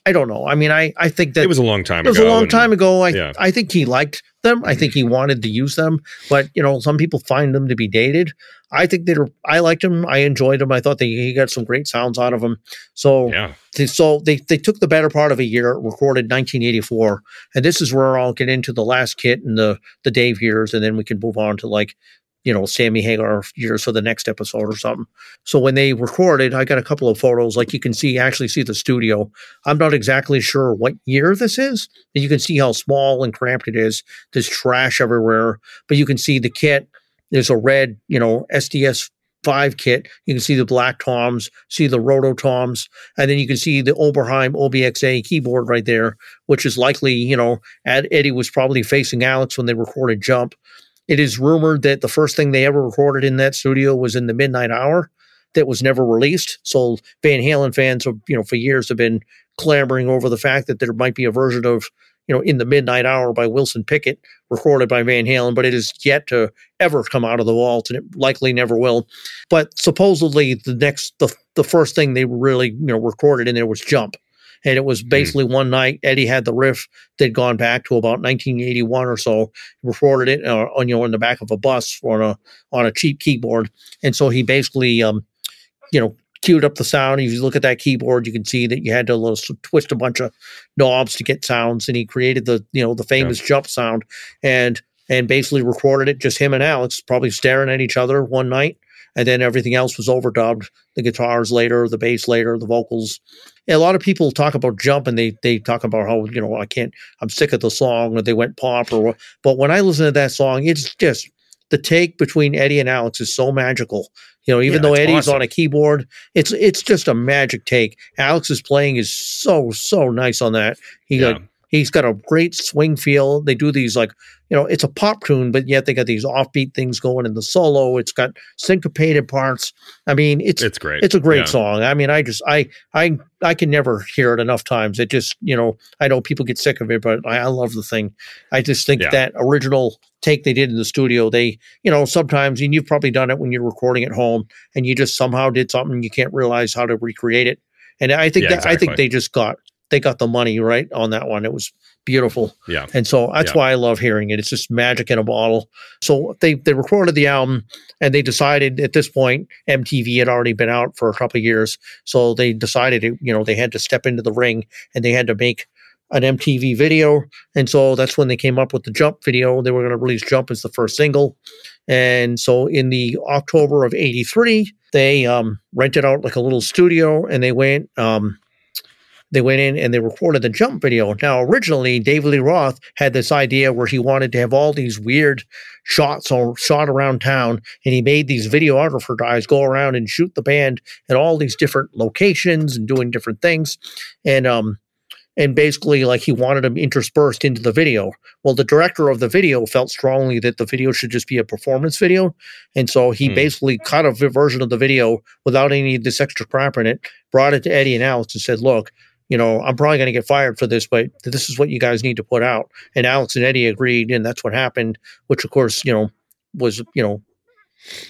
I don't know. I mean, I, I think that it was a long time it was ago. a long time ago. I, yeah. I think he liked them. I think he wanted to use them. But, you know, some people find them to be dated. I think they are I liked him. I enjoyed him. I thought that he got some great sounds out of him. So, yeah. So they, they took the better part of a year, recorded 1984. And this is where I'll get into the last kit and the, the Dave years. And then we can move on to like, you know, Sammy Hagar years for the next episode or something. So when they recorded, I got a couple of photos. Like you can see, actually see the studio. I'm not exactly sure what year this is. And you can see how small and cramped it is. There's trash everywhere, but you can see the kit there's a red, you know, SDS five kit. You can see the black toms, see the roto toms, and then you can see the Oberheim OBXA keyboard right there, which is likely, you know, Eddie was probably facing Alex when they recorded Jump. It is rumored that the first thing they ever recorded in that studio was in the midnight hour that was never released. So Van Halen fans, have, you know, for years have been clamoring over the fact that there might be a version of you know, in the midnight hour by Wilson Pickett, recorded by Van Halen, but it is yet to ever come out of the vault, and it likely never will. But supposedly, the next, the the first thing they really, you know, recorded in there was Jump, and it was hmm. basically mm. one night. Eddie had the riff they'd gone back to about 1981 or so, recorded it uh, on you know in the back of a bus on a on a cheap keyboard, and so he basically, um, you know, queued up the sound. If you look at that keyboard, you can see that you had to twist a bunch of knobs to get sounds, and he created the you know the famous yeah. jump sound and and basically recorded it just him and Alex probably staring at each other one night, and then everything else was overdubbed. The guitars later, the bass later, the vocals. And a lot of people talk about jump and they they talk about how you know I can't I'm sick of the song or they went pop or but when I listen to that song, it's just the take between Eddie and Alex is so magical. You know, even yeah, though Eddie's awesome. on a keyboard, it's it's just a magic take. Alex's playing is so so nice on that. He yeah. got he's got a great swing feel. They do these like you know, it's a pop tune, but yet they got these offbeat things going in the solo. It's got syncopated parts. I mean, it's it's great. It's a great yeah. song. I mean, I just I I I can never hear it enough times. It just you know, I know people get sick of it, but I, I love the thing. I just think yeah. that original take they did in the studio, they you know sometimes and you've probably done it when you're recording at home and you just somehow did something you can't realize how to recreate it. And I think yeah, that exactly. I think they just got they got the money right on that one. It was beautiful. Yeah. And so that's yeah. why I love hearing it. It's just magic in a bottle. So they they recorded the album and they decided at this point MTV had already been out for a couple years. So they decided it, you know, they had to step into the ring and they had to make an MTV video. And so that's when they came up with the Jump video. They were going to release Jump as the first single. And so in the October of 83, they um, rented out like a little studio and they went um, they went in and they recorded the jump video. Now, originally, David Lee Roth had this idea where he wanted to have all these weird shots or shot around town, and he made these videographer guys go around and shoot the band at all these different locations and doing different things. And um, and basically like he wanted them interspersed into the video. Well, the director of the video felt strongly that the video should just be a performance video, and so he hmm. basically cut a version of the video without any of this extra crap in it, brought it to Eddie and Alex and said, "Look, you know, I'm probably going to get fired for this, but this is what you guys need to put out. And Alex and Eddie agreed, and that's what happened, which of course, you know, was, you know,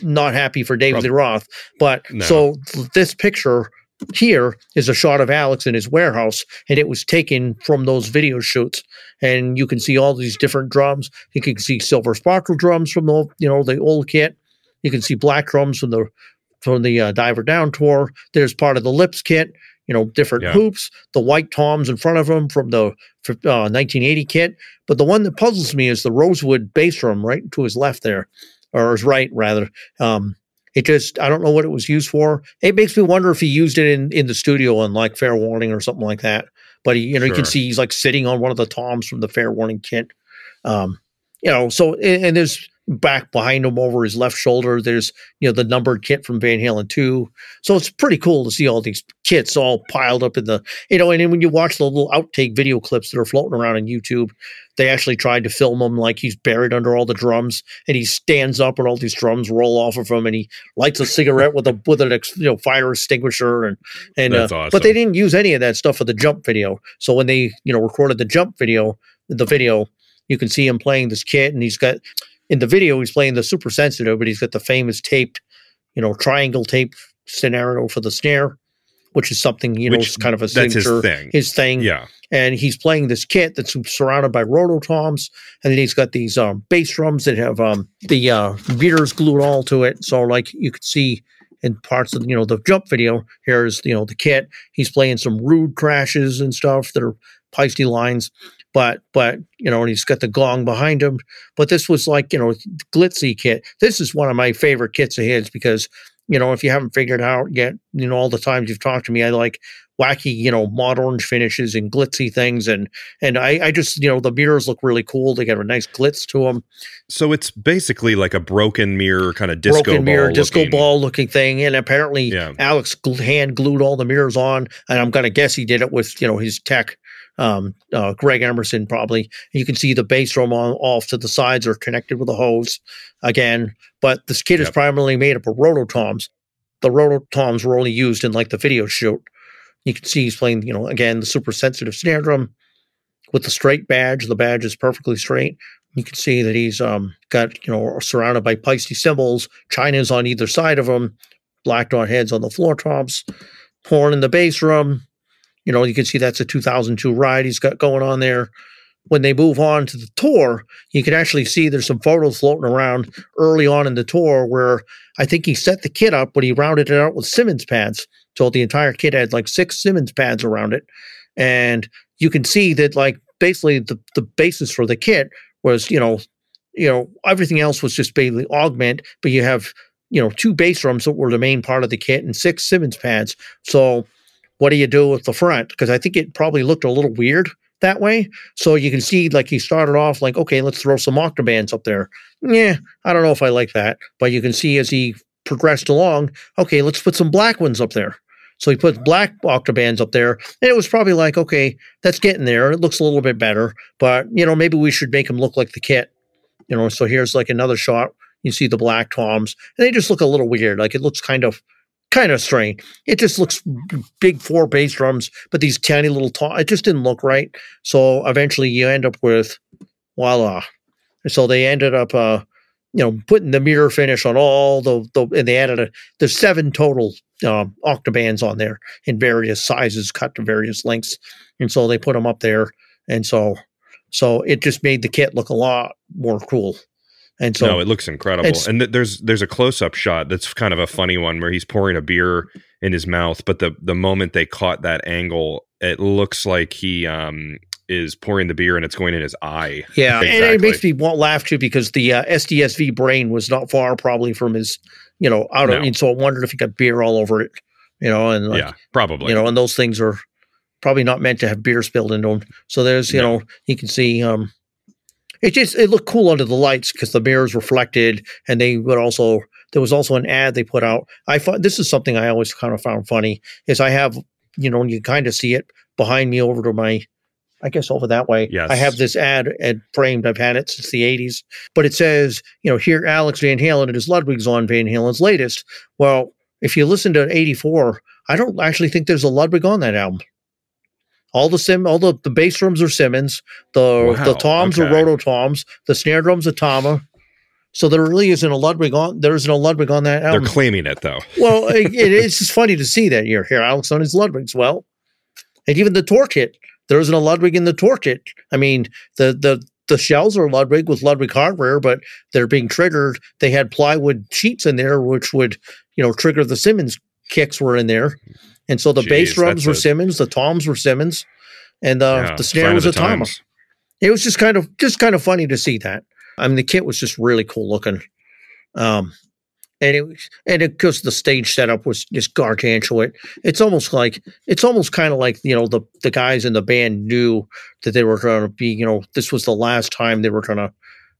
not happy for David Lee Roth. But no. so this picture here is a shot of Alex in his warehouse, and it was taken from those video shoots. And you can see all these different drums. You can see silver sparkle drums from the, you know, the old kit. You can see black drums from the from the uh, Diver Down tour. There's part of the Lips kit you know, different yeah. hoops, the white toms in front of them from the uh, 1980 kit. But the one that puzzles me is the rosewood bass drum right to his left there, or his right rather. Um, it just I don't know what it was used for. It makes me wonder if he used it in in the studio on like Fair Warning or something like that. But he, you know, sure. you can see he's like sitting on one of the toms from the Fair Warning kit. Um, you know, so and, and there's back behind him over his left shoulder. There's you know the numbered kit from Van Halen two. So it's pretty cool to see all these kits all piled up in the you know. And then when you watch the little outtake video clips that are floating around on YouTube, they actually tried to film him like he's buried under all the drums, and he stands up and all these drums roll off of him, and he lights a cigarette with a with an you know fire extinguisher, and and uh, awesome. but they didn't use any of that stuff for the jump video. So when they you know recorded the jump video, the video you can see him playing this kit, and he's got in the video he's playing the super sensitive, but he's got the famous taped, you know, triangle tape scenario for the snare, which is something you know, Which- it's kind of a that's his signature thing. his thing. Yeah. And he's playing this kit that's surrounded by rototoms, and then he's got these um, bass drums that have um, the uh, beaters glued all to it. So like you could see in parts of you know the jump video, here's you know the kit. He's playing some rude crashes and stuff that are Paiste lines but but you know, and he's got the gong behind him. But this was like you know, glitzy kit. This is one of my favorite kits of his because you know, if you haven't figured out yet, you know, all the times you've talked to me, I like wacky, you know, mod orange finishes and glitzy things, and and I, I just you know the mirrors look really cool. They got a nice glitz to them, So it's basically like a broken mirror kind of disco broken mirror, ball disco looking- ball looking thing, and apparently Yeah. Alex hand glued all the mirrors on, and I'm gonna guess he did it with you know his tech. Um, uh, Greg Emerson probably. You can see the bass drum on off to the sides are connected with a hose again. But this kit is primarily made up of rototoms. The rototoms were only used in like the video shoot. You can see he's playing, you know, again the super sensitive snare drum with the straight badge. The badge is perfectly straight. You can see that he's um, got, you know, surrounded by Paiste cymbals. China's on either side of him. Black dot heads on the floor toms. Horn in the bass drum. You know, you can see that's a 2002 ride he's got going on there. When they move on to the tour, you can actually see there's some photos floating around early on in the tour where I think he set the kit up, but he rounded it out with Simmons pads. So the entire kit had like six Simmons pads around it. And you can see that like basically the, the basis for the kit was, you know, you know, everything else was just basically augment, but you have, you know, two bass drums that were the main part of the kit and six Simmons pads. So what do you do with the front? Because I think it probably looked a little weird that way. So you can see like he started off like, okay, let's throw some octobans up there. Yeah, I don't know if I like that. But you can see as he progressed along, okay, let's put some black ones up there. So he put mm-hmm. black octobans up there, and it was probably like, okay, that's getting there. It looks a little bit better, but you know, maybe we should make him look like the kit. You know, so here's like another shot. You see the black toms, and they just look a little weird. Like it looks kind of, kind of strange. It just looks big four bass drums, but these tiny little. It just didn't look right. So eventually, you end up with, voila. So they ended up, uh, you know, putting the mirror finish on all the the, and they added a. There's seven total um, on there in various sizes, cut to various lengths, and so they put them up there, and so so it just made the kit look a lot more cool. And so no, it looks incredible. And th- there's there's a close up shot that's kind of a funny one where he's pouring a beer in his mouth, but the the moment they caught that angle, it looks like he um is pouring the beer and it's going in his eye. Yeah, and it makes me want laugh too because the uh, SDSV brain was not far probably from his, you know, out of. No. And so I wondered if he got beer all over it, you know, and like, yeah, probably. you know, and those things are probably not meant to have beer spilled into them. So there's, you No. know, you can see. um It just it looked cool under the lights because the mirrors reflected, and they would also there was also an ad they put out. I thought this is something I always kind of found funny is I have, you know, and you kind of see it behind me over to my. I guess over that way. Yes. I have this ad, and framed. I've had it since the 80s. But it says, you know, here Alex Van Halen and his Ludwig's on Van Halen's latest. Well, if you listen to 84, I don't actually think there's a Ludwig on that album. All the sim, all the, the bass drums are Simmons. The Wow, the toms are okay. roto toms. The snare drums are Tama. So there really isn't a Ludwig on. There isn't a Ludwig on that They're claiming it though. well, it, it's just funny to see that you're here, Alex on his Ludwigs. Well, and even the torch hit, there isn't a Ludwig in the torch hit. I mean, the the the shells are Ludwig with Ludwig hardware, but they're being triggered. They had plywood sheets in there, which would you know trigger the Simmons kicks were in there, and so the bass Jeez, drums that's were a- Simmons, the toms were Simmons, and uh, Yeah, the snare was the a Thomas. It was just kind of just kind of funny to see that. I mean, the kit was just really cool looking. Um, and it was, and of course the stage setup was just gargantuan. It's almost like it's almost kind of like you know the the guys in the band knew that they were going to be you know this was the last time they were going to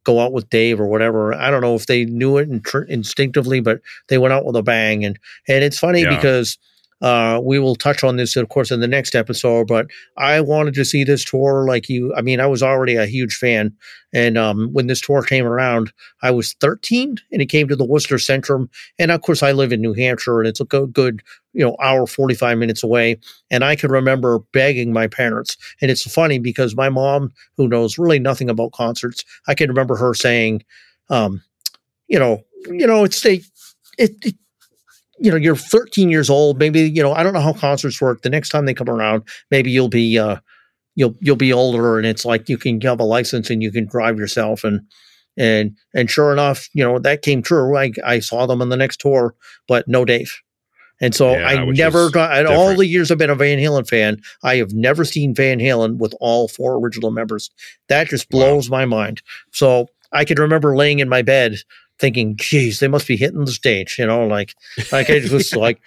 go out with Dave or whatever. I don't know if they knew it instinctively, but they went out with a bang. And and it's funny yeah. because uh, we will touch on this, of course, in the next episode. But I wanted to see this tour like you. I mean, I was already a huge fan, and um, when this tour came around, I was 13, and it came to the Worcester Centrum. And of course, I live in New Hampshire, and it's a good, good you know, hour 45 minutes away. And I can remember begging my parents. And it's funny because my mom, who knows really nothing about concerts, I can remember her saying, um, you know, you know, it's a, it, it you know, you're 13 years old. Maybe you know, I don't know how concerts work. The next time they come around, maybe you'll be uh, you'll you'll be older, and it's like you can have a license and you can drive yourself. And and and sure enough, you know that came true. I I saw them on the next tour, but no Dave. And so yeah, I never got, in all the years I've been a Van Halen fan, I have never seen Van Halen with all four original members. That just blows wow. my mind. So I can remember laying in my bed thinking, geez, they must be hitting the stage, you know, like, like it was like,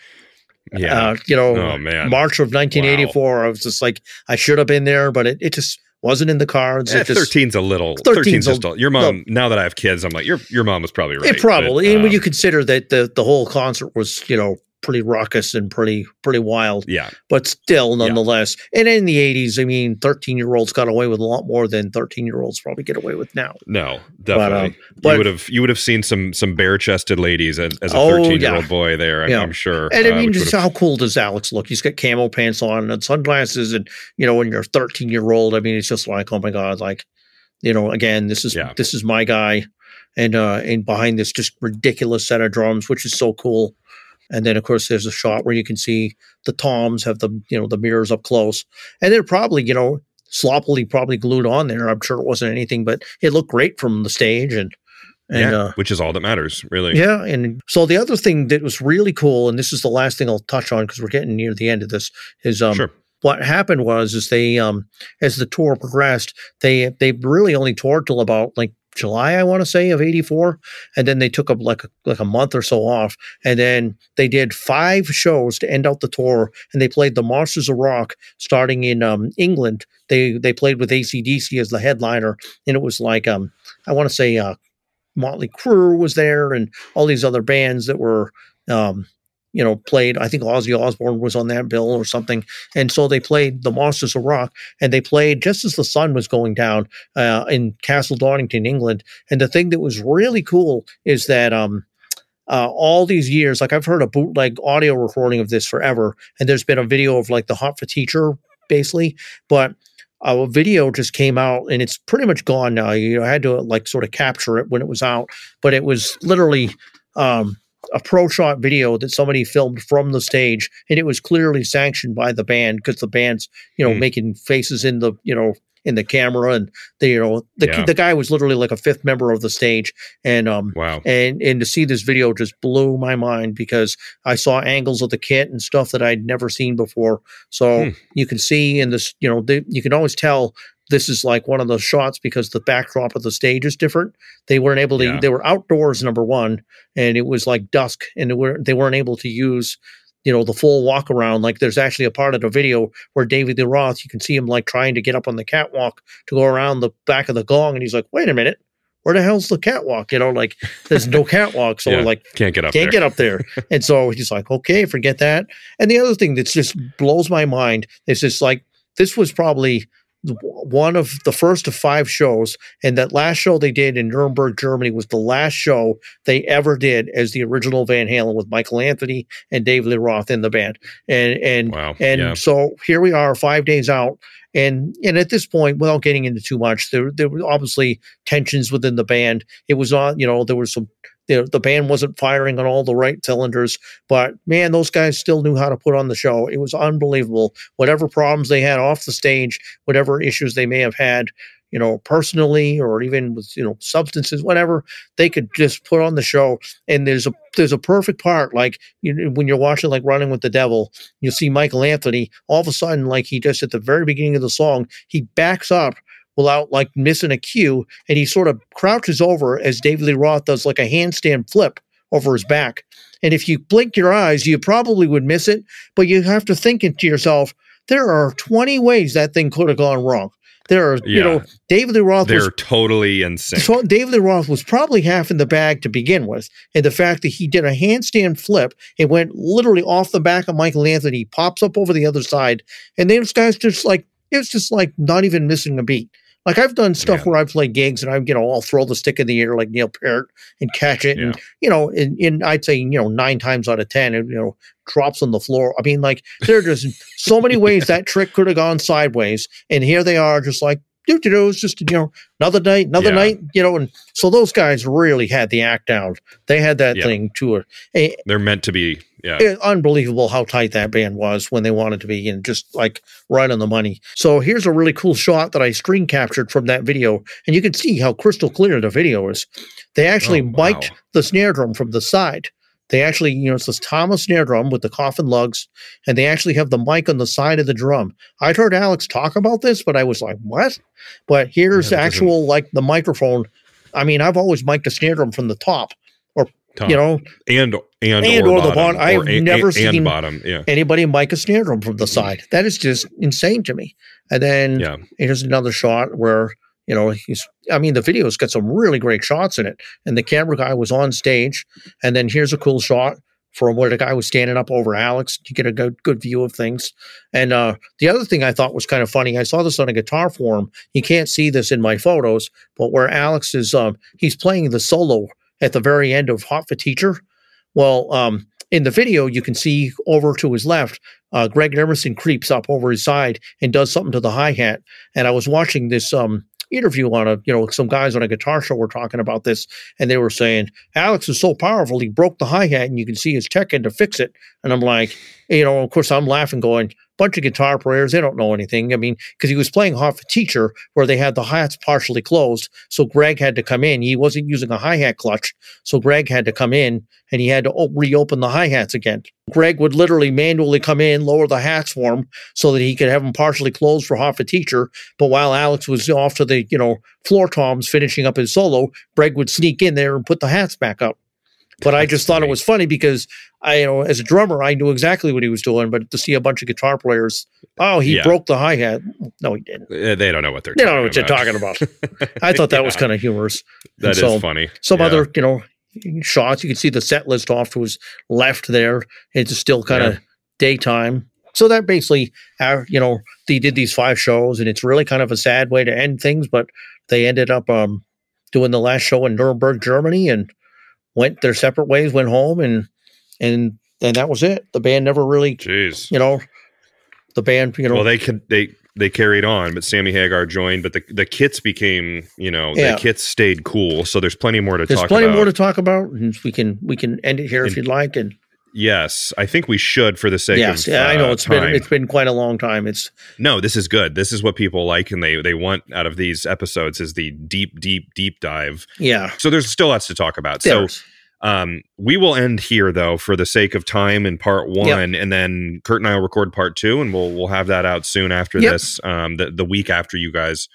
yeah, uh, you know, oh. March of 1984. Wow. I was just like, I should have been there, but it, it just wasn't in the cards. Yeah, 13's a little, 13's, 13's just a, your mom, no, now that I have kids, I'm like, your, your mom was probably right. It probably, but, um, and when you consider that the, the whole concert was, you know, pretty raucous and pretty pretty wild. Yeah. But still, nonetheless. Yeah. And in the eighties, I mean, thirteen year olds got away with a lot more than thirteen year olds probably get away with now. No, definitely. But, um, but, you would have you would have seen some some bare chested ladies as, as a thirteen oh, year old boy there. I'm, yeah. I'm sure. And I uh, mean, just how cool does Alex look? He's got camo pants on and sunglasses, and you know, when you're thirteen year old, I mean, it's just like, oh my god, like, you know, again, this is this is my guy. And uh and behind this just ridiculous set of drums, which is so cool. And then, of course, there's a shot where you can see the toms have the you know the mirrors up close, and they're probably you know sloppily probably glued on there. I'm sure it wasn't anything, but it looked great from the stage and. And, yeah, uh, which is all that matters, really. Yeah, and so the other thing that was really cool, and this is the last thing I'll touch on because we're getting near the end of this, is um, sure what happened was is they um as the tour progressed they they really only toured till about like July, I want to say, of '84, and then they took up like like a month or so off, and then they did five shows to end out the tour, and they played the Monsters of Rock starting in um, England. They they played with ACDC as the headliner, and it was like um, I want to say uh, Motley Crue was there, and all these other bands that were um, you know, played. I think Ozzy Osbourne was on that bill or something. And so they played the Monsters of Rock, and they played just as the sun was going down uh, in Castle Donington, England. And the thing that was really cool is that um, uh, all these years, like I've heard a bootleg audio recording of this forever, and there's been a video of like the Hot for Teacher, basically, but. a video just came out and it's pretty much gone now. You know, I had to like sort of capture it when it was out, but it was literally um, a pro shot video that somebody filmed from the stage, and it was clearly sanctioned by the band because the band's you know mm. making faces in the you know in the camera and the you know the yeah. the guy was literally like a fifth member of the stage and um wow and and to see this video just blew my mind because I saw angles of the kit and stuff that I'd never seen before so hmm. you can see in this you know the, you can always tell this is like one of those shots because the backdrop of the stage is different. They weren't able to. Yeah. They were outdoors, number one, and it was like dusk, and they, were, they weren't able to use you know the full walk around like there's actually a part of the video where david lee roth you can see him like trying to get up on the catwalk to go around the back of the gong and he's like wait a minute where the hell's the catwalk you know like there's no catwalk so yeah, like can't get up can't there. get up there and so he's like okay forget that and the other thing that just blows my mind is just like this was probably one of the first of five shows, and that last show they did in Nuremberg, Germany, was the last show they ever did as the original Van Halen with Michael Anthony and Dave Lee Roth in the band. And and wow. and yeah. so here we are, five days out, and and at this point, without getting into too much, there there were obviously tensions within the band. It was on, you know, there was some the, the band wasn't firing on all the right cylinders, but man, those guys still knew how to put on the show. It was unbelievable. Whatever problems they had off the stage, whatever issues they may have had, you know, personally or even with you know substances, whatever, they could just put on the show. And there's a there's a perfect part, like you when you're watching like Running with the Devil, you'll see Michael Anthony. All of a sudden, like he just at the very beginning of the song, he backs up without like missing a cue. And he sort of crouches over as David Lee Roth does like a handstand flip over his back. And if you blink your eyes, you probably would miss it, but you have to think to yourself, there are 20 ways that thing could have gone wrong. There are, you know, David Lee Roth was They're totally insane. so David Lee Roth was probably half in the bag to begin with, and the fact that he did a handstand flip, it went literally off the back of Michael Anthony, pops up over the other side, and then this guy's just like it was just like not even missing a beat. Like I've done stuff Yeah. where I've played gigs and I'm, you know, I'll throw the stick in the air like Neil Peart and catch it, and you know, in, in I'd say you know nine times out of ten, it you know drops on the floor. I mean, like there are just so many ways that trick could have gone sideways, and here they are, just like do do do. It's just you know another night, another Yeah. night, you know, and so those guys really had the act down. They had that thing to a, a, They're meant to be. Yeah. it- unbelievable how tight that band was when they wanted to be and just like right on the money. So here's a really cool shot that I screen captured from that video, and you can see how crystal clear the video is. They actually Oh, wow. mic'd the snare drum from the side. They actually, you know, it's this Thomas snare drum with the coffin lugs, and they actually have the mic on the side of the drum. I'd heard Alex talk about this, but I was like, what? But here's Yeah, actual, like, the microphone. I mean, I've always mic'd a snare drum from the top, Top. you know, and and, And or, or the bottom, bottom. I've a- never a- seen- bottom. Yeah. anybody mic a snare drum from the Mhm. side. That is just insane to me. And then Yeah. here's another shot where you know he's. I mean, the video's got some really great shots in it, and the camera guy was on stage. And then here's a cool shot from where the guy was standing up over Alex. You get a good good view of things. And uh, the other thing I thought was kind of funny, I saw this on a guitar forum. You can't see this in my photos, but where Alex is, um, he's playing the solo at the very end of Hot for Teacher. Well, um, in the video, you can see over to his left, uh, Greg Emerson creeps up over his side and does something to the hi hat. And I was watching this um, interview on a, you know, some guys on a guitar show were talking about this, and they were saying Alex is so powerful he broke the hi hat, and you can see his tech in to fix it. And I'm like, you know, of course, I'm laughing, going, bunch of guitar players, they don't know anything. I mean, because he was playing Hot for Teacher where they had the hats partially closed, so Greg had to come in. He wasn't using a hi hat clutch, so Greg had to come in and he had to o- reopen the hi hats again. Greg would literally manually come in, lower the hats for him so that he could have them partially closed for Hot for Teacher. But while Alex was off to the, you know, floor toms finishing up his solo, Greg would sneak in there and put the hats back up. But I just thought it was funny because I, you know, as a drummer, I knew exactly what he was doing. But to see a bunch of guitar players, oh, he Yeah. broke the hi hat. No, he didn't. Uh, They don't know what they're. They don't know what you're talking about. I thought that was kind of humorous. That And is so funny. Some Yeah. other, you know, shots. You can see the set list off to his left there. It's still kind of Yeah. daytime. So that basically, uh, you know, they did these five shows, and it's really kind of a sad way to end things. But they ended up um, doing the last show in Nuremberg, Germany, and went their separate ways, went home, and and and that was it. The band never really, Jeez. you know, the band, you know, Well, they could they they carried on, but Sammy Hagar joined, but the the kits became you know Yeah. the kits stayed cool. So there's plenty more to there's talk plenty about. more to talk about, and we can we can end it here if you'd like. And yes, I think we should for the sake yes, of yeah, I know uh, it's been it's been quite a long time. It's No, this is good. This is what people like and they they want out of these episodes is the deep, deep, deep dive. yeah. So there's still lots to talk about. So um we will end here though for the sake of time in part one and then Kurt and I will record part two and we'll we'll have that out soon after Yep. this. Um the, the week after you guys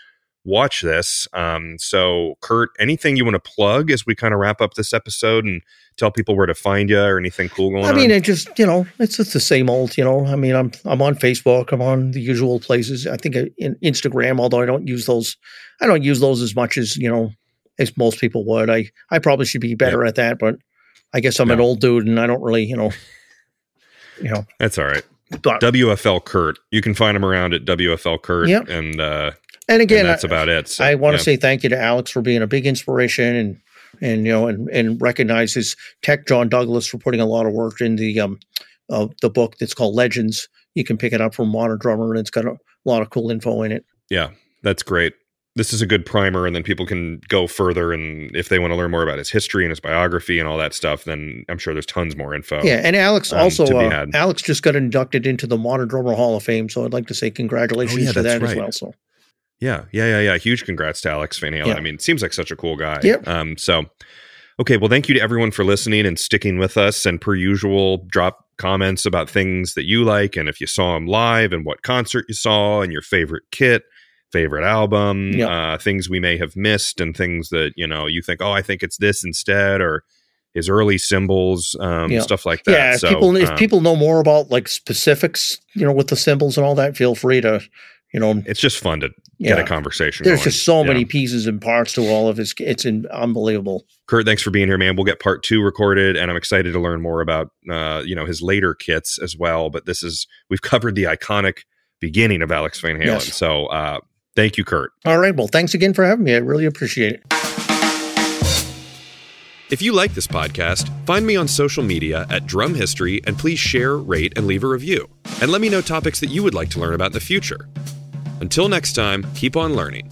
watch this. Um so Kurt, anything you want to plug as we kind of wrap up this episode and tell people where to find you or anything cool going on? I mean, on? it just you know, it's just the same old. You know, I mean, I'm I'm on Facebook. I'm on the usual places. I think uh, in Instagram, although I don't use those, I don't use those as much as you know as most people would. I I probably should be better at that, but I guess I'm an old dude and I don't really, you know, you know. That's all right. But, WFL Kurt. You can find him around at WFL Kurt Yep. and uh and again, and that's I, about it. So, I want to yeah. say thank you to Alex for being a big inspiration and and you know and and recognize his tech John Douglas for putting a lot of work in the um uh, the book that's called Legends. You can pick it up from Modern Drummer and it's got a lot of cool info in it. Yeah, that's great. This is a good primer, and then people can go further. And if they want to learn more about his history and his biography and all that stuff, then I'm sure there's tons more info. Yeah, and Alex um, also uh. Alex just got inducted into the Modern Drummer Hall of Fame, so I'd like to say congratulations Oh, yeah, to that as well. So yeah, yeah, yeah, yeah. Huge congrats to Alex Van Halen. Yeah. I mean, seems like such a cool guy. Yep. Um. So, okay. Well, thank you to everyone for listening and sticking with us. And per usual, drop comments about things that you like, and if you saw him live, and what concert you saw, and your favorite kit. Favorite album, Yeah. uh, things we may have missed, and things that you know you think, oh, I think it's this instead, or his early cymbals, um, Yeah. stuff like that. yeah, if So, people if um, people know more about like specifics, you know, with the cymbals and all that, feel free to You know, it's just fun to Yeah. get a conversation. there's going. just so Yeah. many pieces and parts to all of his. It's in, unbelievable. Kurt, thanks for being here, man. We'll get part two recorded, and I'm excited to learn more about uh, you know his later kits as well. But this is we've covered the iconic beginning of Alex Van Halen. Yes. So uh, thank you, Kurt. All right. Well, thanks again for having me. I really appreciate it. If you like this podcast, find me on social media at Drum History and please share, rate, and leave a review. And let me know topics that you would like to learn about in the future. Until next time, keep on learning.